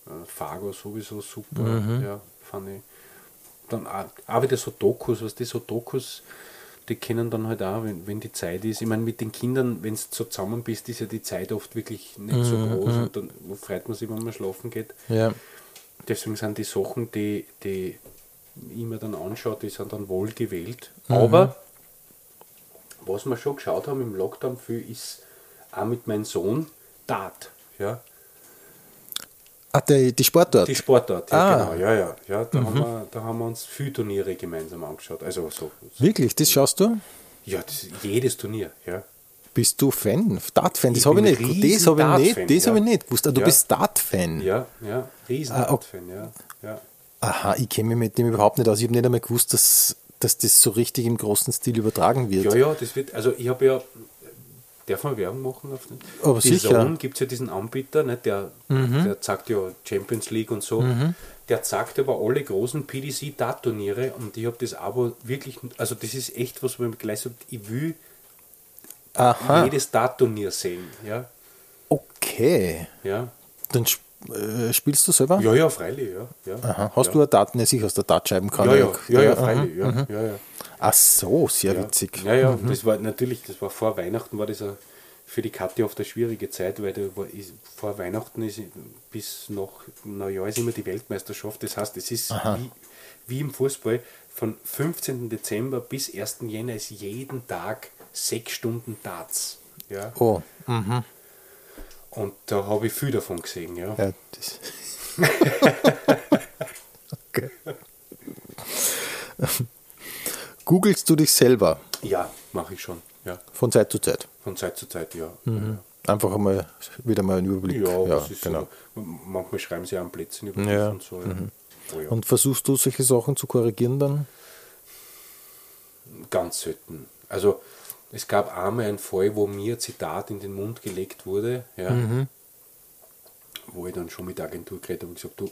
Speaker 2: äh, Fargo sowieso super, ja, fand ich. Dann auch, auch wieder so Dokus, was die so Dokus, die kennen dann halt auch, wenn, wenn die Zeit ist. Ich meine, mit den Kindern, wenn du so zusammen bist, ist ja die Zeit oft wirklich nicht so groß und dann freut man sich, wenn man schlafen geht.
Speaker 1: Ja.
Speaker 2: Deswegen sind die Sachen, die, die ich mir dann anschaue, die sind dann wohl gewählt. Aber was wir schon geschaut haben im Lockdown viel, ist auch mit meinem Sohn Dart. Ja?
Speaker 1: Ah, die, die Sportart.
Speaker 2: Die Sportart, ja,
Speaker 1: Ah.
Speaker 2: genau. Ja, ja, ja. Da, haben wir, da haben wir uns viele Turniere gemeinsam angeschaut. Also so, so
Speaker 1: Wirklich, das schaust du?
Speaker 2: ja, das, jedes Turnier, ja.
Speaker 1: Bist du Fan? Dart-Fan? Das habe ich nicht. Das habe ich nicht. Das
Speaker 2: ja.
Speaker 1: habe ich nicht gewusst. Ah, du
Speaker 2: Ja.
Speaker 1: bist Dart-Fan.
Speaker 2: Ja, ja, riesen
Speaker 1: Ah,
Speaker 2: Dart-Fan, ja. ja.
Speaker 1: Aha, ich kenne mich mit dem überhaupt nicht aus. Ich habe nicht einmal gewusst, dass, dass das so richtig im großen Stil übertragen wird.
Speaker 2: Ja, ja, das wird, also ich habe ja, darf man Werbung machen auf den?
Speaker 1: Aber
Speaker 2: Die
Speaker 1: sicher.
Speaker 2: Zone gibt es ja diesen Anbieter, ne, der, der zeigt ja Champions League und so, der zeigt aber alle großen PDC-Dart-Turniere und ich habe das aber wirklich, also das ist echt was, wo ich gleich sagt, ich will
Speaker 1: Aha,
Speaker 2: jedes Dart-Turnier sehen, ja,
Speaker 1: okay.
Speaker 2: ja.
Speaker 1: Dann äh, spielst du selber?
Speaker 2: Ja, ja, freilich, ja. ja.
Speaker 1: Aha. Hast
Speaker 2: ja.
Speaker 1: du eine Dart? Ne, sicher hast du eine Dartscheiben
Speaker 2: Ja, ja, ja, ja,
Speaker 1: aha.
Speaker 2: freilich, ja, ja, ja.
Speaker 1: Ach so, sehr
Speaker 2: Ja.
Speaker 1: witzig.
Speaker 2: Ja, ja, das war natürlich, das war vor Weihnachten, war das für die Kathi oft eine schwierige Zeit, weil da war, ist, vor Weihnachten ist bis nach Neujahr ist immer die Weltmeisterschaft. Das heißt, es ist wie, wie im Fußball, von 15. Dezember bis 1. Jänner ist jeden Tag sechs Stunden Darts. Ja?
Speaker 1: Oh, mhm.
Speaker 2: Und da habe ich viel davon gesehen. Ja.
Speaker 1: ja, das. okay. Googlest du dich selber
Speaker 2: Ja, mache ich schon. Ja.
Speaker 1: von Zeit zu Zeit?
Speaker 2: Von Zeit zu Zeit, ja.
Speaker 1: Einfach einmal wieder mal einen Überblick.
Speaker 2: Ja,
Speaker 1: ja genau.
Speaker 2: so. Manchmal schreiben sie auch an Plätzen über
Speaker 1: Ja.
Speaker 2: und so. Ja. Oh, ja.
Speaker 1: Und versuchst du solche Sachen zu korrigieren dann?
Speaker 2: Ganz selten. Also es gab einmal einen Fall, wo mir ein Zitat in den Mund gelegt wurde, ja, wo ich dann schon mit der Agentur geredet habe und gesagt, du,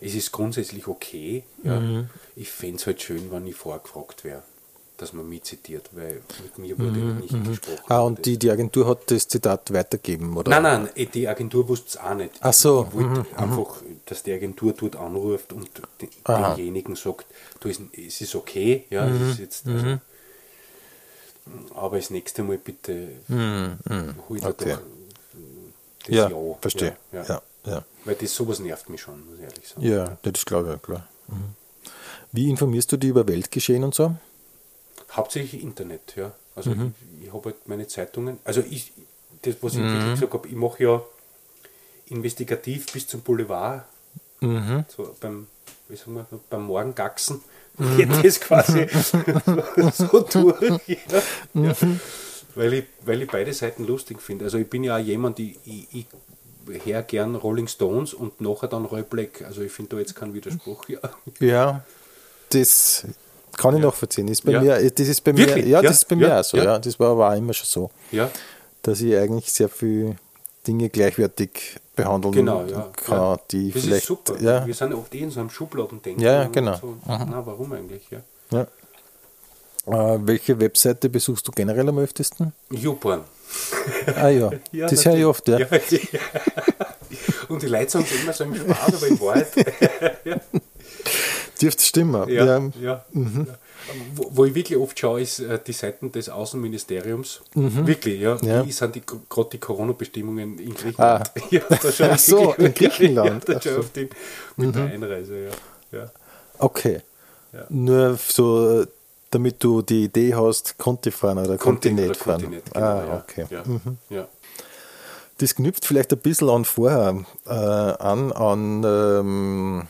Speaker 2: es ist grundsätzlich okay, ja. ich fände es halt schön, wenn ich vorgefragt wäre, dass man mich zitiert, weil mit mir wurde nicht gesprochen.
Speaker 1: Ah, und die, die Agentur hat das Zitat weitergeben, oder?
Speaker 2: Nein, nein, eh, die Agentur wusste es auch nicht.
Speaker 1: Ach so,
Speaker 2: Ich wollte einfach, dass die Agentur dort anruft und de-
Speaker 1: Aha.
Speaker 2: denjenigen sagt, du, es ist okay, ja,
Speaker 1: Mhm.
Speaker 2: es ist jetzt, also, aber das nächste Mal bitte hol dir
Speaker 1: Okay.
Speaker 2: das
Speaker 1: Ja,
Speaker 2: Ja.
Speaker 1: verstehe.
Speaker 2: Ja, ja.
Speaker 1: Ja.
Speaker 2: Weil das sowas nervt mich schon, muss ich ehrlich sagen.
Speaker 1: Ja, das glaube ich, klar. Mhm. Wie informierst du dich über Weltgeschehen und so?
Speaker 2: Hauptsächlich Internet, ja. Also
Speaker 1: Mhm.
Speaker 2: ich, ich habe halt meine Zeitungen, also ich, das was ich
Speaker 1: Mhm.
Speaker 2: wirklich gesagt habe, ich mache ja investigativ bis zum Boulevard,
Speaker 1: Mhm.
Speaker 2: so beim, wie sagen wir, beim Morgengaxen geht das quasi so durch. Ja. Ja. Weil, ich, weil ich beide Seiten lustig finde. Also ich bin ja auch jemand, ich, ich, ich höre gern Rolling Stones und nachher dann Roy Black. Also ich finde da jetzt keinen Widerspruch. Ja.
Speaker 1: Ja, das kann ich
Speaker 2: Ja.
Speaker 1: nachvollziehen. Das ist bei
Speaker 2: Ja.
Speaker 1: mir, das ist bei
Speaker 2: Wirklich?
Speaker 1: mir, ja,
Speaker 2: Ja,
Speaker 1: das ist bei mir auch so.
Speaker 2: ja.
Speaker 1: Das war aber auch immer schon so,
Speaker 2: ja.
Speaker 1: dass ich eigentlich sehr viel Dinge gleichwertig behandeln
Speaker 2: Genau, ja.
Speaker 1: kann,
Speaker 2: ja.
Speaker 1: die
Speaker 2: das
Speaker 1: vielleicht.
Speaker 2: ist super.
Speaker 1: Ja,
Speaker 2: Wir sind oft eh in so einem Schubladendenken.
Speaker 1: Ja, ja, genau.
Speaker 2: So, na, warum eigentlich? Ja.
Speaker 1: ja. Äh, welche Webseite besuchst du generell am öftesten?
Speaker 2: YouPorn.
Speaker 1: Ah ja,
Speaker 2: Ja,
Speaker 1: das höre ich oft, ja.
Speaker 2: Und die Leute sagen es immer so im Spaß, aber in Wahrheit. ja.
Speaker 1: dürfte stimmen.
Speaker 2: Ja,
Speaker 1: Ja.
Speaker 2: ja. ja. Wo, wo ich wirklich oft schaue, ist äh, die Seiten des Außenministeriums. Wirklich, ja.
Speaker 1: Ja.
Speaker 2: Wie sind die, gerade die Corona-Bestimmungen in Griechenland? Ja, da schaue
Speaker 1: Ach so, in Griechenland.
Speaker 2: Ja, da
Speaker 1: so.
Speaker 2: auf die, mit der Einreise, ja. ja.
Speaker 1: Okay.
Speaker 2: Ja.
Speaker 1: Nur so, damit du die Idee hast, konnte ich fahren oder konnte ich
Speaker 2: Kontinent
Speaker 1: fahren.
Speaker 2: Kontinent, genau,
Speaker 1: ah,
Speaker 2: ja.
Speaker 1: okay.
Speaker 2: Ja,
Speaker 1: Mhm.
Speaker 2: ja.
Speaker 1: Das knüpft vielleicht ein bisschen an vorher äh, an, an ähm,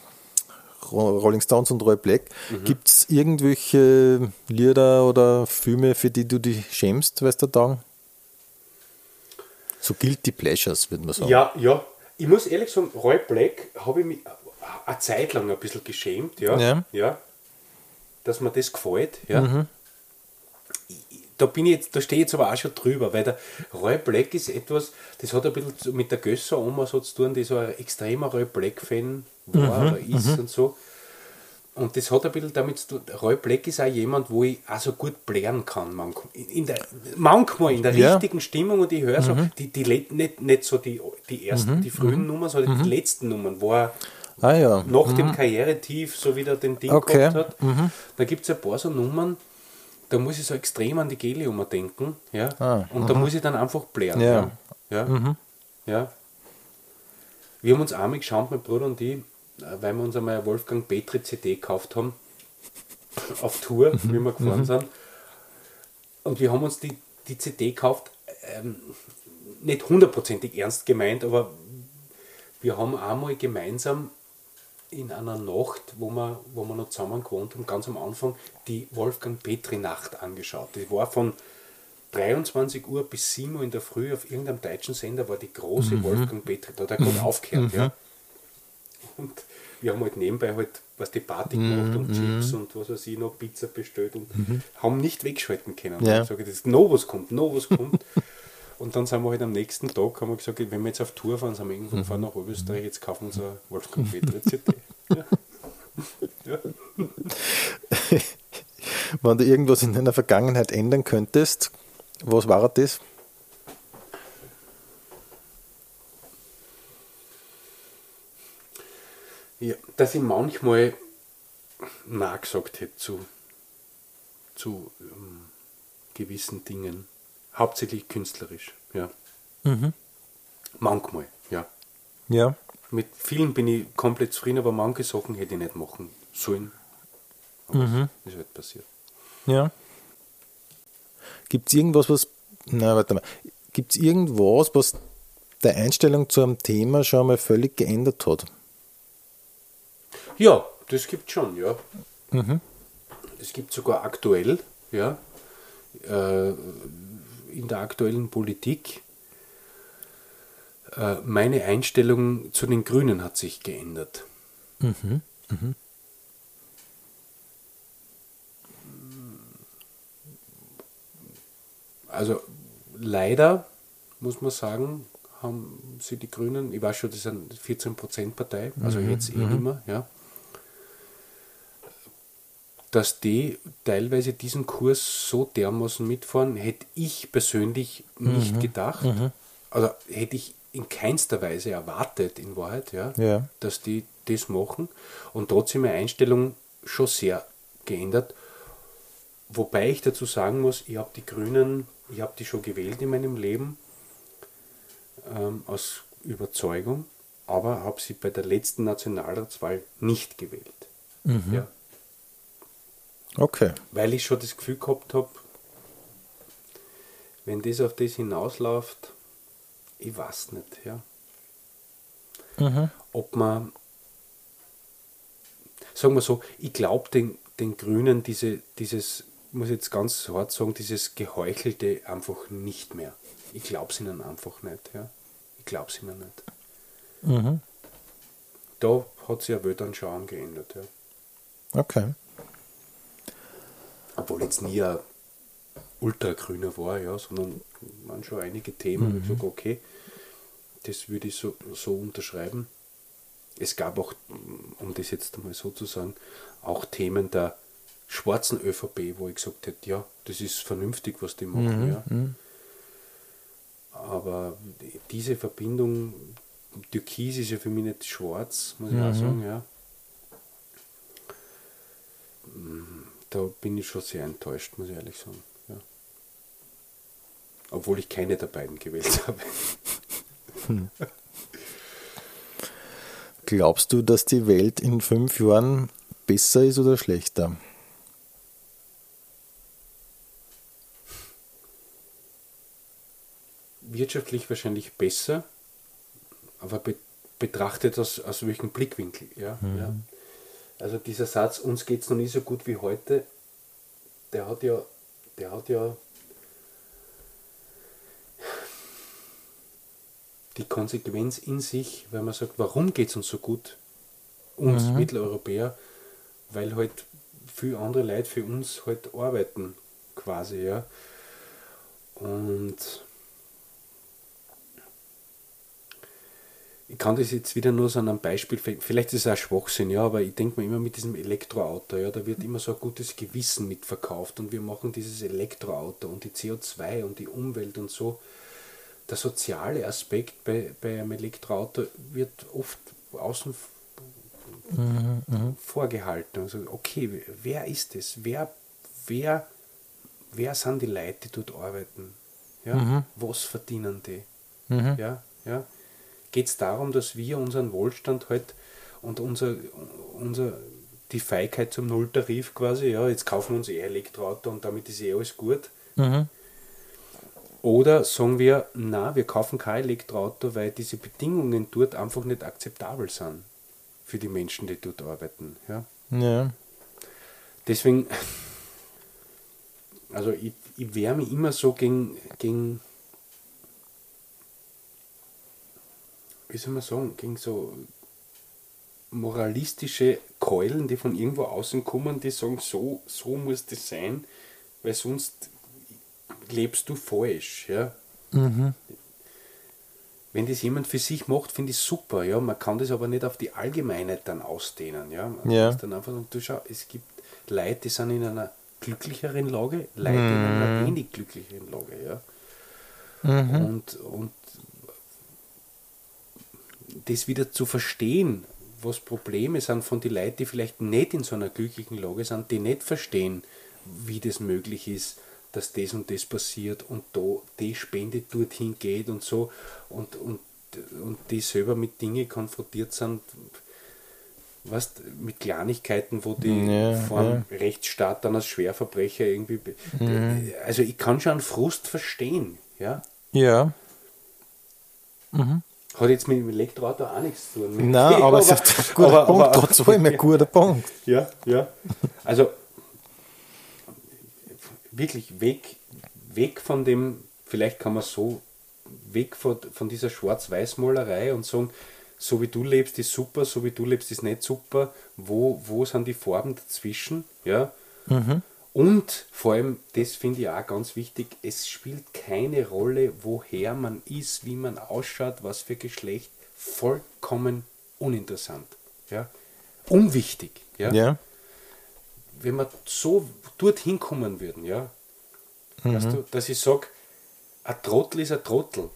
Speaker 1: Rolling Stones und Roy Black.
Speaker 2: Mhm.
Speaker 1: Gibt es irgendwelche Lieder oder Filme, für die du dich schämst, weißt du, da? So Guilty Pleasures, würde man sagen.
Speaker 2: Ja, ja. Ich muss ehrlich sagen, Roy Black habe ich mich eine Zeit lang ein bisschen geschämt, ja.
Speaker 1: Ja.
Speaker 2: ja dass mir das gefällt, ja. Ich- Da bin ich jetzt, da stehe ich jetzt aber auch schon drüber, weil der Roy Black ist etwas, das hat ein bisschen mit der Gösser Oma so zu tun, die so ein extremer Roy Black-Fan war oder ist und so. Und das hat ein bisschen damit zu tun, Roy Black ist auch jemand, wo ich auch so gut blären kann. Manchmal in in der, manchmal in der
Speaker 1: Ja.
Speaker 2: richtigen Stimmung und ich höre so, die, die, nicht, nicht so die, die ersten, die frühen Nummern, sondern die letzten Nummern, wo er
Speaker 1: Ah ja.
Speaker 2: nach dem Karrieretief so wieder den Ding
Speaker 1: Okay.
Speaker 2: gehabt hat. Da gibt es ein paar so Nummern, da muss ich so extrem an die Geliummer denken. Ja?
Speaker 1: Ah,
Speaker 2: und da muss ich dann einfach blären.
Speaker 1: Ja.
Speaker 2: Ja. Ja. ja. Wir haben uns einmal geschaut, mein Bruder und ich, weil wir uns einmal Wolfgang Petri CD gekauft haben, auf Tour, wie wir gefahren sind. Und wir haben uns die, die CD gekauft, ähm, nicht hundertprozentig ernst gemeint, aber wir haben einmal gemeinsam in einer Nacht, wo wir, wo wir noch zusammen gewohnt haben, ganz am Anfang, die Wolfgang Petri Nacht angeschaut. Die war von 23 Uhr bis 7 Uhr in der Früh auf irgendeinem deutschen Sender, war die große Wolfgang Petri, da hat er gerade aufgehört. Ja. Und wir haben halt nebenbei halt was die Party gemacht und Chips und was weiß ich noch, Pizza bestellt und haben nicht wegschalten können.
Speaker 1: Ja.
Speaker 2: Ich sage, das noch was kommt, noch was kommt. Und dann sind wir halt am nächsten Tag, haben wir gesagt, wenn wir jetzt auf Tour fahren, sind wir irgendwo gefahren nach Oberösterreich, jetzt kaufen wir uns eine Wolfgang Petri CD. Ja. Ja.
Speaker 1: Wenn du irgendwas in deiner Vergangenheit ändern könntest, was war das?
Speaker 2: Ja, dass ich manchmal Nein gesagt hätte zu, zu ähm, gewissen Dingen. Hauptsächlich künstlerisch, ja. Manchmal, ja.
Speaker 1: Ja.
Speaker 2: Mit vielen bin ich komplett zufrieden, aber manche Sachen hätte ich nicht machen sollen. Aber es ist halt passiert.
Speaker 1: Ja. Gibt es irgendwas, was. Na, warte mal. Gibt es irgendwas, was der Einstellung zu einem Thema schon mal völlig geändert hat?
Speaker 2: Ja, das gibt schon, ja. Es gibt sogar aktuell, ja, äh, in der aktuellen Politik, äh, meine Einstellung zu den Grünen hat sich geändert. Also leider, muss man sagen, haben sie die Grünen, ich weiß schon, das ist eine 14%-Partei, also jetzt eh nicht mehr, ja, dass die teilweise diesen Kurs so dermaßen mitfahren, hätte ich persönlich nicht gedacht. Also hätte ich in keinster Weise erwartet, in Wahrheit, ja,
Speaker 1: Ja.
Speaker 2: dass die das machen. Und trotzdem meine Einstellung schon sehr geändert. Wobei ich dazu sagen muss, ich habe die Grünen, ich habe die schon gewählt in meinem Leben, ähm, aus Überzeugung, aber habe sie bei der letzten Nationalratswahl nicht gewählt. Ja,
Speaker 1: Okay.
Speaker 2: weil ich schon das Gefühl gehabt habe, wenn das auf das hinausläuft, ich weiß nicht, ja. Ob man, sagen wir so, ich glaube den, den Grünen diese, dieses, muss ich jetzt ganz hart sagen, dieses Geheuchelte einfach nicht mehr. Ich glaube es ihnen einfach nicht, ja. Ich glaube es ihnen nicht. Da hat sich ja Weltanschauung geändert, ja.
Speaker 1: Okay.
Speaker 2: Obwohl jetzt nie ein Ultragrüner war, ja, sondern waren schon einige Themen, wo ich gesagt okay, das würde ich so, so unterschreiben. Es gab auch, um das jetzt einmal so zu sagen, auch Themen der schwarzen ÖVP, wo ich gesagt hätte, ja, das ist vernünftig, was die machen, ja. Aber diese Verbindung, Türkis ist ja für mich nicht schwarz, muss ich auch sagen, ja. Da bin ich schon sehr enttäuscht, muss ich ehrlich sagen. Ja. Obwohl ich keine der beiden gewählt habe. Hm.
Speaker 1: Glaubst du, dass die Welt in fünf Jahren besser ist oder schlechter?
Speaker 2: Wirtschaftlich wahrscheinlich besser, aber be betrachtet aus, aus welchem Blickwinkel. Ja? Mhm. ja. Also dieser Satz, uns geht es noch nie so gut wie heute, der hat ja, der hat ja die Konsequenz in sich, wenn man sagt, warum geht es uns so gut, uns mhm. Mitteleuropäer, weil halt viele andere Leute für uns halt arbeiten, quasi, ja. Und ich kann das jetzt wieder nur so an einem Beispiel, vielleicht ist es auch Schwachsinn, ja, aber ich denke mir immer mit diesem Elektroauto, ja, da wird immer so ein gutes Gewissen mitverkauft und wir machen dieses Elektroauto und die CO2 und die Umwelt und so. Der soziale Aspekt bei, bei einem Elektroauto wird oft außen mhm, mhm, vorgehalten. Also, okay, wer ist es? Wer, wer, wer sind die Leute, die dort arbeiten? Ja? Mhm. Was verdienen die? Mhm. Ja, ja geht es darum, dass wir unseren Wohlstand halt und unser, unser, die Feigheit zum Nulltarif quasi, ja, jetzt kaufen wir uns eh Elektroauto und damit ist eh alles gut. Mhm. Oder sagen wir, na, wir kaufen kein Elektroauto, weil diese Bedingungen dort einfach nicht akzeptabel sind für die Menschen, die dort arbeiten. Ja. ja. Deswegen, also ich, ich wehre mich immer so gegen, gegen wie soll man sagen, gegen so moralistische Keulen, die von irgendwo außen kommen, die sagen, so, so muss das sein, weil sonst lebst du falsch. Ja? Mhm. Wenn das jemand für sich macht, finde ich super. Ja? Man kann das aber nicht auf die Allgemeinheit dann ausdehnen. Ja? Man ja. muss dann einfach sagen, du schau, es gibt Leute, die sind in einer glücklicheren Lage, Leute mhm. in einer mhm. wenig glücklicheren Lage. Ja? Mhm. Und, und das wieder zu verstehen, was Probleme sind von den Leuten, die vielleicht nicht in so einer glücklichen Lage sind, die nicht verstehen, wie das möglich ist, dass das und das passiert und da die Spende dorthin geht und so und, und, und die selber mit Dingen konfrontiert sind, was mit Kleinigkeiten, wo die ja, vom ja. Rechtsstaat dann als Schwerverbrecher irgendwie. Mhm. Also ich kann schon Frust verstehen, ja.
Speaker 1: Ja. Mhm.
Speaker 2: Hat jetzt mit dem Elektroauto auch nichts zu tun.
Speaker 1: Nein, aber, aber es ist ein guter aber, Punkt, aber, trotzdem ein guter Punkt.
Speaker 2: Ja, ja. Also wirklich weg, weg von dem, vielleicht kann man so, weg von, von dieser Schwarz-Weiß-Malerei und sagen, so wie du lebst ist super, so wie du lebst ist nicht super, wo, wo sind die Farben dazwischen, ja. Mhm. Und vor allem, das finde ich auch ganz wichtig, es spielt keine Rolle, woher man ist, wie man ausschaut, was für Geschlecht, vollkommen uninteressant. Ja? Unwichtig. Ja? ja. Wenn wir so dorthin kommen würden, ja, mhm. weißt du, dass ich sage, ein Trottel ist ein Trottel.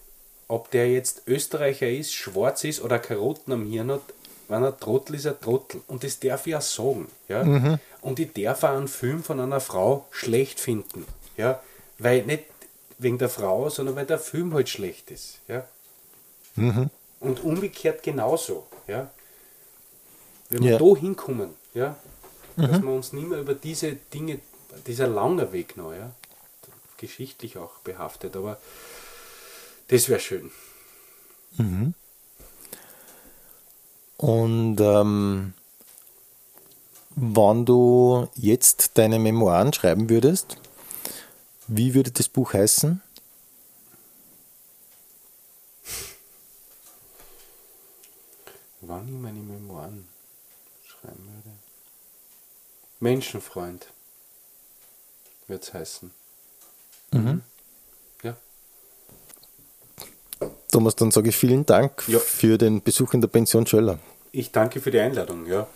Speaker 2: Ob der jetzt Österreicher ist, schwarz ist oder Karotten am Hirn hat, wenn er Trottel ist, ein Trottel. Und das darf ich auch sagen. Ja? Mhm. Und ich darf auch einen Film von einer Frau schlecht finden. Ja? Weil nicht wegen der Frau, sondern weil der Film halt schlecht ist. Ja? Mhm. Und umgekehrt genauso. Ja? Wenn wir ja. da hinkommen, ja? Mhm. dass wir uns nicht mehr über diese Dinge, dieser lange Weg noch, ja? geschichtlich auch behaftet, aber das wäre schön. Mhm.
Speaker 1: Und ähm, wenn du jetzt deine Memoiren schreiben würdest, wie würde das Buch heißen?
Speaker 2: Wann ich meine Memoiren schreiben würde? Menschenfreund wird es heißen. Mhm. Ja.
Speaker 1: Thomas, dann sage ich vielen Dank ja. für den Besuch in der Pension Schöller.
Speaker 2: Ich danke für die Einladung, ja.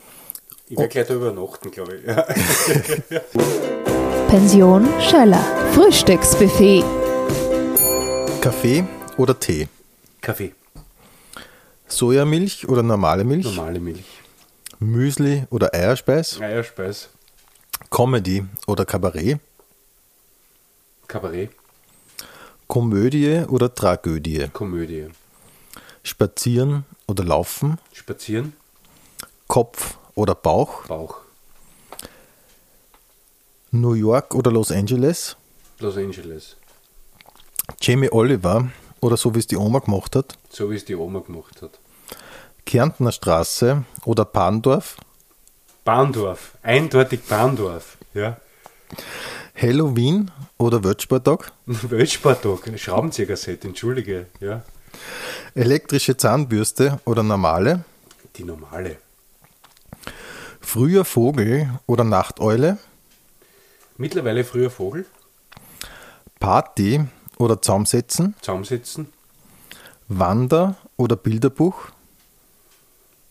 Speaker 2: Ich werde oh. gleich da übernachten, glaube ich. Ja.
Speaker 3: Pension Schöller. Frühstücksbuffet.
Speaker 1: Kaffee oder Tee?
Speaker 2: Kaffee.
Speaker 1: Sojamilch oder normale Milch?
Speaker 2: Normale Milch.
Speaker 1: Müsli oder Eierspeis?
Speaker 2: Eierspeis.
Speaker 1: Comedy oder Kabarett,
Speaker 2: Kabarett,
Speaker 1: Komödie oder Tragödie,
Speaker 2: Komödie,
Speaker 1: Spazieren oder Laufen,
Speaker 2: Spazieren,
Speaker 1: Kopf oder Bauch,
Speaker 2: Bauch,
Speaker 1: New York oder Los Angeles,
Speaker 2: Los Angeles.
Speaker 1: Jamie Oliver oder so wie es die Oma gemacht hat,
Speaker 2: So wie es die Oma gemacht hat.
Speaker 1: Kärntner Straße oder Pandorf,
Speaker 2: Bahndorf, eindeutig Bahndorf. Ja.
Speaker 1: Halloween oder Weltsporttag,
Speaker 2: Weltsporttag, Schraubenzieher-Set, entschuldige. Ja.
Speaker 1: elektrische Zahnbürste oder normale,
Speaker 2: Die normale.
Speaker 1: früher Vogel oder Nachteule,
Speaker 2: Mittlerweile früher Vogel,
Speaker 1: Party oder Zaumsetzen,
Speaker 2: zusammensetzen.
Speaker 1: Wander oder Bilderbuch,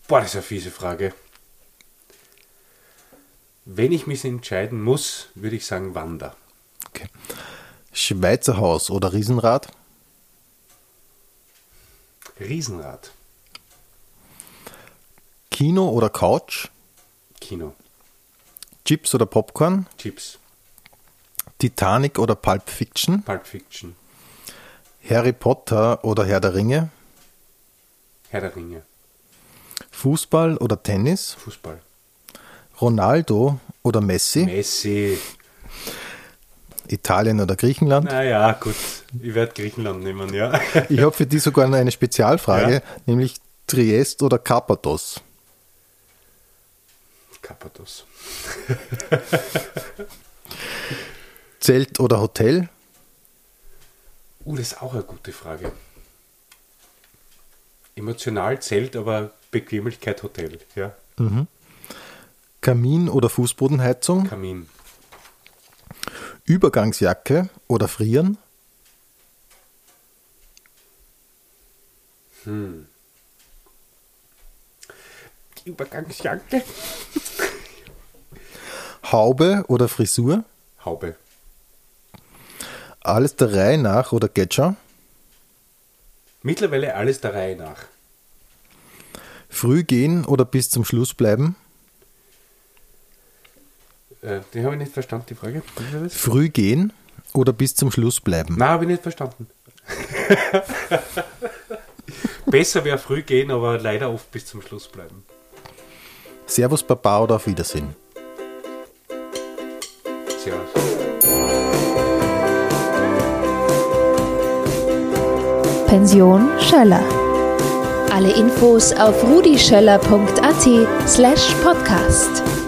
Speaker 2: Boah, das ist eine fiese Frage. Wenn ich mich entscheiden muss, würde ich sagen Wander.
Speaker 1: okay. Schweizer Haus oder Riesenrad,
Speaker 2: Riesenrad.
Speaker 1: Kino oder Couch,
Speaker 2: Kino.
Speaker 1: Chips oder Popcorn,
Speaker 2: Chips.
Speaker 1: Titanic oder Pulp Fiction,
Speaker 2: Pulp Fiction.
Speaker 1: Harry Potter oder Herr der Ringe,
Speaker 2: Herr der Ringe.
Speaker 1: Fußball oder Tennis,
Speaker 2: Fußball.
Speaker 1: Ronaldo oder Messi,
Speaker 2: Messi.
Speaker 1: Italien oder Griechenland.
Speaker 2: Naja, gut. Ich werde Griechenland nehmen, ja.
Speaker 1: Ich habe für die sogar noch eine Spezialfrage,
Speaker 2: Ja.
Speaker 1: nämlich Triest oder Karpathos.
Speaker 2: Kapados.
Speaker 1: Zelt oder Hotel,
Speaker 2: Uh, das ist auch eine gute Frage. Emotional zählt, aber Bequemlichkeit Hotel. Ja.
Speaker 1: Kamin oder Fußbodenheizung,
Speaker 2: Kamin.
Speaker 1: Übergangsjacke oder Frieren,
Speaker 2: Die Übergangsjacke.
Speaker 1: Haube oder Frisur,
Speaker 2: Haube.
Speaker 1: alles der Reihe nach oder Getscher,
Speaker 2: Mittlerweile alles der Reihe nach.
Speaker 1: früh gehen oder bis zum Schluss bleiben,
Speaker 2: Äh, die habe ich nicht verstanden, die Frage.
Speaker 1: Früh gehen oder bis zum Schluss bleiben.
Speaker 2: Nein, habe ich nicht verstanden. Besser wäre früh gehen, aber leider oft bis zum Schluss bleiben.
Speaker 1: Servus Baba oder auf Wiedersehen.
Speaker 2: Servus.
Speaker 3: Pension Schöller. Alle Infos auf rudischöller.at slash podcast.